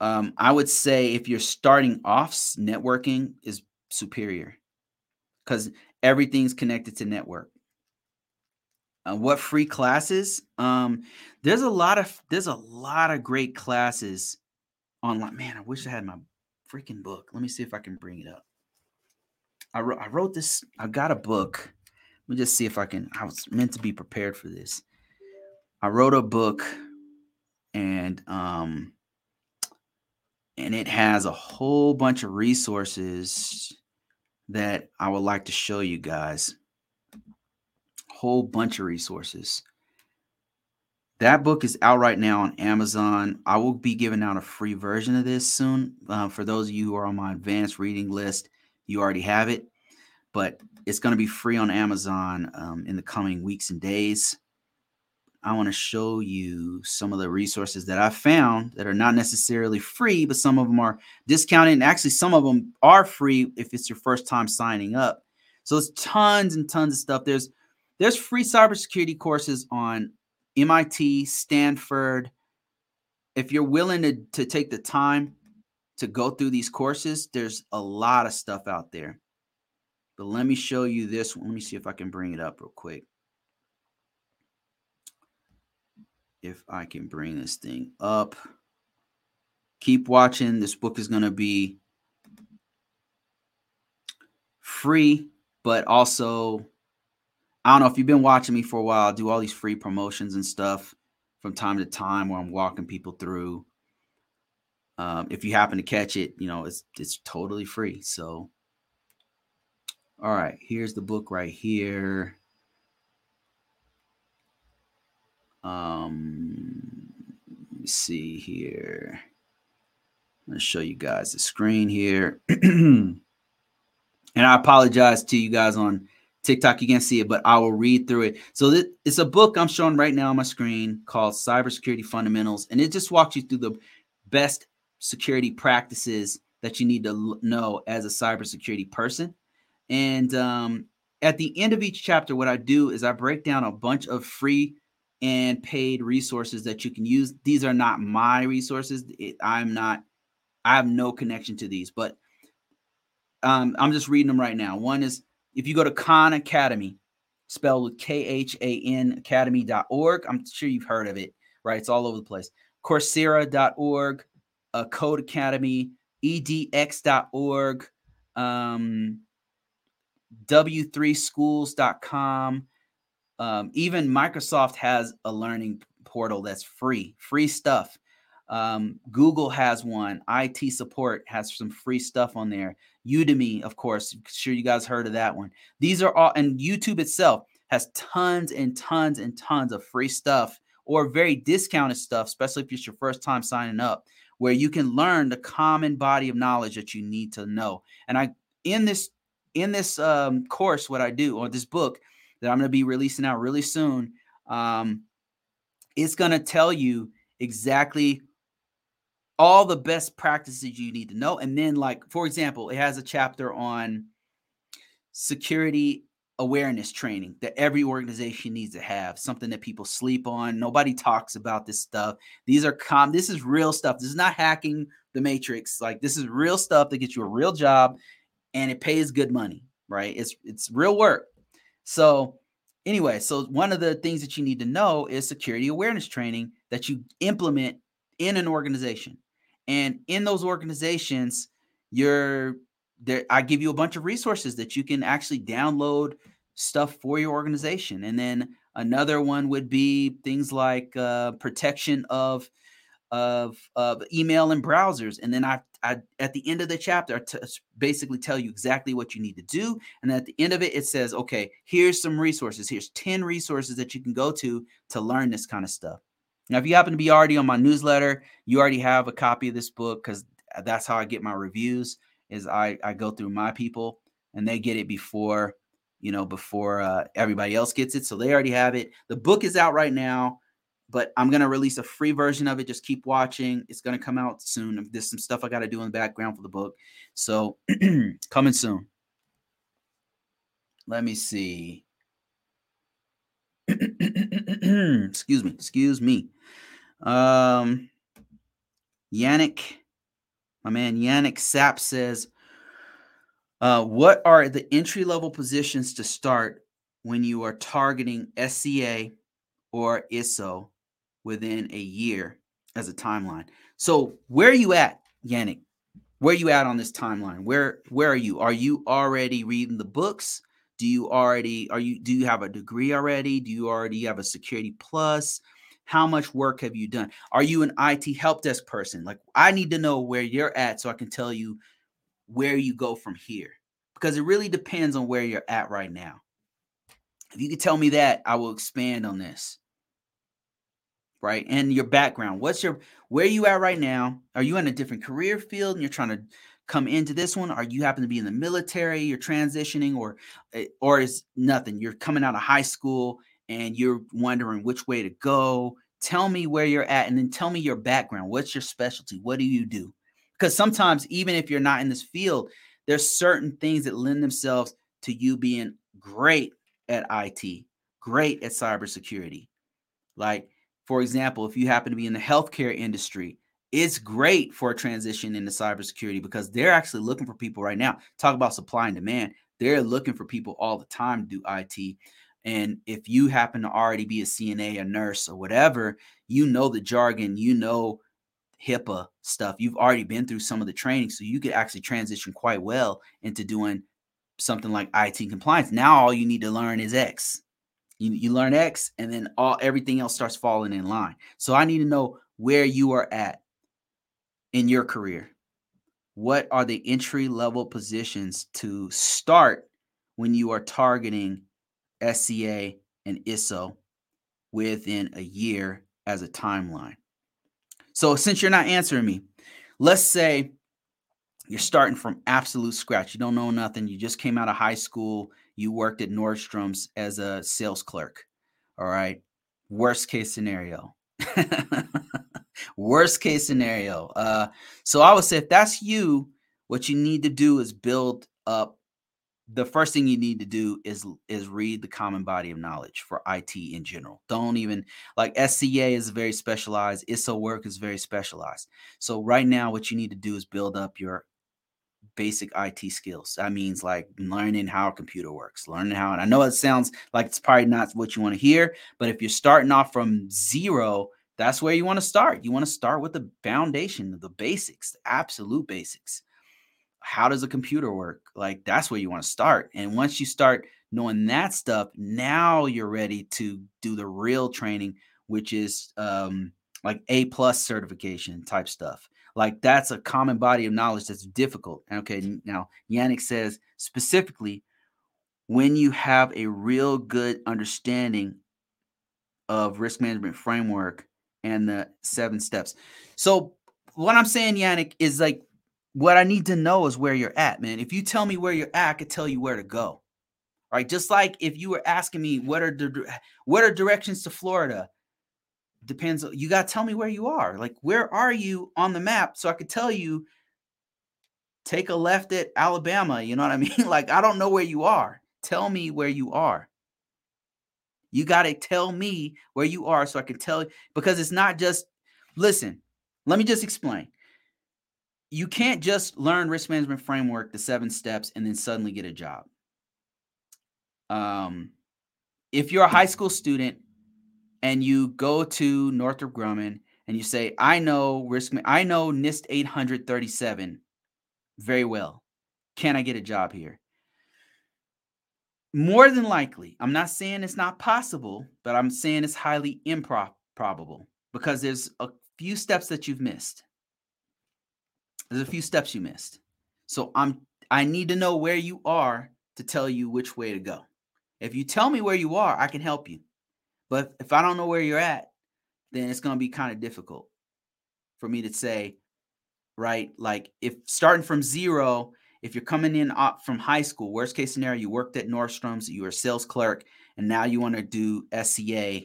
Um, I would say if you're starting off, networking is superior because everything's connected to network. Uh, what free classes? Um, there's a lot of there's a lot of great classes online. Man, I wish I had my freaking book. Let me see if I can bring it up. I wrote I wrote this. I got a book. Let me just see if I can. I was meant to be prepared for this. I wrote a book, and um, and it has a whole bunch of resources that I would like to show you guys. Whole bunch of resources. That book is out right now on Amazon. I will be giving out a free version of this soon. Uh, for those of you who are on my advanced reading list, you already have it, but it's going to be free on Amazon um, in the coming weeks and days. I want to show you some of the resources that I found that are not necessarily free, but some of them are discounted. And actually, some of them are free if it's your first time signing up. So there's tons and tons of stuff. There's there's free cybersecurity courses on MIT, Stanford. If you're willing to, to take the time to go through these courses, there's a lot of stuff out there. But let me show you this. Let me see if I can bring it up real quick. if I can bring this thing up. Keep watching. This book is going to be free, but also, I don't know if you've been watching me for a while, I do all these free promotions and stuff from time to time where I'm walking people through. Um, if you happen to catch it, you know, it's it's totally free. So all right, here's the book right here. Um, let me see here. I'm to show you guys the screen here. [clears throat] and I apologize to you guys on TikTok. You can't see it, but I will read through it. So this, it's a book I'm showing right now on my screen called Cybersecurity Fundamentals. And it just walks you through the best security practices that you need to know as a cybersecurity person. And um, at the end of each chapter, what I do is I break down a bunch of free and paid resources that you can use. These are not my resources. It, I'm not, I have no connection to these, but um, I'm just reading them right now. One is if you go to Khan Academy, spelled with K H A N Academy.org, I'm sure you've heard of it, right? It's all over the place. Coursera.org, uh, Codecademy, edx.org, um, w3schools.com, um, even Microsoft has a learning portal that's free, free stuff. Um, Google has one. IT support has some free stuff on there. Udemy, of course, I'm sure you guys heard of that one. These are all, and YouTube itself has tons and tons and tons of free stuff or very discounted stuff, especially if it's your first time signing up, where you can learn the common body of knowledge that you need to know. And I, in this, in this um, course, what I do or this book, that I'm going to be releasing out really soon. Um, it's going to tell you exactly all the best practices you need to know. And then, like, for example, it has a chapter on security awareness training that every organization needs to have something that people sleep on. Nobody talks about this stuff. These are com this is real stuff. This is not hacking the matrix. Like this is real stuff that gets you a real job and it pays good money right? It's it's real work. So, anyway, so one of the things that you need to know is security awareness training that you implement in an organization. And in those organizations, you're there. I give you a bunch of resources that you can actually download stuff for your organization. And then another one would be things like uh, protection of of of email and browsers and then I, I at the end of the chapter I t- basically tell you exactly what you need to do and at the end of it it says okay here's some resources here's 10 resources that you can go to to learn this kind of stuff now if you happen to be already on my newsletter you already have a copy of this book because that's how i get my reviews is i i go through my people and they get it before you know before uh, everybody else gets it so they already have it the book is out right now but I'm gonna release a free version of it. Just keep watching. It's gonna come out soon. There's some stuff I got to do in the background for the book, so [clears throat] coming soon. Let me see. [clears throat] excuse me, excuse me. Um, Yannick, my man Yannick Sap says, uh, what are the entry level positions to start when you are targeting SCA or ISO within a year as a timeline? So where are you at, Yannick? Where are you at on this timeline? Where where are you? Are you already reading the books? Do you already are you do you have a degree already? Do you already have a security plus? How much work have you done? Are you an IT help desk person? Like I need to know where you're at so I can tell you where you go from here. Because it really depends on where you're at right now. If you could tell me that, I will expand on this. Right? And your background. What's your where you at right now? Are you in a different career field and you're trying to come into this one? Are you happen to be in the military, you're transitioning, or eh, or is nothing? You're coming out of high school and you're wondering which way to go. Tell me where you're at, and then tell me your background. What's your specialty? What do you do? Because sometimes, even if you're not in this field, there's certain things that lend themselves to you being great at IT, great at cybersecurity. Like, for example, if you happen to be in the healthcare industry, it's great for a transition into cybersecurity because they're actually looking for people right now. Talk about supply and demand. They're looking for people all the time to do IT. And if you happen to already be a CNA, a nurse, or whatever, you know the jargon, you know HIPAA stuff. You've already been through some of the training, so you could actually transition quite well into doing something like IT compliance. Now all you need to learn is X. You, you learn X, and then all everything else starts falling in line. So I need to know where you are at in your career? What are the entry level positions to start when you are targeting SCA and ISO within a year as a timeline? So, since you're not answering me, let's say you're starting from absolute scratch. You don't know nothing. You just came out of high school. You worked at Nordstrom's as a sales clerk. All right. Worst case scenario. [laughs] Worst case scenario. Uh, so I would say if that's you, what you need to do is build up. The first thing you need to do is is read the common body of knowledge for IT in general. Don't even like SCA is very specialized. ISO work is very specialized. So right now, what you need to do is build up your basic IT skills. That means like learning how a computer works, learning how, and I know it sounds like it's probably not what you want to hear, but if you're starting off from zero, that's where you want to start. You want to start with the foundation, the basics, the absolute basics. How does a computer work? Like that's where you want to start. And once you start knowing that stuff, now you're ready to do the real training, which is um, like A plus certification type stuff. Like that's a common body of knowledge that's difficult. Okay, now Yannick says specifically when you have a real good understanding of risk management framework and the seven steps. So what I'm saying, Yannick, is like what I need to know is where you're at, man. If you tell me where you're at, I could tell you where to go. Right? Just like if you were asking me what are the what are directions to Florida? Depends. You got to tell me where you are. Like where are you on the map so I could tell you take a left at Alabama, you know what I mean? [laughs] like I don't know where you are. Tell me where you are. You got to tell me where you are so I can tell you because it's not just listen. Let me just explain. You can't just learn risk management framework, the seven steps, and then suddenly get a job. Um, if you're a high school student and you go to Northrop Grumman and you say, "I know risk, I know NIST 837 very well. Can I get a job here?" More than likely, I'm not saying it's not possible, but I'm saying it's highly improbable because there's a few steps that you've missed. There's a few steps you missed. So I'm I need to know where you are to tell you which way to go. If you tell me where you are, I can help you. But if I don't know where you're at, then it's going to be kind of difficult for me to say, right? Like if starting from zero if you're coming in from high school, worst case scenario, you worked at Nordstrom's, you were a sales clerk, and now you want to do SCA,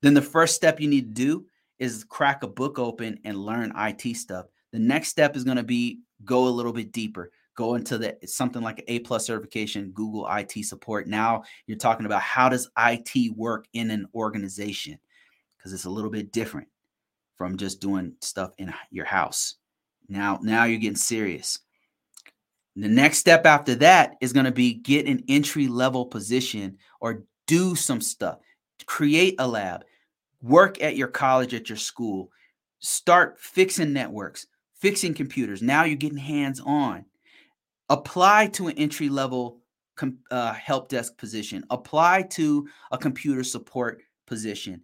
then the first step you need to do is crack a book open and learn IT stuff. The next step is going to be go a little bit deeper. go into the something like an A plus certification, Google IT support. Now you're talking about how does IT work in an organization because it's a little bit different from just doing stuff in your house. Now, now you're getting serious. The next step after that is going to be get an entry level position or do some stuff. Create a lab. Work at your college, at your school. Start fixing networks, fixing computers. Now you're getting hands on apply to an entry level uh, help desk position, apply to a computer support position.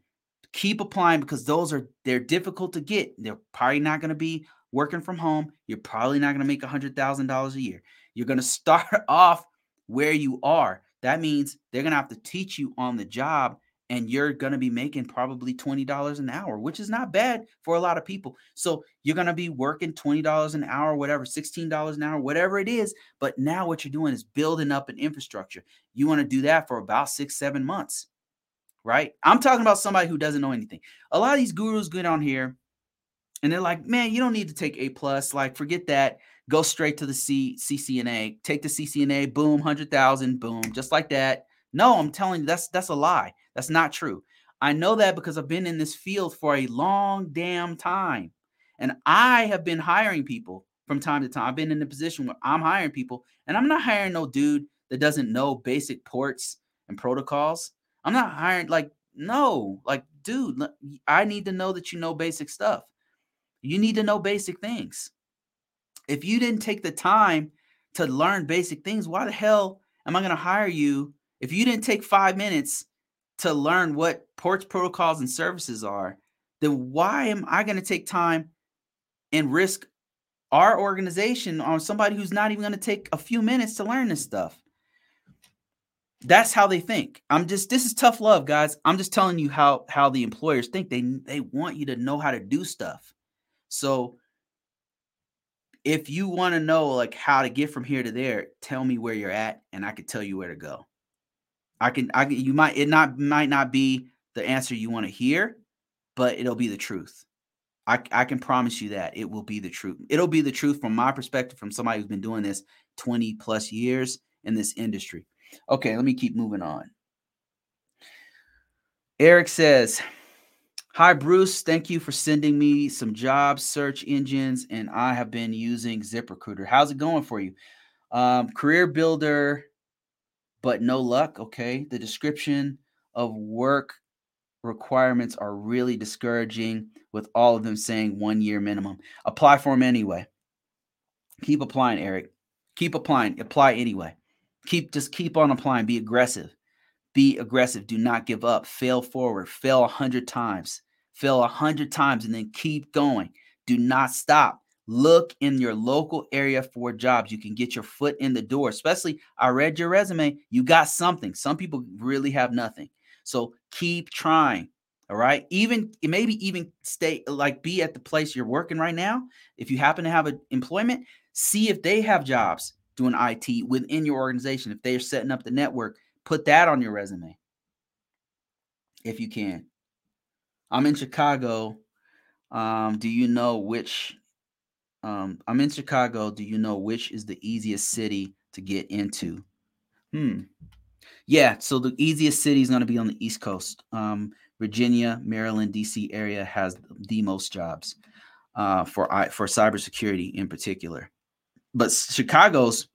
Keep applying because those are they're difficult to get. They're probably not going to be working from home. You're probably not going to make a hundred thousand dollars a year. You're going [laughs] to start off where you are. That means they're going to have to teach you on the job and you're going to be making probably $20 an hour, which is not bad for a lot of people. So you're going to be working $20 an hour, whatever, $16 an hour, whatever it is. But now what you're doing is building up an infrastructure. You want to do that for about six, seven months, right? I'm talking about somebody who doesn't know anything. A lot of these gurus get on here and they're like, man, you don't need to take A plus. Like, forget that. Go straight to the C CCNA. Take the CCNA. Boom, hundred thousand. Boom, just like that. No, I'm telling you, that's that's a lie. That's not true. I know that because I've been in this field for a long damn time. And I have been hiring people from time to time. I've been in a position where I'm hiring people, and I'm not hiring no dude that doesn't know basic ports and protocols. I'm not hiring like no, like dude, I need to know that you know basic stuff. You need to know basic things. If you didn't take the time to learn basic things, why the hell am I going to hire you if you didn't take 5 minutes to learn what ports, protocols, and services are, then why am I going to take time and risk our organization on somebody who's not even going to take a few minutes to learn this stuff? That's how they think. I'm just this is tough love, guys. I'm just telling you how how the employers think. They they want you to know how to do stuff. So if you want to know like how to get from here to there, tell me where you're at and I can tell you where to go. I can I you might it not might not be the answer you want to hear, but it'll be the truth. I, I can promise you that it will be the truth. It'll be the truth from my perspective, from somebody who's been doing this 20 plus years in this industry. Okay, let me keep moving on. Eric says, Hi, Bruce. Thank you for sending me some job search engines, and I have been using ZipRecruiter. How's it going for you? Um, career Builder but no luck. Okay. The description of work requirements are really discouraging with all of them saying one year minimum. Apply for them anyway. Keep applying, Eric. Keep applying. Apply anyway. Keep just keep on applying. Be aggressive. Be aggressive. Do not give up. Fail forward. Fail a hundred times. Fail a hundred times and then keep going. Do not stop. Look in your local area for jobs. You can get your foot in the door. Especially, I read your resume. You got something. Some people really have nothing. So keep trying. All right. Even maybe even stay like be at the place you're working right now. If you happen to have an employment, see if they have jobs doing IT within your organization. If they're setting up the network, put that on your resume if you can. I'm in Chicago. Um, do you know which um, I'm in Chicago. Do you know which is the easiest city to get into? Hmm. Yeah, so the easiest city is going to be on the East Coast. Um, Virginia, Maryland, DC area has the most jobs uh, for for cybersecurity in particular. But Chicago's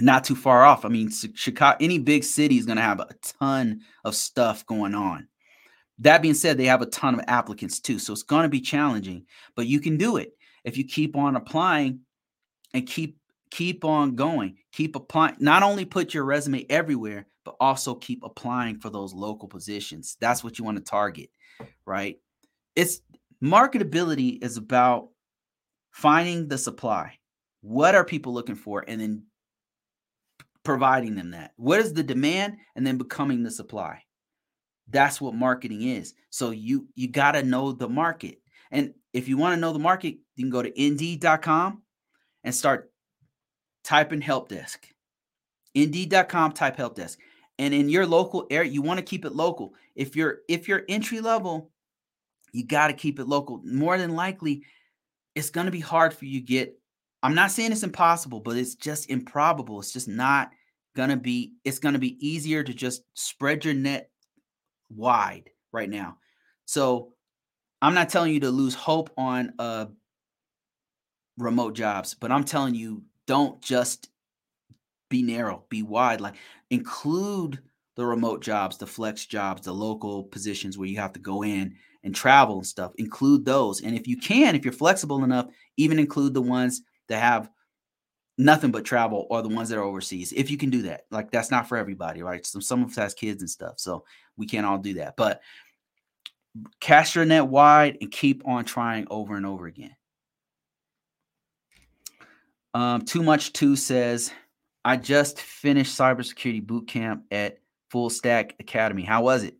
not too far off. I mean, Chicago, any big city is going to have a ton of stuff going on. That being said, they have a ton of applicants too, so it's going to be challenging, but you can do it. If you keep on applying and keep keep on going keep applying not only put your resume everywhere but also keep applying for those local positions. That's what you want to target right? It's marketability is about finding the supply. What are people looking for? And then providing them that what is the demand and then becoming the supply that's what marketing is so you you got to know the market and if you want to know the market, you can go to indeed.com and start typing help desk. Indeed.com, type help desk. And in your local area, you want to keep it local. If you're if you're entry level, you got to keep it local. More than likely, it's going to be hard for you to get I'm not saying it's impossible, but it's just improbable. It's just not gonna be. It's gonna be easier to just spread your net wide right now. So I'm not telling you to lose hope on uh remote jobs, but I'm telling you don't just be narrow, be wide. Like include the remote jobs, the flex jobs, the local positions where you have to go in and travel and stuff. Include those. And if you can, if you're flexible enough, even include the ones that have nothing but travel or the ones that are overseas. If you can do that. Like that's not for everybody, right? Some some of us has kids and stuff. So we can't all do that. But cast your net wide and keep on trying over and over again. Um, too much too says, I just finished cybersecurity boot camp at Full Stack Academy. How was it?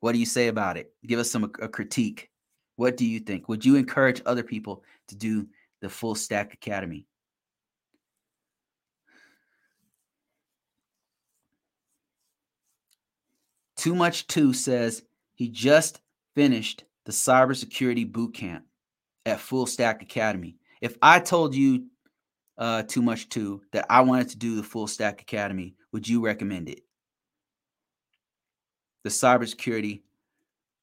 What do you say about it? Give us some a critique. What do you think? Would you encourage other people to do the Full Stack Academy? Too much two says he just finished the cybersecurity boot camp at Full Stack Academy. If I told you uh, too much two that I wanted to do the Full Stack Academy, would you recommend it? The cybersecurity.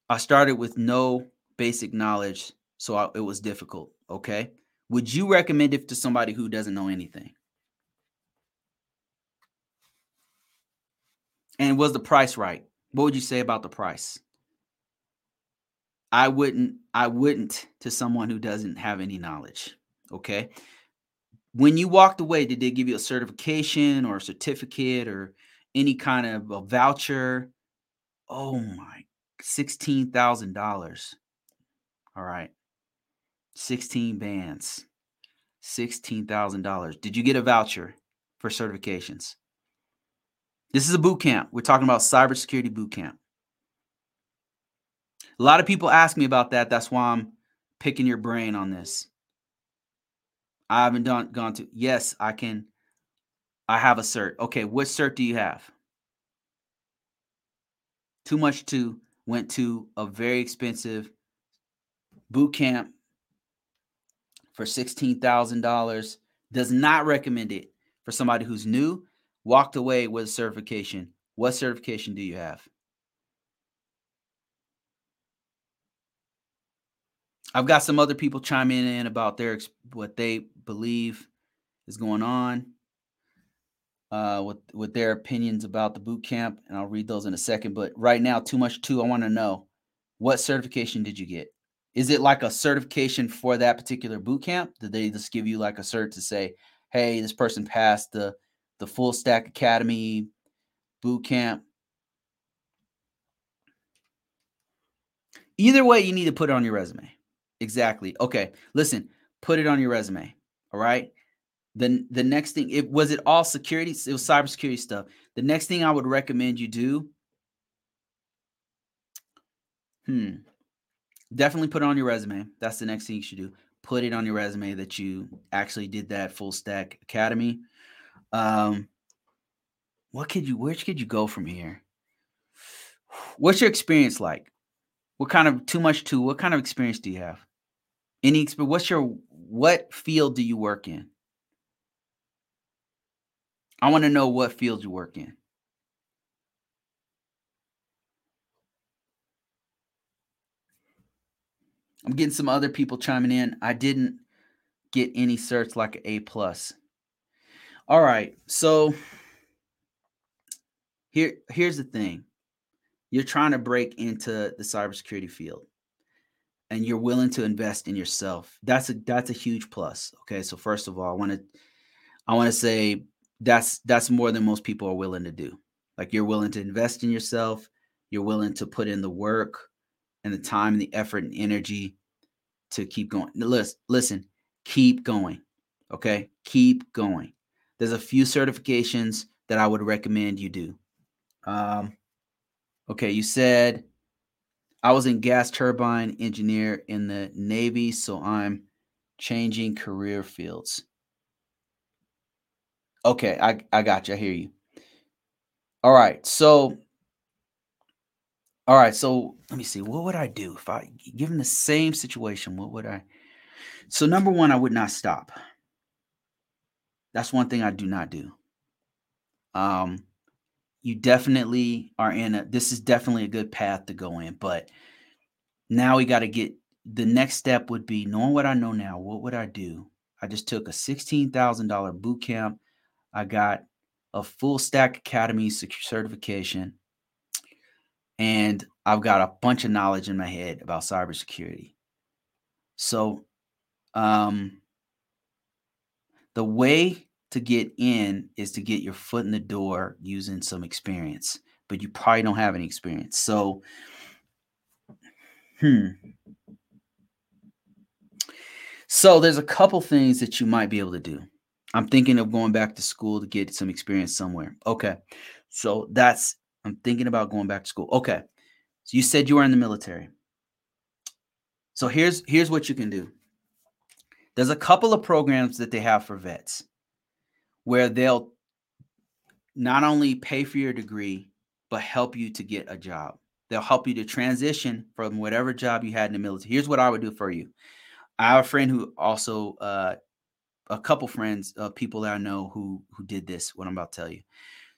I started with no basic knowledge, so I, it was difficult. Okay. Would you recommend it to somebody who doesn't know anything? And was the price right? What would you say about the price? I wouldn't I wouldn't to someone who doesn't have any knowledge. Okay? When you walked away, did they give you a certification or a certificate or any kind of a voucher? Oh my, $16,000. All right. 16 bands. $16,000. Did you get a voucher for certifications? This is a boot camp. We're talking about cybersecurity boot camp. A lot of people ask me about that. That's why I'm picking your brain on this. I haven't done gone to. Yes, I can. I have a cert. Okay, what cert do you have? Too much to went to a very expensive boot camp for $16,000. Does not recommend it for somebody who's new, walked away with certification. What certification do you have? I've got some other people chiming in about their what they believe is going on uh, with with their opinions about the boot camp, and I'll read those in a second. But right now, too much too. I want to know what certification did you get? Is it like a certification for that particular boot camp? Did they just give you like a cert to say, "Hey, this person passed the the Full Stack Academy boot camp"? Either way, you need to put it on your resume. Exactly. Okay. Listen, put it on your resume. All right. Then the next thing, it was it all security? It was cybersecurity stuff. The next thing I would recommend you do. Hmm. Definitely put it on your resume. That's the next thing you should do. Put it on your resume that you actually did that full stack academy. Um, what could you? Where could you go from here? What's your experience like? What kind of too much to? What kind of experience do you have? Any experience? What's your what field do you work in? I want to know what field you work in. I'm getting some other people chiming in. I didn't get any certs like an A plus. All right, so here here's the thing. You're trying to break into the cybersecurity field and you're willing to invest in yourself. That's a that's a huge plus. Okay. So first of all, I want to I want to say that's that's more than most people are willing to do. Like you're willing to invest in yourself, you're willing to put in the work and the time and the effort and energy to keep going. Listen, listen, keep going. Okay? Keep going. There's a few certifications that I would recommend you do. Um okay, you said I was in gas turbine engineer in the Navy, so I'm changing career fields. Okay, I I got you. I hear you. All right, so all right, so let me see. What would I do if I given the same situation? What would I? So number one, I would not stop. That's one thing I do not do. Um, you definitely are in a. This is definitely a good path to go in, but now we got to get the next step would be knowing what I know now. What would I do? I just took a $16,000 boot camp. I got a full stack academy certification. And I've got a bunch of knowledge in my head about cybersecurity. So, um, the way to get in is to get your foot in the door using some experience, but you probably don't have any experience. So, hmm. So there's a couple things that you might be able to do. I'm thinking of going back to school to get some experience somewhere. Okay. So that's I'm thinking about going back to school. Okay. So you said you were in the military. So here's here's what you can do. There's a couple of programs that they have for vets where they'll not only pay for your degree but help you to get a job. They'll help you to transition from whatever job you had in the military. Here's what I would do for you. I have a friend who also uh, a couple friends of uh, people that I know who who did this. What I'm about to tell you.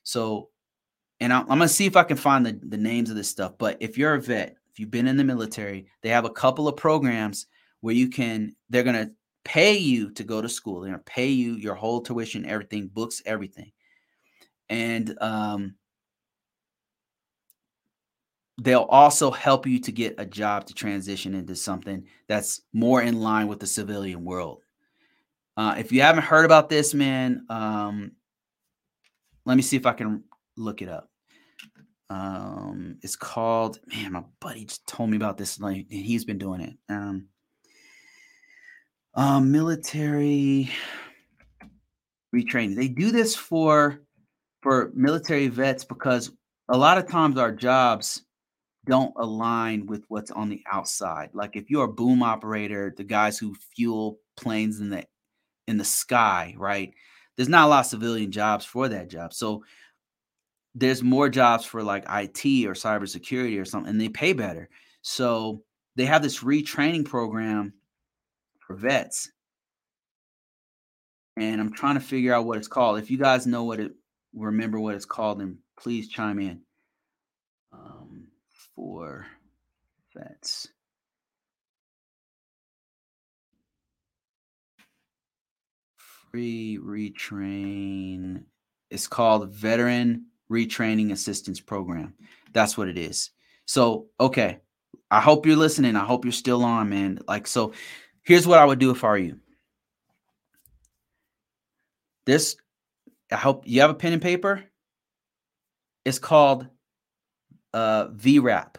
So, and I'm, gonna see if I can find the the names of this stuff. But if you're a vet, if you've been in the military, they have a couple of programs where you can. They're gonna pay you to go to school. They're gonna pay you your whole tuition, everything, books, everything, and um, they'll also help you to get a job to transition into something that's more in line with the civilian world. Uh, if you haven't heard about this, man, um, let me see if I can look it up. Um, it's called, man, my buddy just told me about this. Like, he's been doing it. Um, uh, military retraining. They do this for for military vets because a lot of times our jobs don't align with what's on the outside. Like if you're a boom operator, the guys who fuel planes in the in the sky, right? There's not a lot of civilian jobs for that job. So there's more jobs for like IT or cybersecurity or something, and they pay better. So they have this retraining program for vets. And I'm trying to figure out what it's called. If you guys know what it remember what it's called, then please chime in. Um, for vets. Free retrain. It's called Veteran Retraining Assistance Program. That's what it is. So, okay. I hope you're listening. I hope you're still on, man. Like, so here's what I would do if I were you. This, I hope you have a pen and paper. It's called uh, VRAP.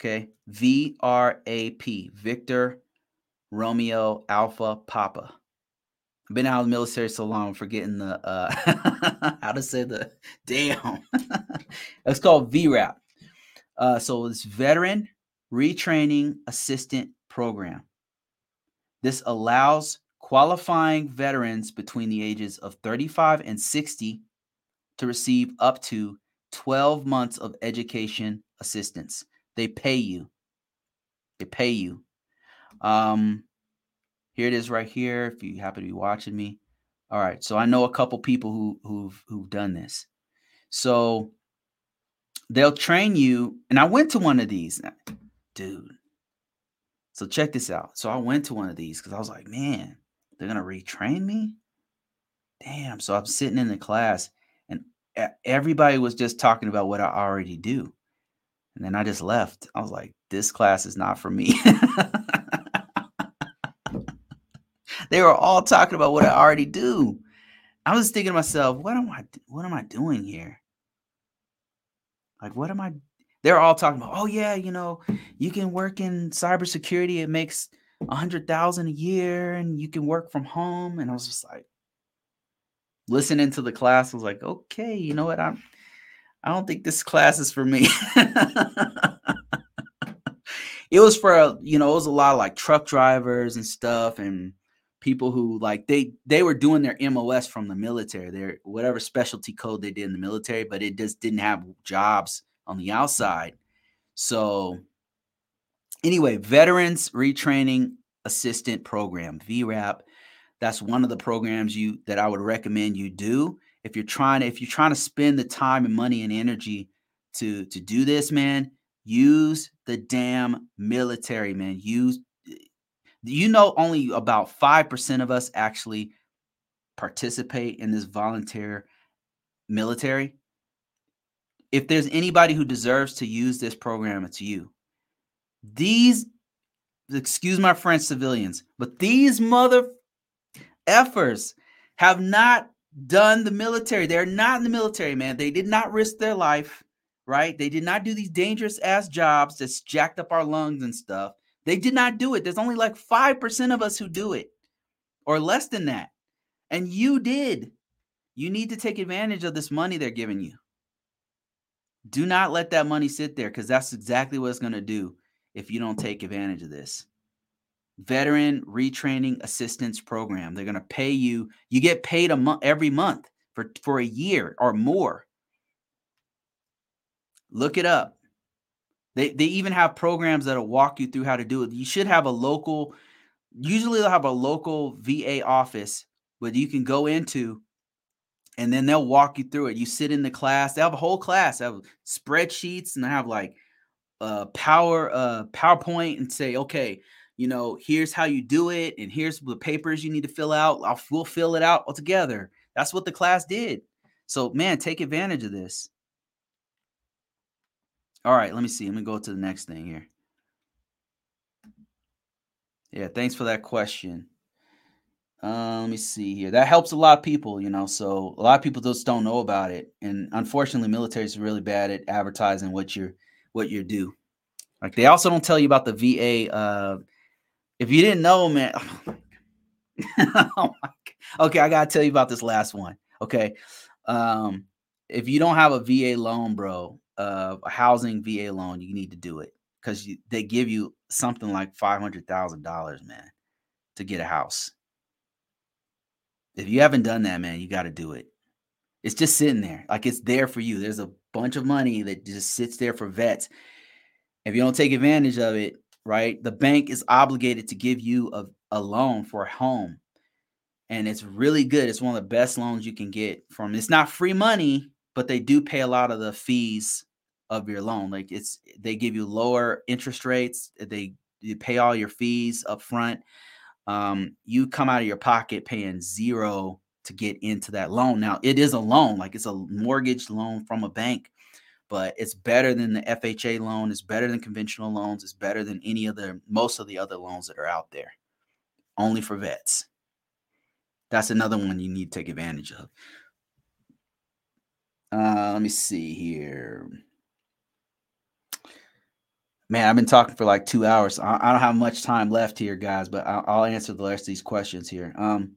Okay, V R A P, Victor Romeo Alpha Papa. Been out of the military so long, I'm forgetting the uh, [laughs] how to say the damn. [laughs] it's called VRAP. Uh, so it's Veteran Retraining Assistant Program. This allows qualifying veterans between the ages of 35 and 60 to receive up to 12 months of education assistance. They pay you. They pay you. Um, here it is right here. If you happen to be watching me. All right. So I know a couple people who who've who've done this. So they'll train you. And I went to one of these, dude. So check this out. So I went to one of these because I was like, man, they're gonna retrain me. Damn. So I'm sitting in the class and everybody was just talking about what I already do. And then I just left. I was like, this class is not for me. [laughs] they were all talking about what I already do. I was thinking to myself, what am I what am I doing here? Like what am I they're all talking about, oh yeah, you know, you can work in cybersecurity, it makes a hundred thousand a year and you can work from home. And I was just like, listening to the class, I was like, okay, you know what? I'm I don't think this class is for me. [laughs] it was for you know, it was a lot of like truck drivers and stuff and people who like they they were doing their MOS from the military, their whatever specialty code they did in the military, but it just didn't have jobs on the outside. So anyway, Veterans Retraining Assistant Program, VRAP that's one of the programs you that I would recommend you do if you're trying to if you're trying to spend the time and money and energy to to do this, man. Use the damn military, man. Use you know only about 5% of us actually participate in this volunteer military. If there's anybody who deserves to use this program, it's you. These, excuse my French civilians, but these mother effers have not done the military. They're not in the military, man. They did not risk their life, right? They did not do these dangerous ass jobs that's jacked up our lungs and stuff. They did not do it. There's only like 5% of us who do it, or less than that. And you did. You need to take advantage of this money they're giving you. Do not let that money sit there because that's exactly what it's going to do if you don't take advantage of this. Veteran Retraining Assistance Program. They're going to pay you. You get paid a month every month for, for a year or more. Look it up. They, they even have programs that'll walk you through how to do it. You should have a local, usually they'll have a local VA office where you can go into and then they'll walk you through it. You sit in the class, they have a whole class, they have spreadsheets and they have like uh power uh PowerPoint and say, okay, you know, here's how you do it, and here's the papers you need to fill out. I'll, we'll fill it out all together. That's what the class did. So, man, take advantage of this. All right, let me see. Let me go to the next thing here. Yeah, thanks for that question. Uh, let me see here. That helps a lot of people, you know. So a lot of people just don't know about it, and unfortunately, military is really bad at advertising what you're what you do. Like they also don't tell you about the VA. Uh, if you didn't know, man. oh [laughs] okay, I gotta tell you about this last one. Okay, um, if you don't have a VA loan, bro, uh, a housing VA loan, you need to do it because they give you something like five hundred thousand dollars, man, to get a house. If you haven't done that, man, you got to do it. It's just sitting there, like it's there for you. There's a bunch of money that just sits there for vets. If you don't take advantage of it, right, the bank is obligated to give you a, a loan for a home. And it's really good. It's one of the best loans you can get from. It's not free money, but they do pay a lot of the fees of your loan. Like it's they give you lower interest rates. They you pay all your fees up front. Um, you come out of your pocket paying zero to get into that loan. Now it is a loan, like it's a mortgage loan from a bank, but it's better than the FHA loan. It's better than conventional loans. It's better than any of the most of the other loans that are out there. Only for vets. That's another one you need to take advantage of. Uh, let me see here man, I've been talking for like two hours. I, I don't have much time left here, guys, but I'll, I'll, answer the rest of these questions here. Um,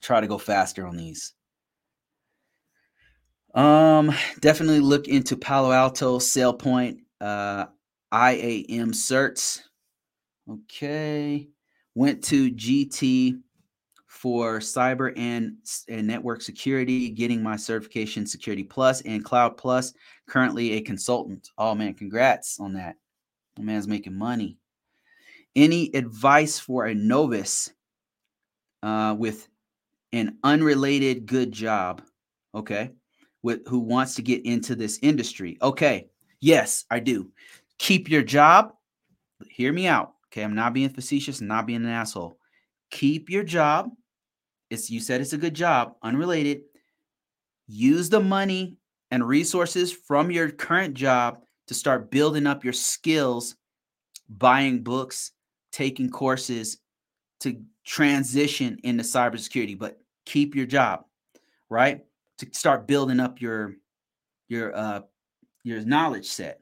try to go faster on these. Um, definitely look into Palo Alto, SailPoint, uh, IAM certs. Okay, went to GT for cyber and, and network security, getting my certification Security Plus and Cloud Plus. Currently a consultant. Oh man, congrats on that. The man's making money. Any advice for a novice uh, with an unrelated good job? Okay, with who wants to get into this industry? Okay, yes, I do. Keep your job. Hear me out. Okay, I'm not being facetious, I'm not being an asshole. Keep your job it's you said it's a good job, unrelated. Use the money and resources from your current job to start building up your skills, buying books, taking courses to transition into cybersecurity, but keep your job, right? To start building up your your uh your knowledge set.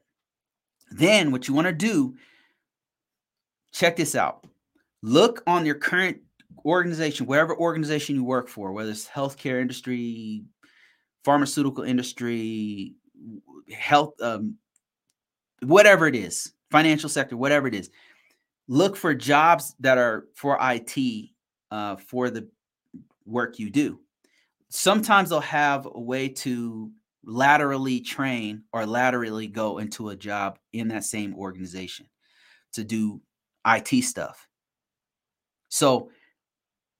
Then what you want to do, check this out. Look on your current organization, whatever organization you work for, whether it's healthcare industry, pharmaceutical industry, health, um, whatever it is, financial sector, whatever it is, look for jobs that are for IT uh, for the work you do. Sometimes they'll have a way to laterally train or laterally go into a job in that same organization to do IT stuff. So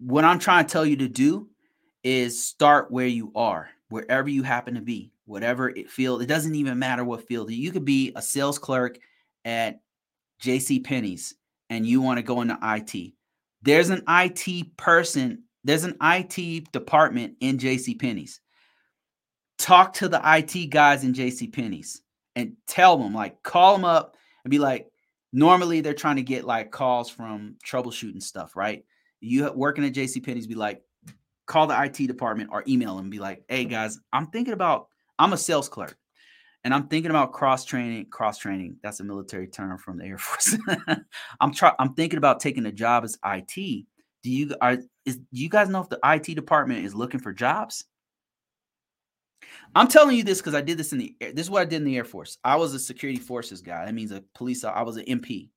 what I'm trying to tell you to do is start where you are, wherever you happen to be, whatever it field. It doesn't even matter what field. You could be a sales clerk at JC Penney's and you want to go into IT. There's an IT person, there's an IT department in JC Penney's. Talk to the IT guys in JC Penney's and tell them, like, call them up and be like, normally they're trying to get like calls from troubleshooting stuff, right? You working at JC Penney's, be like, call the IT department or email them, be like, hey guys, I'm thinking about, I'm a sales clerk and I'm thinking about cross training. Cross training, that's a military term from the Air [laughs] Force. I'm trying, I'm thinking about taking a job as IT. Do you are is do you guys know if the IT department is looking for jobs? I'm telling you this because I did this in the this is what I did in the Air Force. I was a security forces guy. That means a police. I was an MP.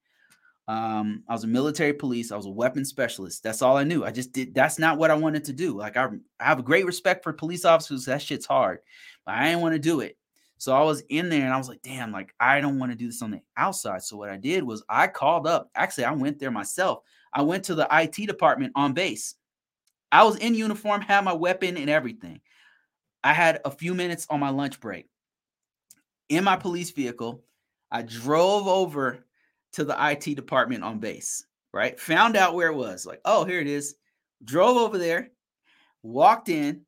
Um, I was a military police. I was a weapons specialist. That's all I knew. I just did. That's not what I wanted to do. Like I, I have a great respect for police officers. That shit's hard, but I didn't want to do it. So I was in there and I was like, damn, like I don't want to do this on the outside. So what I did was I called up. Actually, I went there myself. I went to the IT department on base. I was in uniform, had my weapon and everything. I had a few minutes on my lunch break. In my police vehicle, I drove over to the IT department on base, right? Found out where it was. Like, oh, here it is. Drove over there, walked in,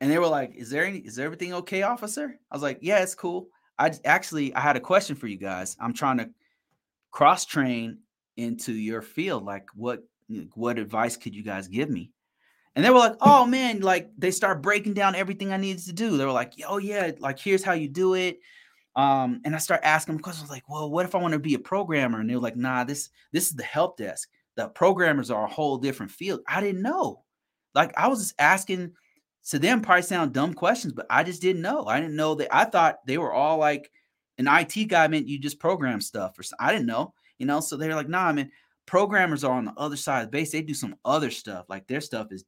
and they were like, "Is there any? Is everything okay, officer?" I was like, "Yeah, it's cool." I actually I had a question for you guys. I'm trying to cross train into your field. Like, what what advice could you guys give me? And they were like, "Oh man!" Like they start breaking down everything I needed to do. They were like, "Oh yeah, like here's how you do it." Um, and I start asking them questions like, "Well, what if I want to be a programmer?" And they were like, "Nah, this this is the help desk. The programmers are a whole different field." I didn't know. Like I was just asking. To them, probably sound dumb questions, but I just didn't know. I didn't know that. I thought they were all like an IT guy meant you just program stuff, or I didn't know. You know, so they're like, "Nah, I mean." programmers are on the other side of the base. They do some other stuff. Like their stuff is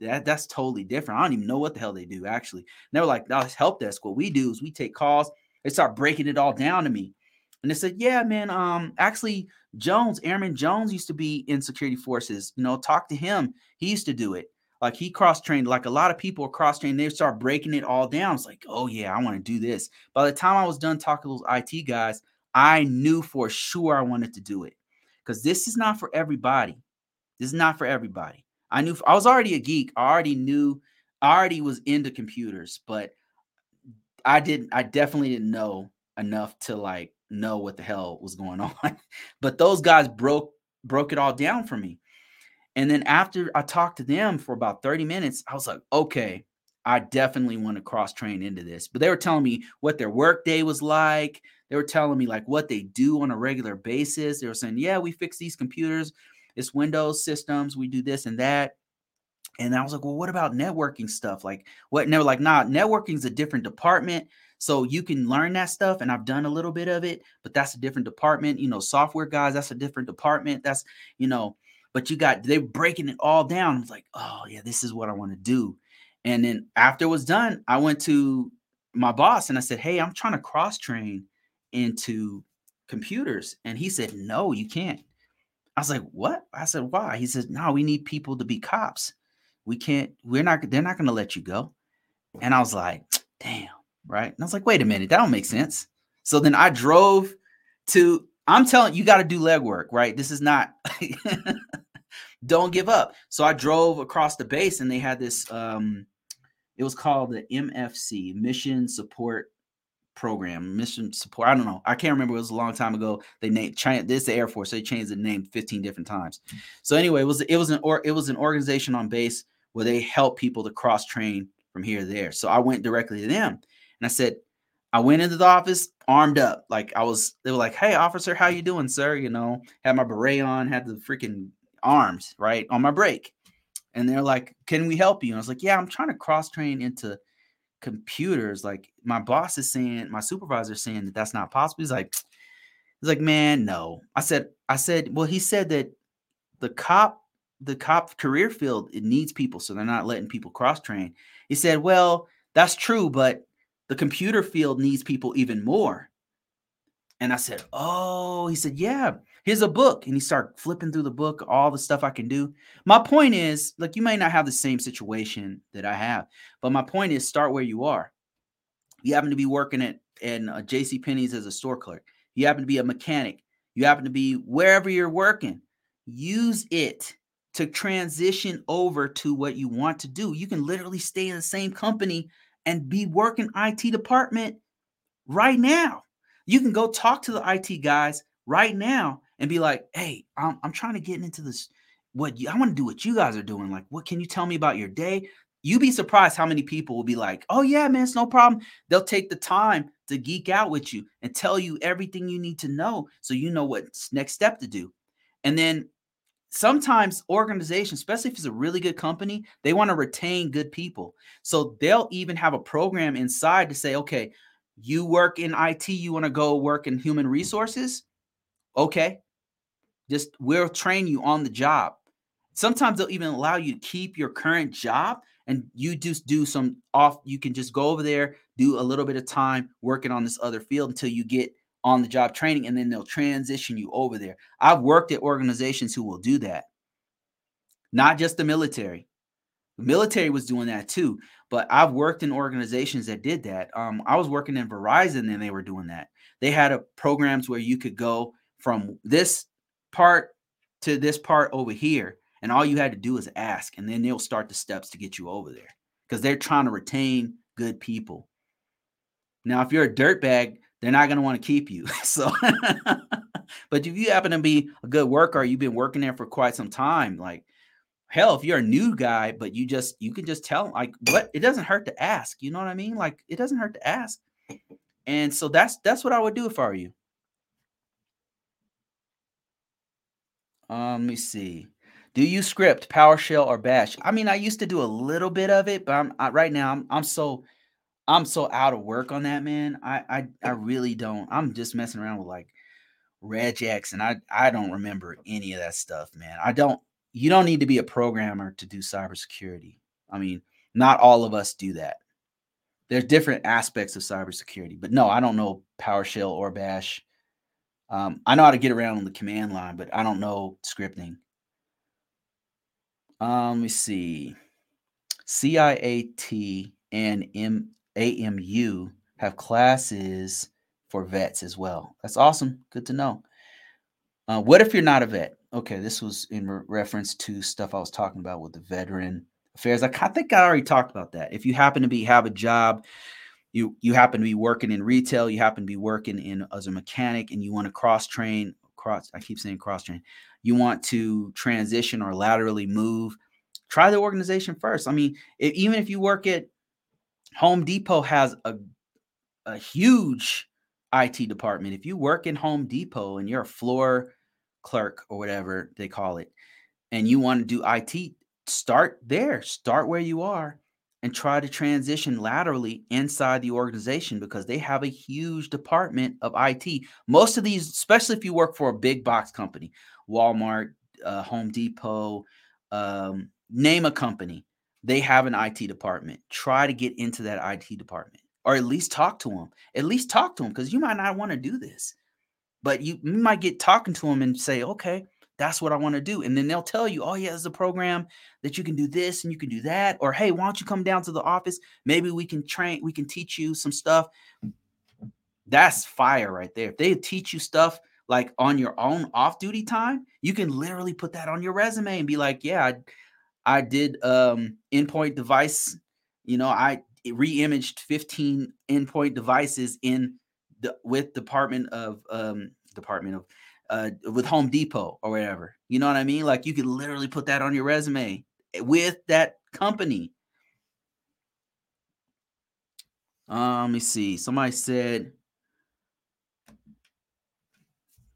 that that's totally different. I don't even know what the hell they do actually. And they were like, "That's help desk." What we do is we take calls. They start breaking it all down to me, and they said, "Yeah, man. Um, actually, Jones, Airman Jones, used to be in security forces. You know, talk to him. He used to do it. Like he cross trained. Like a lot of people are cross trained. They start breaking it all down. It's like, oh yeah, I want to do this. By the time I was done talking to those IT guys, I knew for sure I wanted to do it because this is not for everybody. This is not for everybody. I knew I was already a geek. I already knew, I already was into computers, but I didn't, I definitely didn't know enough to like know what the hell was going [laughs] on. but those guys broke broke it all down for me. And then after I talked to them for about 30 minutes, I was like, okay, I definitely want to cross train into this. But they were telling me what their work day was like. They were telling me like what they do on a regular basis. They were saying, yeah, we fix these computers it's Windows systems. We do this and that. And I was like, well, what about networking stuff? Like, what? And they were like, nah, networking's a different department. So you can learn that stuff. And I've done a little bit of it, but that's a different department. You know, software guys, that's a different department. That's, you know, but you got, they're breaking it all down. It's like, oh, yeah, this is what I want to do. And then after it was done, I went to my boss and I said, hey, I'm trying to cross train into computers. And he said, no, you can't. I was like, what? I said, why? He said, no, we need people to be cops. We can't, we're not, they're not going to let you go. And I was like, [tsk] damn. Right. And I was like, wait a minute, that don't make sense. So then I drove to, I'm telling you, got to do legwork, right? This is not, [laughs] don't give up. So I drove across the base and they had this, um, it was called the MFC, Mission Support program, mission support. I don't know. I can't remember. It was a long time ago. They named China. This the Air Force. So they changed the name 15 different times. So anyway, it was it was an or it was an organization on base where they help people to cross train from here to there. So I went directly to them and I said, I went into the office armed up. Like I was, they were like, Hey officer, how you doing, sir? You know, had my beret on, had the freaking arms right on my break. And they're like, Can we help you? And I was like, Yeah, I'm trying to cross train into computers like my boss is saying my supervisor is saying that that's not possible he's like he's like man no i said i said well he said that the cop the cop career field it needs people so they're not letting people cross train he said well that's true but the computer field needs people even more And I said, Oh, he said, Yeah, here's a book. And he started flipping through the book, all the stuff I can do. My point is, like, you may not have the same situation that I have, but my point is start where you are. You happen to be working at in uh, JC Penney's as a store clerk. You happen to be a mechanic. You happen to be wherever you're working. Use it to transition over to what you want to do. You can literally stay in the same company and be working IT department right now. You can go talk to the IT guys right now and be like, "Hey, I'm, I'm trying to get into this. What you, I want to do what you guys are doing. Like, what can you tell me about your day? You'd be surprised how many people will be like, "Oh yeah, man, it's no problem." They'll take the time to geek out with you and tell you everything you need to know, so you know what's next step to do. And then sometimes organizations, especially if it's a really good company, they want to retain good people. So they'll even have a program inside to say, okay, you work in IT, you want to go work in human resources? Okay. Just we'll train you on the job. Sometimes they'll even allow you to keep your current job and you just do some off. You can just go over there, do a little bit of time working on this other field until you get on the job training and then they'll transition you over there. I've worked at organizations who will do that, not just the military. The military was doing that too, but I've worked in organizations that did that. Um, I was working in Verizon and they were doing that. They had a, programs where you could go from this part to this part over here, and all you had to do is ask, and then they'll start the steps to get you over there because they're trying to retain good people. Now, if you're a dirtbag, they're not going to want to keep you. [laughs] So, but if you happen to be a good worker, you've been working there for quite some time, like hell, if you're a new guy, but you just you can just tell like what it doesn't hurt to ask. You know what I mean? Like it doesn't hurt to ask. And so that's that's what I would do if I were you. Um, let me see. Do you script PowerShell or Bash? I mean, I used to do a little bit of it, but I'm I, right now I'm I'm so I'm so out of work on that, man. I I I really don't. I'm just messing around with like regex, and I I don't remember any of that stuff, man. I don't. You don't need to be a programmer to do cybersecurity. I mean, not all of us do that. There's different aspects of cybersecurity, but no, I don't know PowerShell or Bash. Um, I know how to get around on the command line, but I don't know scripting. Um, let me see. CIAT and M AMU have classes for vets as well. That's awesome. Good to know. Uh, what if you're not a vet? Okay, this was in re- reference to stuff I was talking about with the veteran affairs. I, I think I already talked about that. If you happen to be have a job, you you happen to be working in retail, you happen to be working in as a mechanic, and you want to cross train. Cross. I keep saying cross train. You want to transition or laterally move. Try the organization first. I mean, if, even if you work at Home Depot has a a huge IT department. If you work in Home Depot and you're a floor clerk or whatever they call it, and you want to do IT, start there. Start where you are and try to transition laterally inside the organization because they have a huge department of IT. Most of these, especially if you work for a big box company, Walmart, uh, Home Depot, um, name a company, they have an IT department. Try to get into that IT department or at least talk to them. At least talk to them because you might not want to do this, but you, might get talking to them and say, okay, that's what I want to do. And then they'll tell you, oh, yeah, there's a program that you can do this and you can do that. Or, hey, why don't you come down to the office? Maybe we can train, we can teach you some stuff. That's fire right there. If they teach you stuff like on your own off duty time, you can literally put that on your resume and be like, yeah, I, I did um, endpoint device. You know, I re-imaged 15 endpoint devices in the with Department of um, Department of uh, with Home Depot or whatever. You know what I mean? Like you could literally put that on your resume with that company. Um, let me see. Somebody said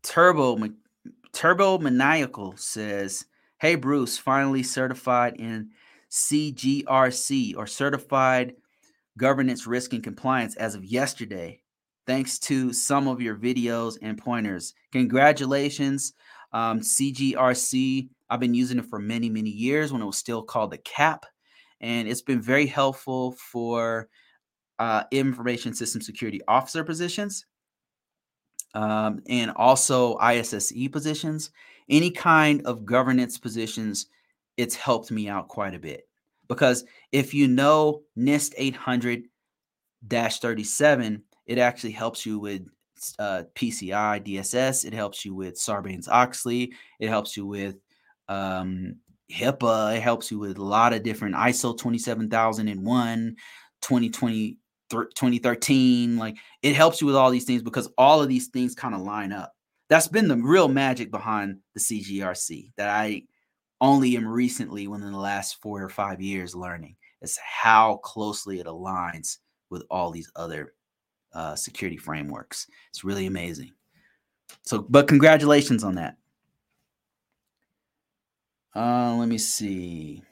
Turbo Turbo Maniacal says Hey, Bruce, finally certified in CGRC or Certified Governance Risk and Compliance as of yesterday, thanks to some of your videos and pointers. Congratulations, um, CGRC. I've been using it for many, many years when it was still called the CAP, and it's been very helpful for uh, information system security officer positions. um, and also ISSE positions, any kind of governance positions, it's helped me out quite a bit. Because if you know NIST 800 37, it actually helps you with uh, PCI DSS. It helps you with Sarbanes Oxley. It helps you with um, HIPAA. It helps you with a lot of different ISO 27001, 2020, 2013. Like it helps you with all these things because all of these things kind of line up. That's been the real magic behind the CGRC that I only am recently, within the last four or five years, learning is how closely it aligns with all these other uh, security frameworks. It's really amazing. So, but congratulations on that. Uh, let me see.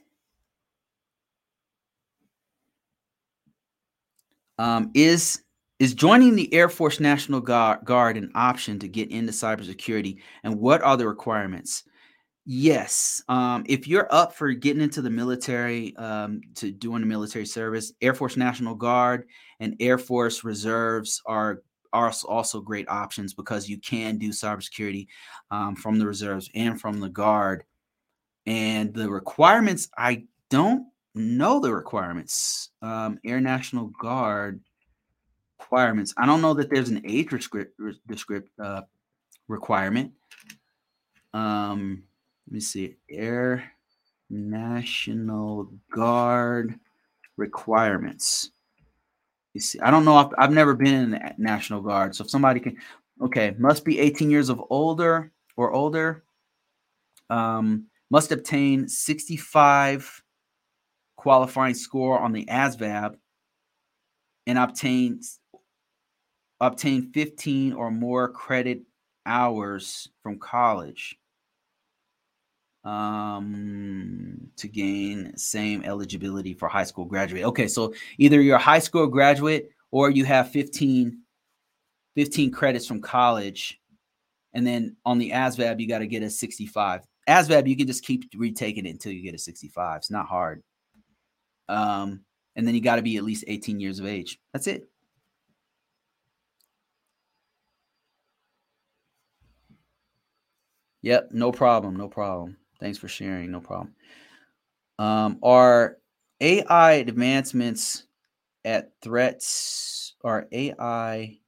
Um, is is joining the Air Force National Guard an option to get into cybersecurity, and what are the requirements? Yes. Um, if you're up for getting into the military, um, to doing the military service, Air Force National Guard and Air Force Reserves are are also great options because you can do cybersecurity um, from the reserves and from the guard. And the requirements, I don't know the requirements. Um, Air National Guard requirements. I don't know that there's an age descript, uh, requirement. Um, let me see, Air National Guard requirements. You see, I don't know. If, I've never been in the National Guard, so if somebody can, okay, must be 18 years of older or older. Um, must obtain 65 qualifying score on the ASVAB and obtain obtain 15 or more credit hours from college um, to gain same eligibility for high school graduate. Okay, so either you're a high school graduate or you have 15, 15 credits from college. And then on the ASVAB, you got to get a 65. ASVAB, you can just keep retaking it until you get a 65. It's not hard. Um, and then you got to be at least 18 years of age. That's it. Yep, no problem, no problem. Thanks for sharing. No problem. Um, are AI advancements at threats are AI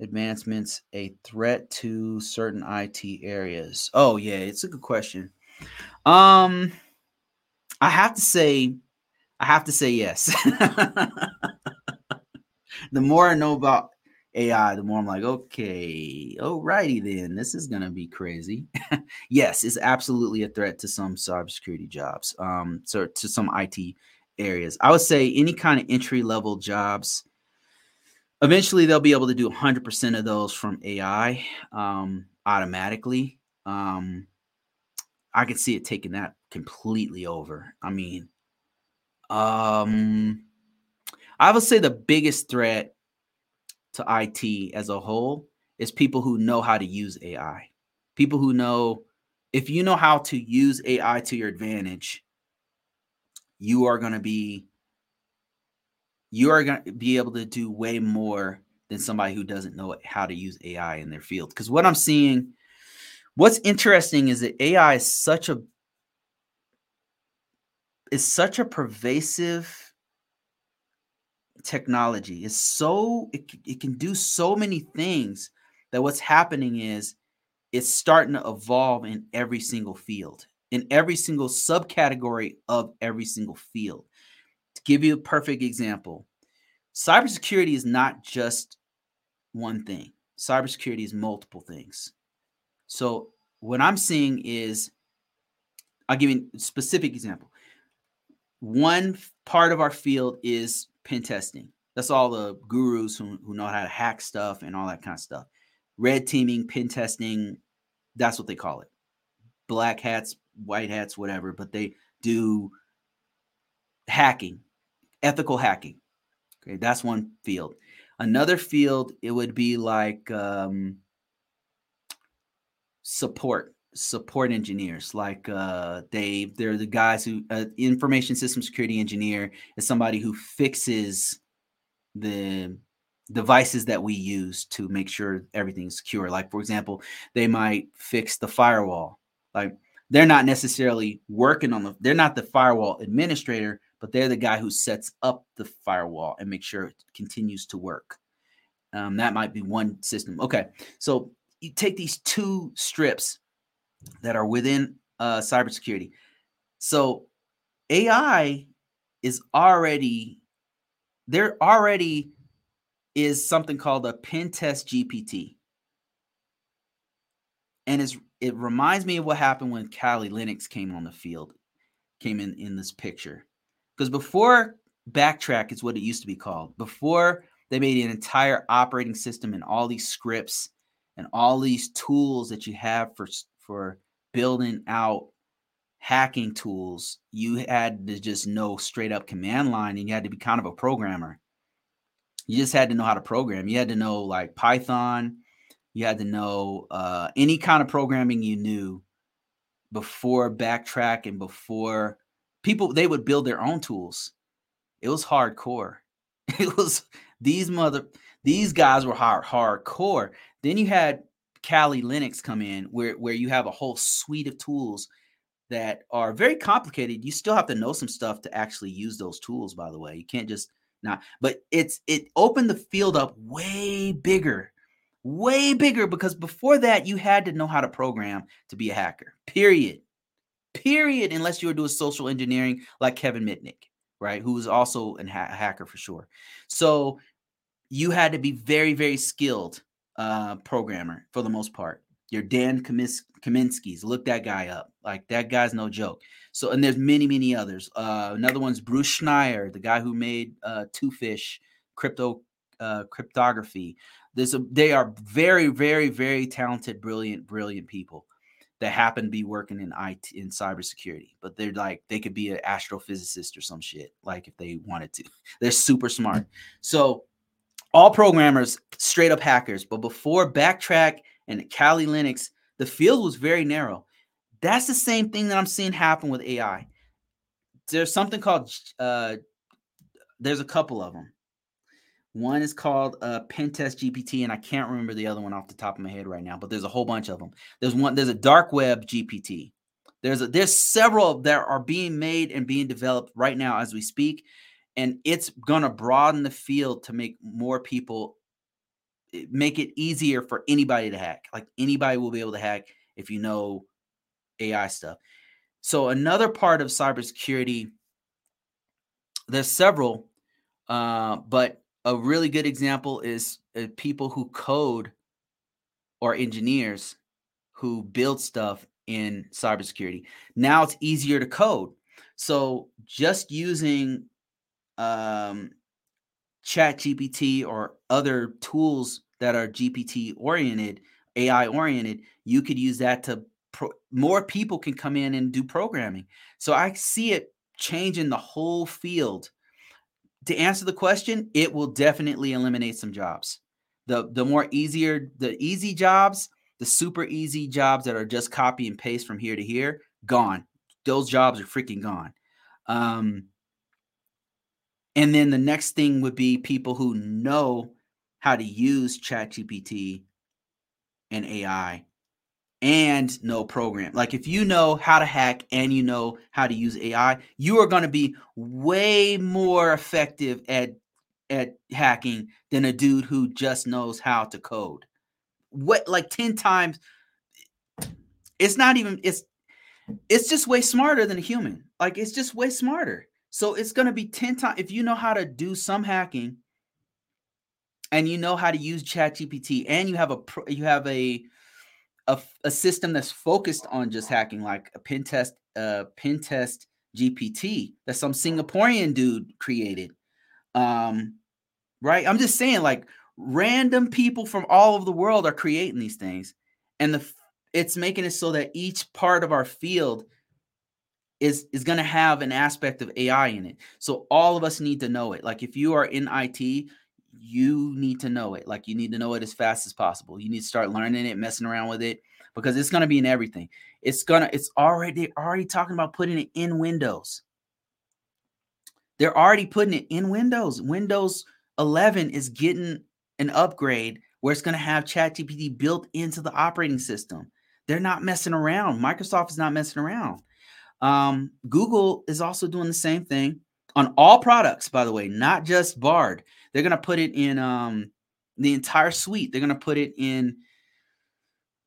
advancements a threat to certain IT areas? Oh yeah, it's a good question. Um I have to say I have to say yes. [laughs] the more I know about AI, the more I'm like, okay, alrighty then, this is gonna be crazy. [laughs] yes, it's absolutely a threat to some cybersecurity jobs, um, so to some IT areas. I would say any kind of entry level jobs. Eventually, they'll be able to do 100% of those from AI um, automatically. Um, I could see it taking that completely over. I mean, um, I would say the biggest threat to IT as a whole is people who know how to use AI. People who know if you know how to use AI to your advantage, you are going to be you are going to be able to do way more than somebody who doesn't know how to use AI in their field. Because what I'm seeing, what's interesting is that AI is such a is such a pervasive technology. Is so it, it can do so many things that what's happening is it's starting to evolve in every single field in every single subcategory of every single field. To give you a perfect example cybersecurity is not just one thing. Cybersecurity is multiple things. So what i'm seeing is i'll give you a specific example. One part of our field is pen testing. That's all the gurus who, who know how to hack stuff and all that kind of stuff. Red teaming, pen testing, that's what they call it. Black hats, white hats, whatever, but they do hacking, ethical hacking. Okay, that's one field. Another field, it would be like um, support support engineers like uh Dave. They're the guys who uh, information system security engineer is somebody who fixes the devices that we use to make sure everything's secure. Like, for example, they might fix the firewall. Like, they're not necessarily working on the, they're not the firewall administrator, but they're the guy who sets up the firewall and make sure it continues to work. Um, that might be one system. Okay. So you take these two strips that are within uh, cybersecurity. So AI is already, there already is something called a pen test GPT. And it's, it reminds me of what happened when Kali Linux came on the field, came in in this picture. Because before Backtrack is what it used to be called. Before they made an entire operating system and all these scripts and all these tools that you have for for building out hacking tools, you had to just know straight up command line and you had to be kind of a programmer. You just had to know how to program. You had to know like Python. You had to know uh, any kind of programming you knew before backtrack and before people they would build their own tools. It was hardcore. [laughs] It was these mother these guys were hard hardcore. Then you had Kali Linux come in where where you have a whole suite of tools that are very complicated. You still have to know some stuff to actually use those tools by the way. You can't just not but it's it opened the field up way bigger. Way bigger because before that you had to know how to program to be a hacker. Period. Period unless you were doing social engineering like Kevin Mitnick right? Who's also a ha- hacker for sure. So you had to be very, very skilled uh, programmer for the most part. Your Dan Kamis- Kaminsky's, look that guy up. Like that guy's no joke. So, and there's many, many others. Uh, another one's Bruce Schneier, the guy who made uh, Twofish crypto uh, cryptography. There's a, they are very, very, very talented, brilliant, brilliant people that happen to be working in IT in cybersecurity, but they're like they could be an astrophysicist or some shit, like if they wanted to. They're super smart. So all programmers straight up hackers, but before Backtrack and Kali Linux, the field was very narrow. That's the same thing that I'm seeing happen with AI. There's something called uh there's a couple of them. One is called uh, Pentest GPT, and I can't remember the other one off the top of my head right now. But there's a whole bunch of them. There's one. There's a dark web GPT. There's a, there's several that are being made and being developed right now as we speak, and it's gonna broaden the field to make more people eh, make it easier for anybody to hack. Like anybody will be able to hack if you know AI stuff. So another part of cybersecurity, there's several, uh, but a really good example is uh, people who code or engineers who build stuff in cybersecurity. Now it's easier to code. So just using um, Chat GPT or other tools that are GPT oriented, AI oriented, you could use that to pro- more people can come in and do programming. So I see it changing the whole field to answer the question, it will definitely eliminate some jobs. The the more easier the easy jobs, the super easy jobs that are just copy and paste from here to here, gone. Those jobs are freaking gone. Um, and then the next thing would be people who know how to use ChatGPT and AI and know program. Like if you know how to hack and you know how to use AI, you are going to be way more effective at at hacking than a dude who just knows how to code. What like 10 times it's not even it's it's just way smarter than a human. Like it's just way smarter. So it's going to be 10 times if you know how to do some hacking and you know how to use ChatGPT and you have a you have a a, a system that's focused on just hacking, like a pen test, uh, pen test GPT that some Singaporean dude created. Um, right? I'm just saying, like random people from all over the world are creating these things, and the it's making it so that each part of our field is is going to have an aspect of AI in it. So all of us need to know it. Like if you are in IT, you need to know it. Like you need to know it as fast as possible. You need to start learning it, messing around with it, because it's gonna be in everything. It's gonna, it's already they're already talking about putting it in Windows. They're already putting it in Windows. Windows 11 is getting an upgrade where it's going to have ChatGPT built into the operating system. They're not messing around. Microsoft is not messing around. Um, Google is also doing the same thing on all products, by the way, not just Bard. They're going to put it in um, the entire suite. They're going to put it in,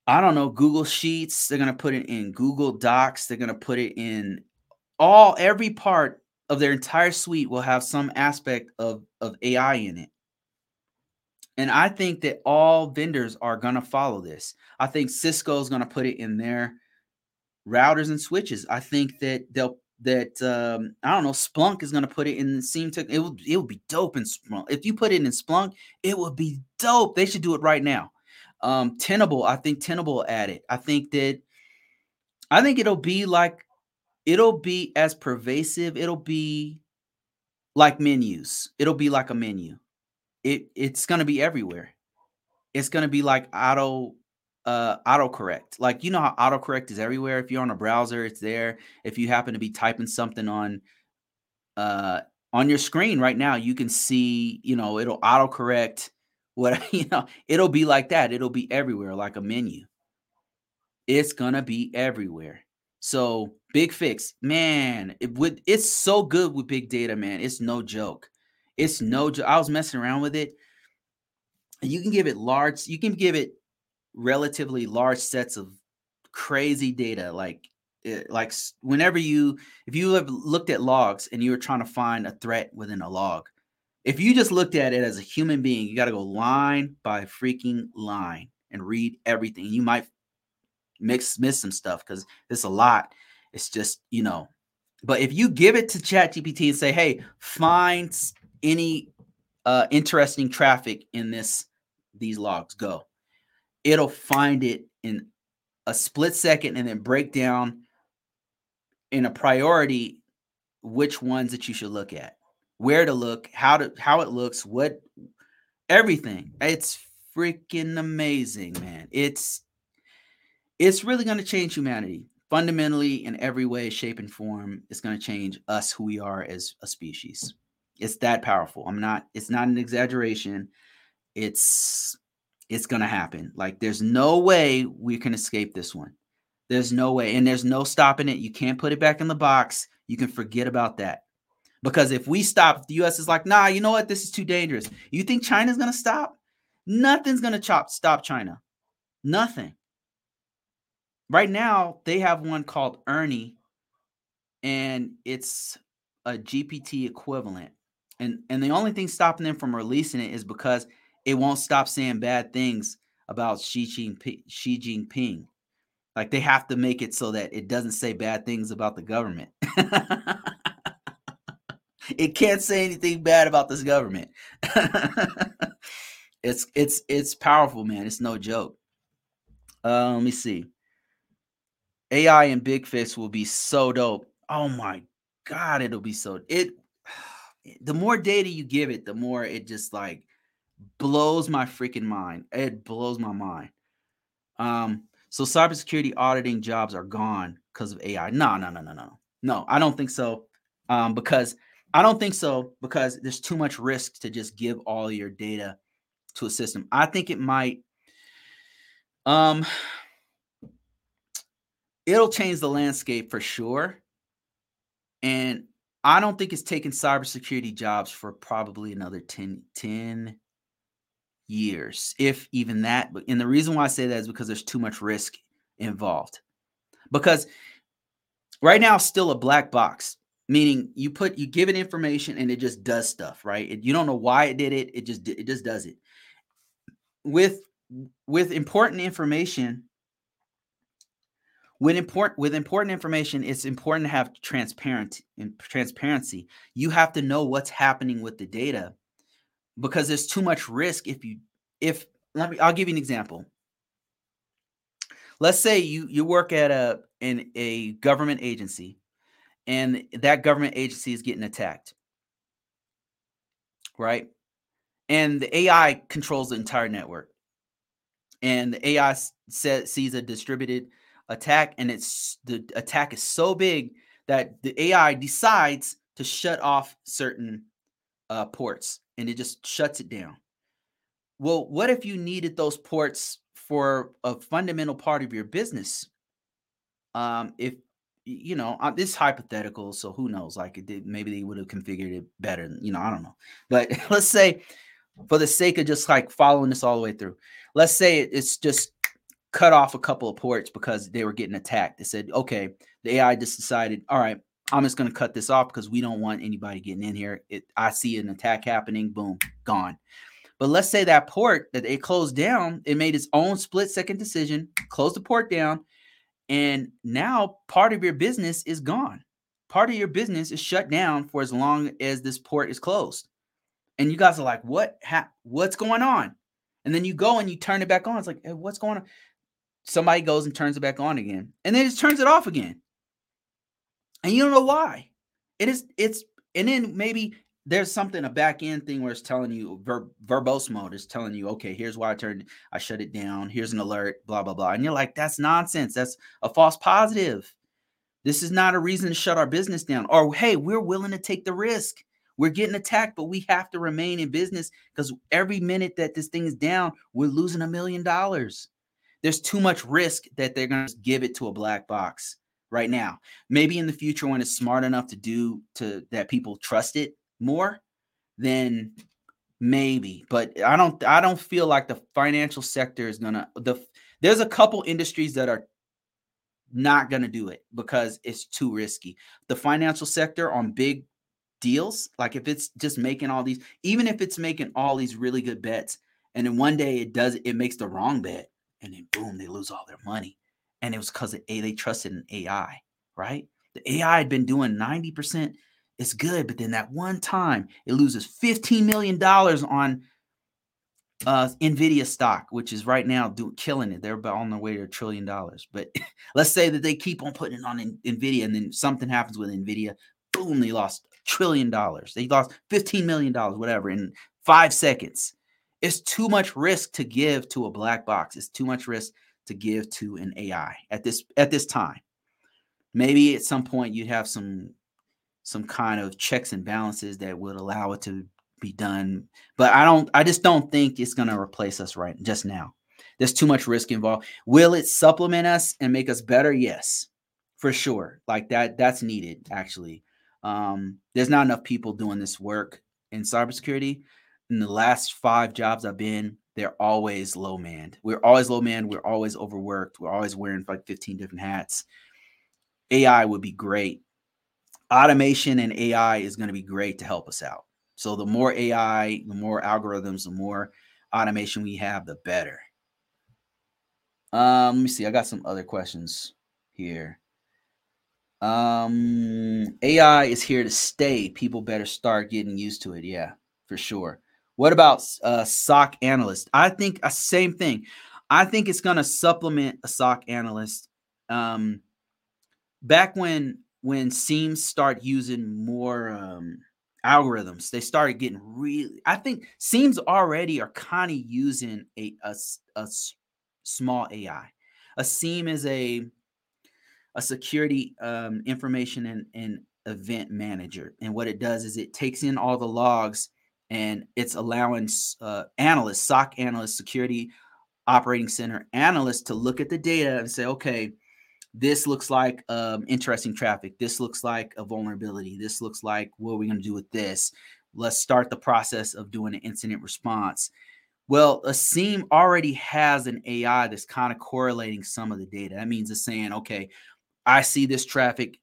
I don't know, Google Sheets. They're going to put it in Google Docs. They're going to put it in all, every part of their entire suite will have some aspect of, of AI in it. And I think that all vendors are going to follow this. I think Cisco is going to put it in their routers and switches. I think that they'll that um, I don't know Splunk is going to put it in SIEM to it would it would be dope in Splunk. If you put it in Splunk, it would be dope. They should do it right now. Um, Tenable, I think Tenable add it. I think that I think it'll be like it'll be as pervasive. It'll be like menus. It'll be like a menu it it's going to be everywhere. It's going to be like auto uh autocorrect. Like you know how autocorrect is everywhere. If you're on a browser, it's there. If you happen to be typing something on uh on your screen right now, you can see, you know, it'll autocorrect what [laughs] you know, it'll be like that. It'll be everywhere like a menu. It's to be everywhere. So, big fix. Man, it would it's so good with big data, man. It's no joke. It's no joke. I was messing around with it. You can give it large, you can give it relatively large sets of crazy data like it, eh, like whenever you if you have looked at logs and you were trying to find a threat within a log if you just looked at it as a human being you got to go line by freaking line and read everything you might mix miss some stuff because it's a lot. It's just you know but if you give it to chat gpt and say hey find any uh, interesting traffic in this these logs go it'll find it in a split second and then break down in a priority which ones that you should look at where to look how to how it looks what everything it's freaking amazing man it's it's really going to change humanity fundamentally in every way shape and form it's going to change us who we are as a species it's that powerful. I'm not, it's not an exaggeration. It's it's gonna happen. Like there's no way we can escape this one. There's no way, and there's no stopping it. You can't put it back in the box. You can forget about that. Because if we stop, the US is like, nah, you know what? This is too dangerous. You think China's gonna stop? Nothing's gonna chop stop China. Nothing. Right now, they have one called Ernie, and it's a GPT equivalent and and the only thing stopping them from releasing it is because it won't stop saying bad things about Xi Jinping. Xi Jinping. Like they have to make it so that it doesn't say bad things about the government. [laughs] it can't say anything bad about this government. [laughs] it's it's it's powerful, man. It's no joke. Uh, let me see. AI and Big Fix will be so dope. Oh my god, it'll be so it [sighs] the more data you give it, the more it just like blows my freaking mind. It blows my mind. Um, so cybersecurity auditing jobs are gone because of AI. No, no, no, no, no. No, I don't think so. Um, because I don't think so because there's too much risk to just give all your data to a system. I think it might um it'll change the landscape for sure. And I don't think it's taking cybersecurity jobs for probably another 10, 10 years, if even that. And the reason why I say that is because there's too much risk involved. Because right now, still a black box, meaning you put you give it information and it just does stuff, right? It, you don't know why it did it. It just it just does it. With with important information, when important with important information it's important to have transparent transparency you have to know what's happening with the data because there's too much risk if you if let me i'll give you an example. Let's say you you work at a in a government agency and that government agency is getting attacked. Right? And the ai controls the entire network. And the ai set, sees a distributed attack, and it's the attack is so big that the AI decides to shut off certain uh, ports, and it just shuts it down. well, what if you needed those ports for a fundamental part of your business? Um, if you know, uh, this hypothetical, so who knows? Like, it did, maybe they would have configured it better. You know, I don't know. But [laughs] let's say, for the sake of just like following this all the way through, let's say it's just cut off a couple of ports because they were getting attacked. They said, okay, the AI just decided, all right, I'm just going to cut this off because we don't want anybody getting in here. It, I see an attack happening, boom, gone. But let's say that port that it closed down, it made its own split second decision, closed the port down, and now part of your business is gone. Part of your business is shut down for as long as this port is closed. And you guys are like, what? Ha- what's going on? And then you go and you turn it back on. It's like, hey, what's going on? Somebody goes and turns it back on again, and then it turns it off again. And you don't know why. It is, it's, and then maybe there's something, a back end thing where it's telling you ver- verbose mode is telling you, okay, here's why I turned, I shut it down. Here's an alert, blah, blah, blah. And you're like, that's nonsense. That's a false positive. This is not a reason to shut our business down. Or, hey, we're willing to take the risk. We're getting attacked, but we have to remain in business because every minute that this thing is down, we're losing a million dollars. There's too much risk that they're going to give it to a black box right now. Maybe in the future, when it's smart enough to do to that people trust it more, then maybe. But I don't. I don't feel like the financial sector is gonna. The there's a couple industries that are not to do it because it's too risky. The financial sector on big deals, like if it's just making all these, even if it's making all these really good bets, and then one day it does, it makes the wrong bet, and then boom, they lose all their money. And it was because A, they trusted in AI, right? The AI had been doing 90%, it's good, but then that one time it loses $15 million on uh Nvidia stock, which is right now doing killing it. They're about on their way to a trillion dollars. But [laughs] let's say that they keep on putting it on Nvidia, and then something happens with Nvidia, boom, they lost trillion dollars. They lost $15 million, whatever, in five seconds. It's too much risk to give to a black box. It's too much risk to give to an AI at this at this time. Maybe at some point you'd have some some kind of checks and balances that would allow it to be done. But I don't I just don't think it's going to replace us right just now. There's too much risk involved. Will it supplement us and make us better? Yes. For sure. Like that that's needed actually. Um, there's not enough people doing this work in cybersecurity. In the last five jobs I've been, they're always low manned. We're always low manned. We're always overworked. We're always wearing like 15 different hats. AI would be great. Automation and AI is going to be great to help us out. So the more AI, the more algorithms, the more automation we have, the better. Um, let me see. I got some other questions here. Um, AI is here to stay. People better start getting used to it. Yeah, for sure. What about a SOC analyst? I think a uh, same thing. I think it's going to supplement a SOC analyst. Um, back when when SIEMs start using more um, algorithms, they started getting really. I think SIEMs already are kind of using a, a a small AI. A SIEM is a a security um, information and, and event manager. And what it does is it takes in all the logs and it's allowing uh, analysts, SOC analysts, security operating center analysts to look at the data and say, okay, this looks like um, interesting traffic. This looks like a vulnerability. This looks like what are we going to do with this? Let's start the process of doing an incident response. Well, a SIEM already has an AI that's kind of correlating some of the data. That means it's saying, okay, I see this traffic.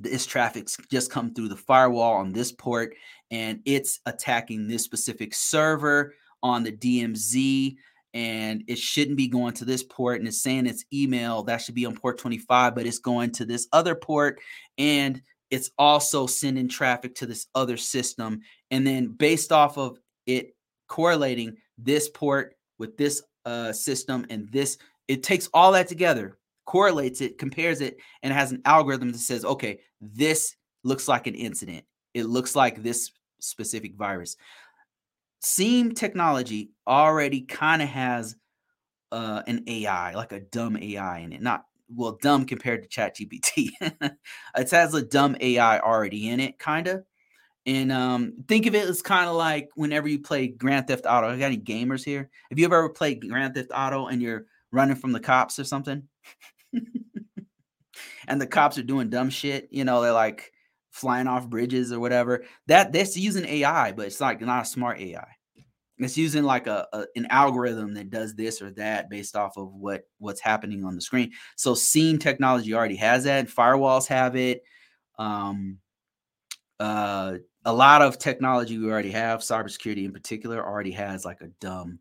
This traffic's just come through the firewall on this port, and it's attacking this specific server on the DMZ, and it shouldn't be going to this port. And it's saying it's email that should be on port 25, but it's going to this other port, and it's also sending traffic to this other system. And then based off of it correlating this port with this uh, system and this, it takes all that together correlates it, compares it, and has an algorithm that says, okay, this looks like an incident. It looks like this specific virus. SIEM technology already kind of has uh, an AI, like a dumb AI in it. Not well, dumb compared to ChatGPT. [laughs] it has a dumb AI already in it, kind of. And um, think of it as kind of like whenever you play Grand Theft Auto. I got any gamers here? Have you ever played Grand Theft Auto and you're running from the cops or something? [laughs] and the cops are doing dumb shit. You know, they're like flying off bridges or whatever. That that's using AI, but it's like not a smart AI. It's using like a, a, an algorithm that does this or that based off of what what's happening on the screen. So SIEM technology already has that. Firewalls have it. Um, uh, a lot of technology we already have, cybersecurity in particular, already has like a dumb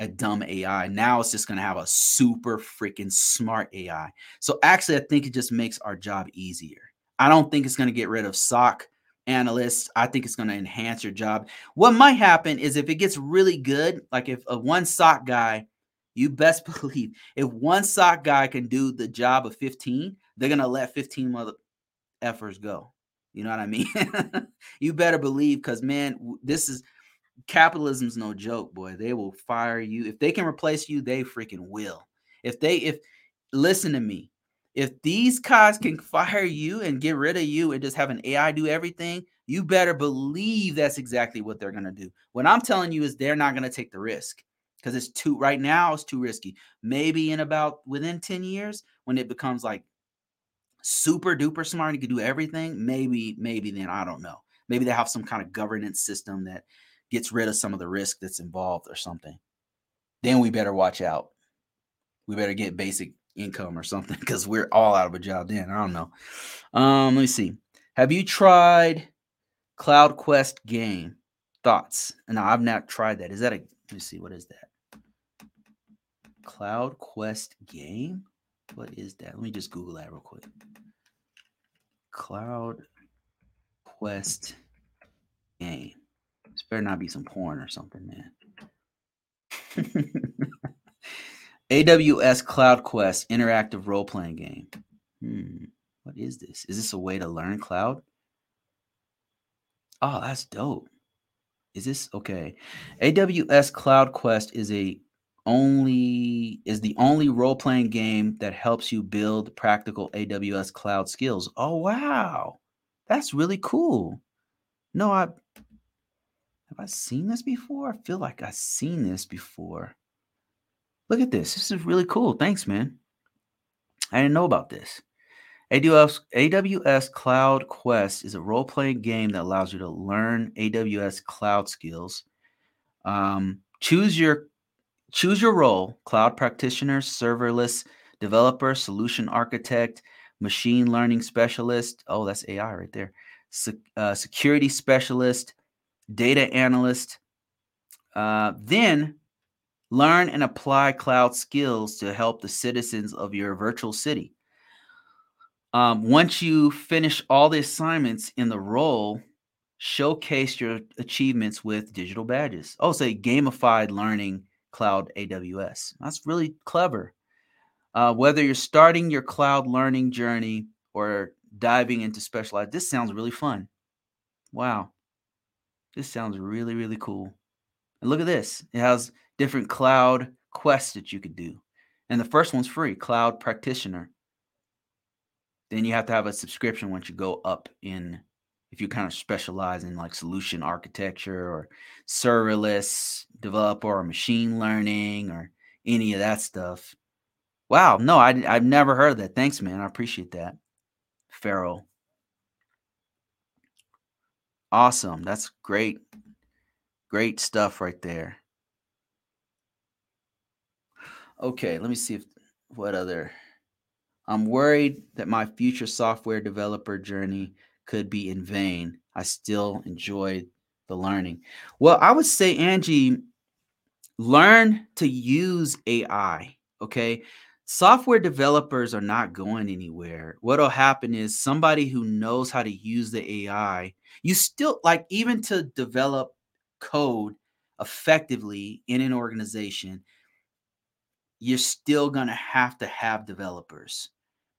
a dumb AI. Now it's just going to have a super freaking smart AI. So actually, I think it just makes our job easier. I don't think it's going to get rid of SOC analysts. I think it's going to enhance your job. What might happen is if it gets really good, like if a one SOC guy, you best [laughs] believe if one SOC guy can do the job of 15, they're going to let 15 mother effers go. You know what I mean? [laughs] you better believe because man, this is capitalism's no joke, boy. They will fire you. If they can replace you, they freaking will. If they if listen to me, if these guys can fire you and get rid of you and just have an AI do everything, you better believe that's exactly what they're gonna do. What I'm telling you is they're not gonna take the risk because it's too right now, it's too risky. Maybe in about within 10 years, when it becomes like super duper smart, you can do everything. Maybe, maybe then I don't know. Maybe they have some kind of governance system that gets rid of some of the risk that's involved or something, then we better watch out. We better get basic income or something because we're all out of a job then. I don't know. Um, let me see. Have you tried Cloud Quest game? Thoughts? No, I've not tried that. Is that a let me see, what is that? Cloud Quest game? What is that? Let me just Google that real quick. Cloud Quest game. This better not be some porn or something, man. [laughs] AWS Cloud Quest interactive role playing game. Hmm. What is this? Is this a way to learn cloud? Oh, that's dope. Is this okay? AWS Cloud Quest is a only is the only role playing game that helps you build practical AWS cloud skills. Oh wow. That's really cool. No, I have I seen this before? I feel like I've seen this before. Look at this. This is really cool. Thanks, man. I didn't know about this. AWS, AWS Cloud Quest is a role playing game that allows you to learn AWS cloud skills. Um, choose your choose your role: cloud practitioner, serverless developer, solution architect, machine learning specialist. Oh, that's AI right there. Se- uh, security specialist, data analyst. Uh, then learn and apply cloud skills to help the citizens of your virtual city. Um, once you finish all the assignments in the role, showcase your achievements with digital badges. Oh, say gamified learning cloud AWS. That's really clever. Uh, whether you're starting your cloud learning journey or diving into specialized, this sounds really fun. Wow. This sounds really, really cool. And look at this. It has different cloud quests that you could do. And the first one's free, Cloud Practitioner. Then you have to have a subscription once you go up in if you kind of specialize in like solution architecture or serverless developer or machine learning or any of that stuff. Wow, no, I, I've never heard of that. Thanks, man. I appreciate that. Farrell. Awesome. That's great. Great stuff right there. Okay, let me see if what other. I'm worried that my future software developer journey could be in vain. I still enjoy the learning. Well, I would say, Angie, learn to use AI. Okay software developers are not going anywhere. What'll happen is somebody who knows how to use the AI, you still like even to develop code effectively in an organization, you're still going to have to have developers.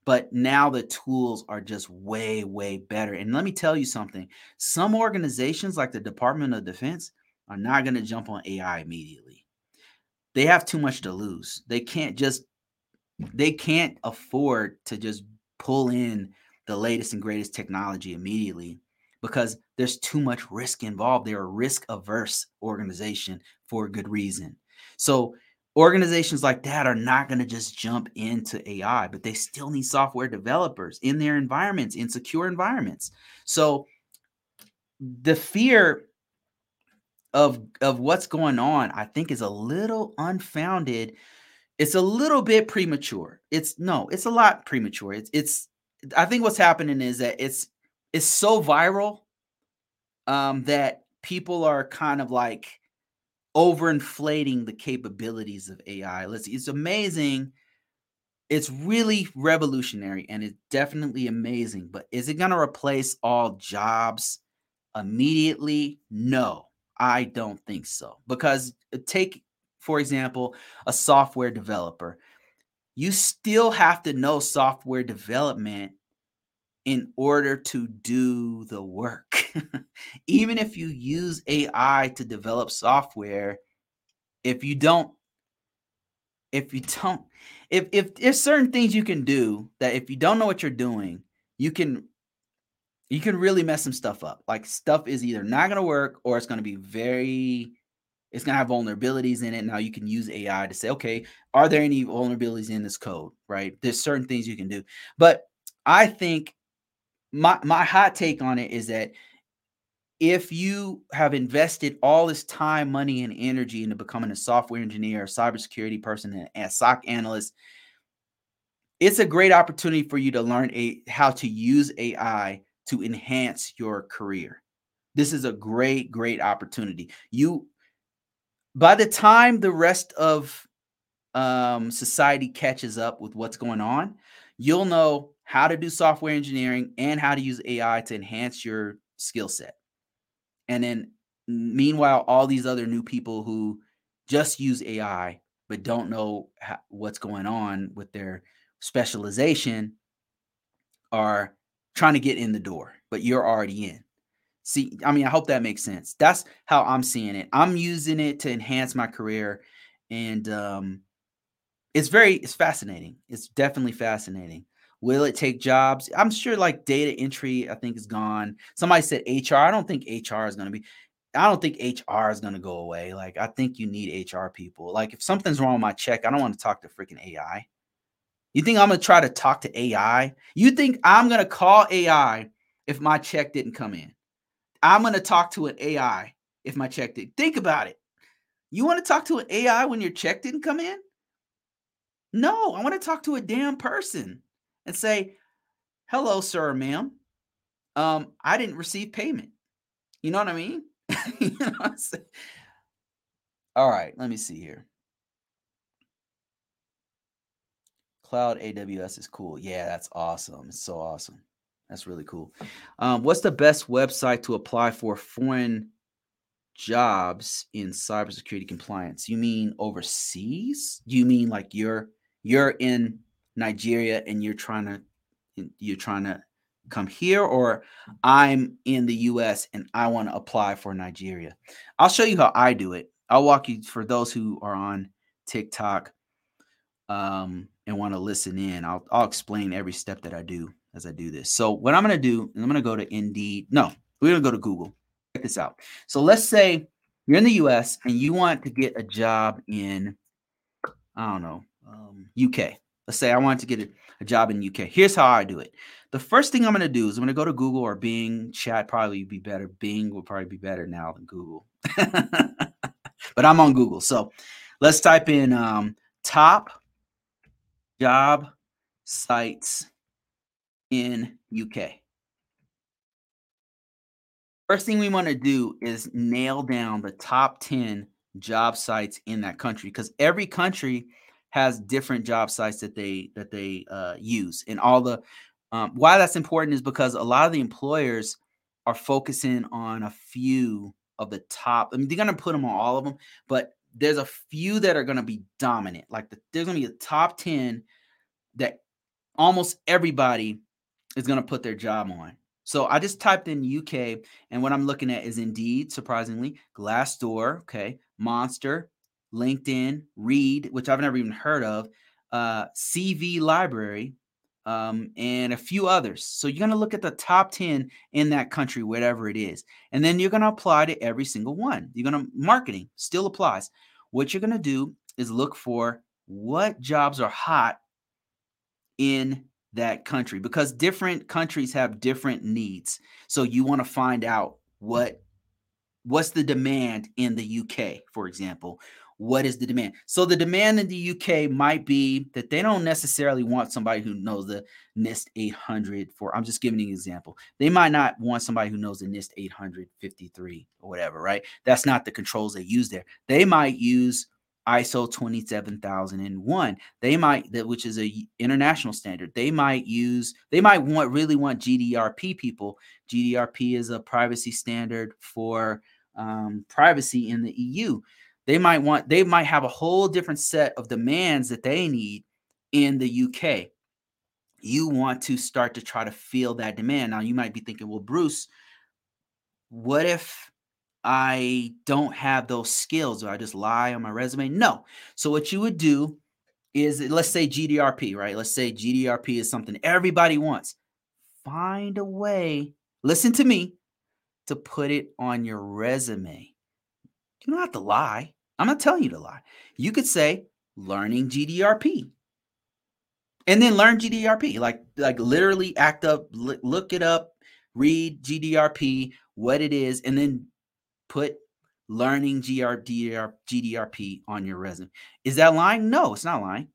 But now the tools are just way, way better. And let me tell you something some organizations like the Department of Defense are not going to jump on AI immediately. They have too much to lose. They can't just they can't afford to just pull in the latest and greatest technology immediately because there's too much risk involved. They're a risk averse organization for a good reason. So organizations like that are not going to just jump into AI, but they still need software developers in their environments, in secure environments. So the fear of of what's going on, I think, is a little unfounded. It's a little bit premature. It's no, it's a lot premature. It's it's I think what's happening is that it's it's so viral um, that people are kind of like overinflating the capabilities of AI. Let's see, it's amazing. It's really revolutionary and it's definitely amazing, but is it going to replace all jobs immediately? No, I don't think so. Because uh, take for example, a software developer. You still have to know software development in order to do the work. [laughs] Even if you use AI to develop software, if you don't, if you don't, if if there's certain things you can do that if you don't know what you're doing, you can you can really mess some stuff up. Like stuff is either not going to work or it's going to be very it's going to have vulnerabilities in it. Now you can use AI to say, okay, are there any vulnerabilities in this code? Right? There's certain things you can do. But I think my my hot take on it is that if you have invested all this time, money, and energy into becoming a software engineer, a cybersecurity person, and a SOC analyst, it's a great opportunity for you to learn a, how to use AI to enhance your career. This is a great, great opportunity. You, by the time the rest of um, society catches up with what's going on, you'll know how to do software engineering and how to use AI to enhance your skill set. And then meanwhile, all these other new people who just use AI but don't know how, what's going on with their specialization are trying to get in the door, but you're already in. See, I mean, I hope that makes sense. That's how I'm seeing it. I'm using it to enhance my career and um it's very it's fascinating. It's definitely fascinating. Will it take jobs? I'm sure like data entry, I think is gone. Somebody said HR. I don't think HR is going to be, I don't think HR is going to go away. Like, I think you need HR people. Like, if something's wrong with my check, I don't want to talk to freaking AI. You think I'm going to try to talk to AI? You think I'm going to call AI if my check didn't come in? I'm going to talk to an AI if my check did. Think about it. You want to talk to an AI when your check didn't come in? No, I want to talk to a damn person and say, hello, sir or ma'am. Um, I didn't receive payment. You know what I mean? [laughs] you know what All right, let me see here. Cloud AWS is cool. Yeah, that's awesome. It's so awesome. That's really cool. Um, what's the best website to apply for foreign jobs in cybersecurity compliance? You mean overseas? You mean like you're you're in Nigeria and you're trying to you're trying to come here or I'm in the US and I want to apply for Nigeria. I'll show you how I do it. I'll walk you for those who are on TikTok um, and want to listen in. I'll I'll explain every step that I do as I do this. So what I'm going to do I'm going to go to Indeed. No, we're going to go to Google. Check this out. So let's say you're in the US and you want to get a job in I don't know, um, UK. Let's say I wanted to get a, a job in UK. Here's how I do it. The first thing I'm going to do is I'm going to go to Google or Bing. Chat probably be better. Bing will probably be better now than Google. [laughs] but I'm on Google. So let's type in um, top job sites in UK. First thing we want to do is nail down the top 10 job sites in that country because every country has different job sites that they that they uh, use and all the um, why that's important is because a lot of the employers are focusing on a few of the top i mean they're going to put them on all of them but there's a few that are going to be dominant like the, there's going to be a top 10 that almost everybody is going to put their job on. So I just typed in UK, and what I'm looking at is Indeed, surprisingly, Glassdoor, okay, Monster, LinkedIn, Reed, which I've never even heard of, uh, CV Library, um, and a few others. So you're going to look at the top 10 in that country, whatever it is. And then you're going to apply to every single one. You're going to, marketing still applies. What you're going to do is look for what jobs are hot in that country because different countries have different needs. So you want to find out what what's the demand in the UK, for example, what is the demand? So the demand in the UK might be that they don't necessarily want somebody who knows the NIST 800 for I'm just giving you an example. They might not want somebody who knows the NIST 853 or whatever, right? That's not the controls they use there. They might use ISO 27001. They might that which is a international standard. They might use they might want really want GDRP people. GDRP is a privacy standard for um, privacy in the EU they might want they might have a whole different set of demands that they need in the UK. You want to start to try to feel that demand. Now you might be thinking, well, Bruce, what if I don't have those skills? Do I just lie on my resume? No. So what you would do is let's say GDRP, right? Let's say GDRP is something everybody wants. Find a way, listen to me, to put it on your resume. You don't have to lie. I'm not telling you to lie. You could say learning GDRP. And then learn GDRP. Like like literally act up, look it up, read GDRP, what it is, and then put learning GDRP on your resume. Is that lying? No, it's not lying.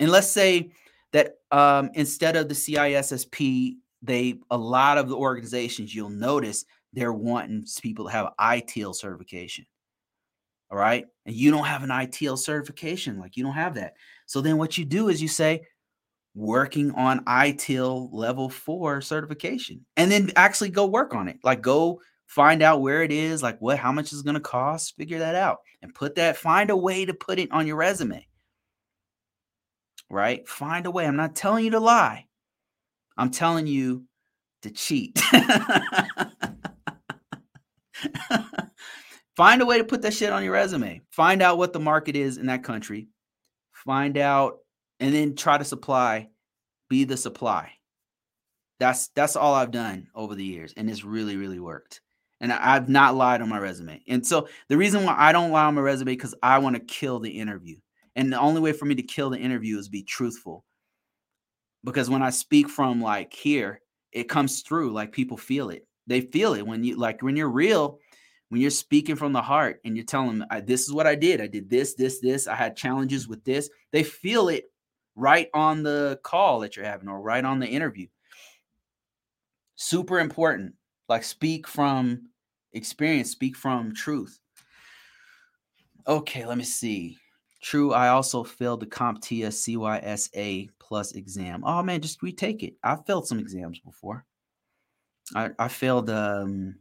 And let's say that um, instead of the CISSP, they a lot of the organizations you'll notice they're wanting people to have ITIL certification. All right. And you don't have an ITIL certification. Like you don't have that. So then what you do is you say, working on ITIL level four certification and then actually go work on it. Like go find out where it is, like what, how much is going to cost, figure that out and put that, find a way to put it on your resume. Right? Find a way. I'm not telling you to lie. I'm telling you to cheat. [laughs] Find a way to put that shit on your resume. Find out what the market is in that country. Find out and then try to supply, be the supply. That's that's all I've done over the years and it's really really worked. And I've not lied on my resume. And so the reason why I don't lie on my resume cuz I want to kill the interview. And the only way for me to kill the interview is be truthful. Because when I speak from like here, it comes through like people feel it. They feel it when you like when you're real, when you're speaking from the heart and you're telling them, this is what I did. I did this, this, this. I had challenges with this. They feel it right on the call that you're having or right on the interview. Super important. Like speak from experience, speak from truth. Okay, let me see. True, I also failed the CompTIA CYSA plus exam. Oh man, just retake it. I failed some exams before. I, I failed um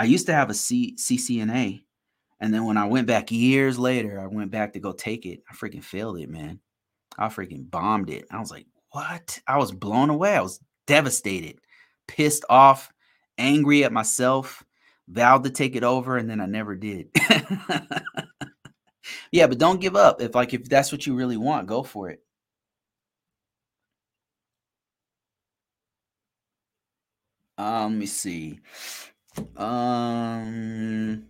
I used to have a C- CCNA, and then when I went back years later, I went back to go take it. I freaking failed it, man. I freaking bombed it. I was like, what? I was blown away. I was devastated, pissed off, angry at myself, vowed to take it over, and then I never did. [laughs] yeah, but don't give up. If like if that's what you really want, go for it. Um, let me see. Um,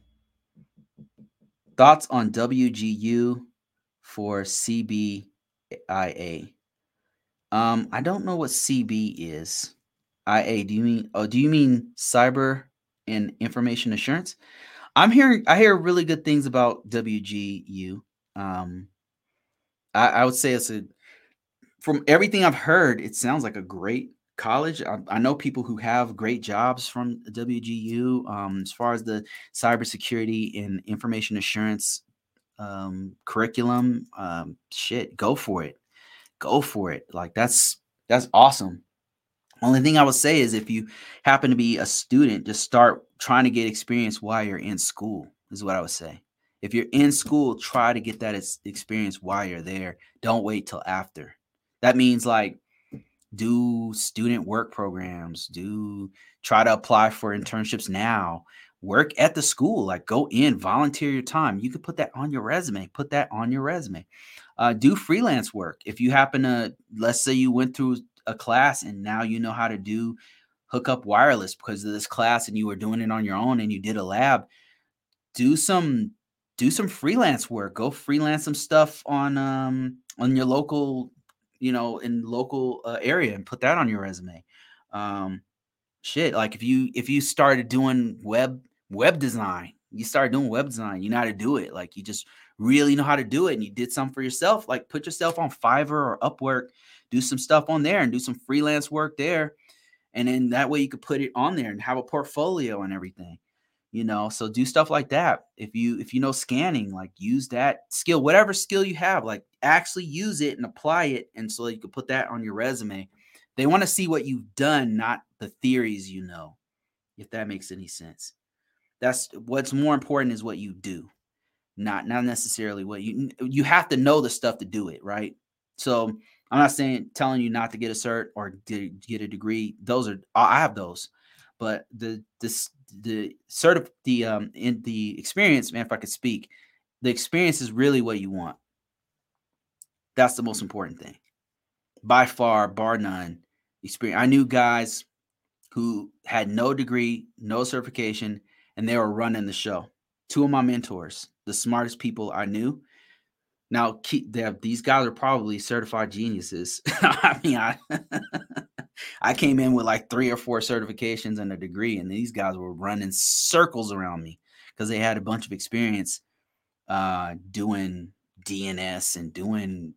thoughts on WGU for CBIA? Um, I don't know what CB is. IA. Do you mean? Oh, do you mean cyber and information assurance? I'm hearing. I hear really good things about WGU. Um, I, I would say it's a. From everything I've heard, it sounds like a great college. I, I, know people who have great jobs from WGU. Um, as far as the cybersecurity and information assurance um, curriculum, um, shit, go for it. Go for it. Like that's that's awesome. Only thing I would say is if you happen to be a student, just start trying to get experience while you're in school. Is what I would say. If you're in school, try to get that experience while you're there. Don't wait till after. That means like do student work programs, do try to apply for internships now, work at the school, like go in, volunteer your time. You could put that on your resume, put that on your resume. uh, do freelance work. If you happen to, let's say you went through a class and now you know how to do hook up wireless because of this class and you were doing it on your own and you did a lab, do some do some freelance work. Go freelance some stuff on um on your local, you know, in local uh, area and put that on your resume. Um, shit, like if you if you started doing web web design, you started doing web design, you know how to do it. Like you just really know how to do it and you did something for yourself, like put yourself on Fiverr or Upwork, do some stuff on there and do some freelance work there. And then that way you could put it on there and have a portfolio and everything. You know, so do stuff like that. If you if you know scanning, like use that skill, whatever skill you have, like actually use it and apply it and so you can put that on your resume. They want to see what you've done, not the theories you know. If that makes any sense. That's what's more important is what you do not not necessarily what you you have to know the stuff to do it right so i'm not saying telling you not to get a cert or get a degree those are i have those but the this the cert the um in the experience man if i could speak the experience is really what you want that's the most important thing by far bar none experience i knew guys who had no degree no certification and they were running the show two of my mentors the smartest people I knew. Now, keep these guys are probably certified geniuses. [laughs] I mean, I [laughs] I came in with like three or four certifications and a degree, and these guys were running circles around me because they had a bunch of experience uh, doing DNS and doing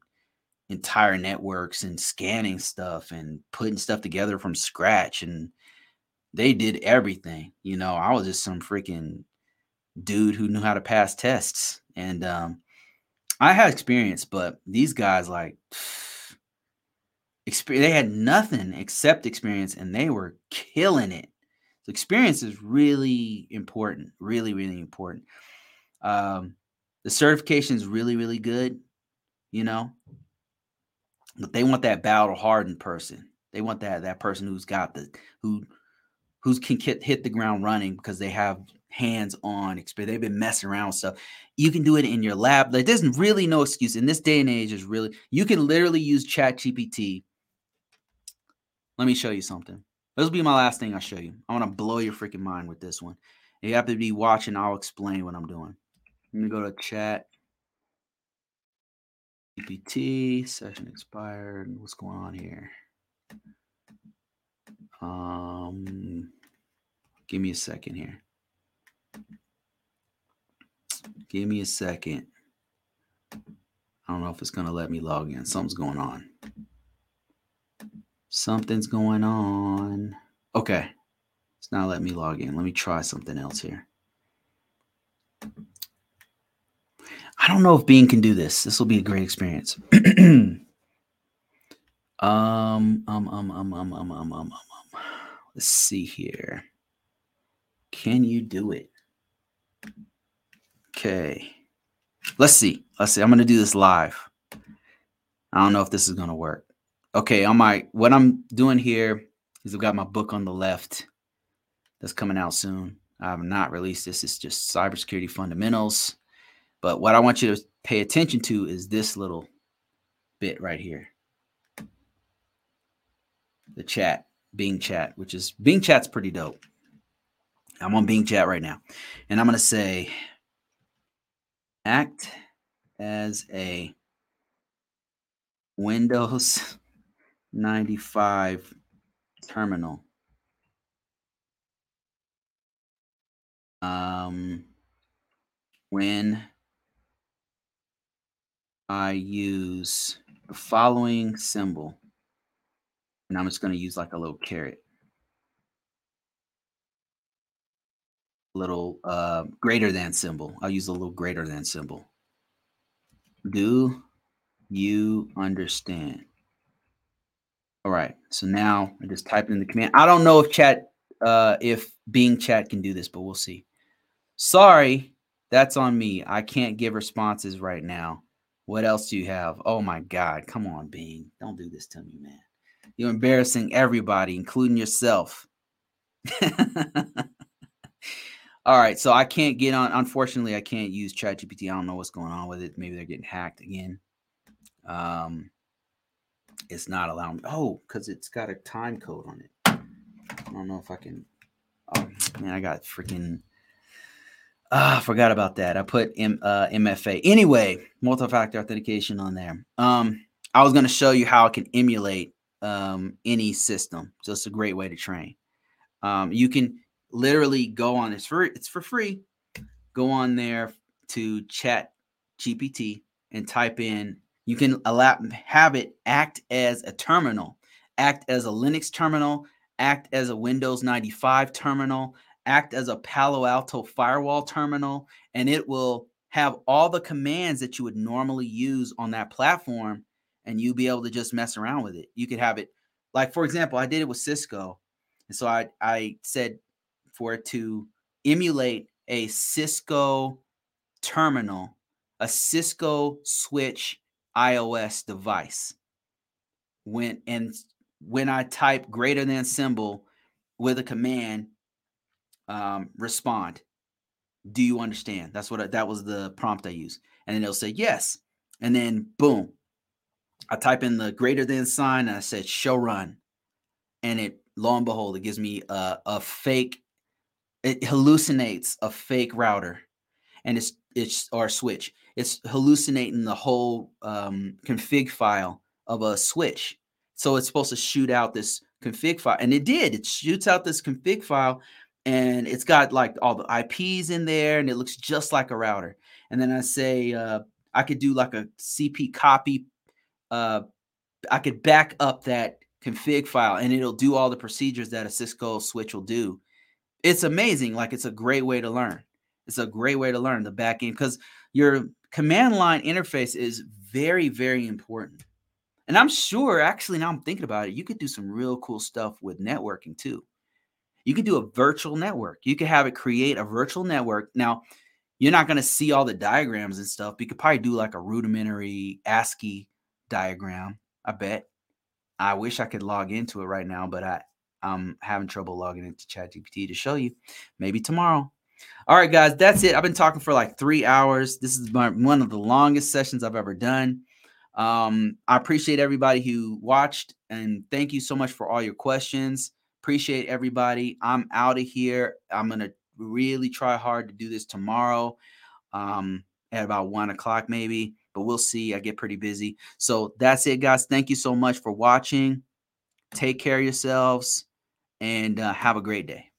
entire networks and scanning stuff and putting stuff together from scratch. And they did everything. You know, I was just some freaking dude who knew how to pass tests. And um, I had experience, but these guys like [sighs] experience, they had nothing except experience, and they were killing it. So experience is really important, really, really important. Um, the certification is really, really good, you know, but they want that battle hardened person. They want that that person who's got the who who can hit the ground running because they have hands-on experience. They've been messing around with stuff. You can do it in your lab. Like, there's really no excuse in this day and age. Is really you can literally use Chat GPT. Let me show you something. This will be my last thing I show you. I want to blow your freaking mind with this one. If You have to be watching. I'll explain what I'm doing. Let me go to Chat GPT session expired. What's going on here? Um, give me a second here. Give me a second. I don't know if it's going to let me log in. Something's going on. Something's going on. Okay. It's not letting me log in. Let me try something else here. I don't know if Bing can do this. This will be a great experience. [clears throat] um, um, um, um, um, um, um, um, um, um. Let's see here. Can you do it? Okay. Let's see. Let's see. I'm to do this live. I don't know if this is to work. Okay, on my what I'm doing here is I've got my book on the left that's coming out soon. I have not released this. It's just cybersecurity fundamentals. But what I want you to pay attention to is this little bit right here. The chat, Bing chat, which is Bing chat's pretty dope. I'm on Bing chat right now. And I'm going to say act as a Windows 95 terminal. Um, when I use the following symbol, and I'm just going to use like a little caret. little uh, greater than symbol. I'll use a little greater than symbol. Do you understand? All right. So now I just type in the command. I don't know if chat, uh, if Bing chat can do this, but we'll see. Sorry, that's on me. I can't give responses right now. What else do you have? Oh my God. Come on, Bing. Don't do this to me, man. You're embarrassing everybody, including yourself. [laughs] All right, so I can't get on. Unfortunately, I can't use ChatGPT. I don't know what's going on with it. Maybe they're getting hacked again. Um, it's not allowing. Oh, because it's got a time code on it. I don't know if I can. Oh man, I got freaking. Ah, forgot about that. I put M, uh, MFA. Anyway, multi-factor authentication on there. Um, I was going to show you how I can emulate um, any system. So it's a great way to train. Um, you can literally go on. It's for it's for free. Go on there to Chat GPT and type in. You can allow have it act as a terminal, act as a Linux terminal, act as a Windows 95 terminal, act as a Palo Alto firewall terminal, and it will have all the commands that you would normally use on that platform, and you'll be able to just mess around with it. You could have it, like for example, I did it with Cisco, and so I I said for it to emulate a Cisco terminal, a Cisco switch IOS device. When and when I type greater than symbol with a command, um, respond. Do you understand? That's what I, that was the prompt I used. And then it'll say yes. And then boom, I type in the greater than sign and I said show run. And it lo and behold, it gives me a, a fake, it hallucinates a fake router and it's it's our switch. It's hallucinating the whole um, config file of a switch. So it's supposed to shoot out this config file, and it did. It shoots out this config file, and it's got like all the IPs in there, and it looks just like a router. And then I say uh, I could do like a CP copy. Uh, I could back up that config file, and it'll do all the procedures that a Cisco switch will do. It's amazing. Like it's a great way to learn. It's a great way to learn the back end because your command line interface is very, very important. And I'm sure, actually, now I'm thinking about it, you could do some real cool stuff with networking too. You could do a virtual network. You could have it create a virtual network. Now, you're not going to see all the diagrams and stuff. But you could probably do like a rudimentary ASCII diagram. I bet. I wish I could log into it right now, but I, I'm having trouble logging into ChatGPT to show you. Maybe tomorrow. All right, guys, that's it. I've been talking for like three hours. This is my, one of the longest sessions I've ever done. Um, I appreciate everybody who watched and thank you so much for all your questions. Appreciate everybody. I'm out of here. I'm to really try hard to do this tomorrow um, at about one o'clock, maybe, but we'll see. I get pretty busy. So that's it, guys. Thank you so much for watching. Take care of yourselves and uh, have a great day.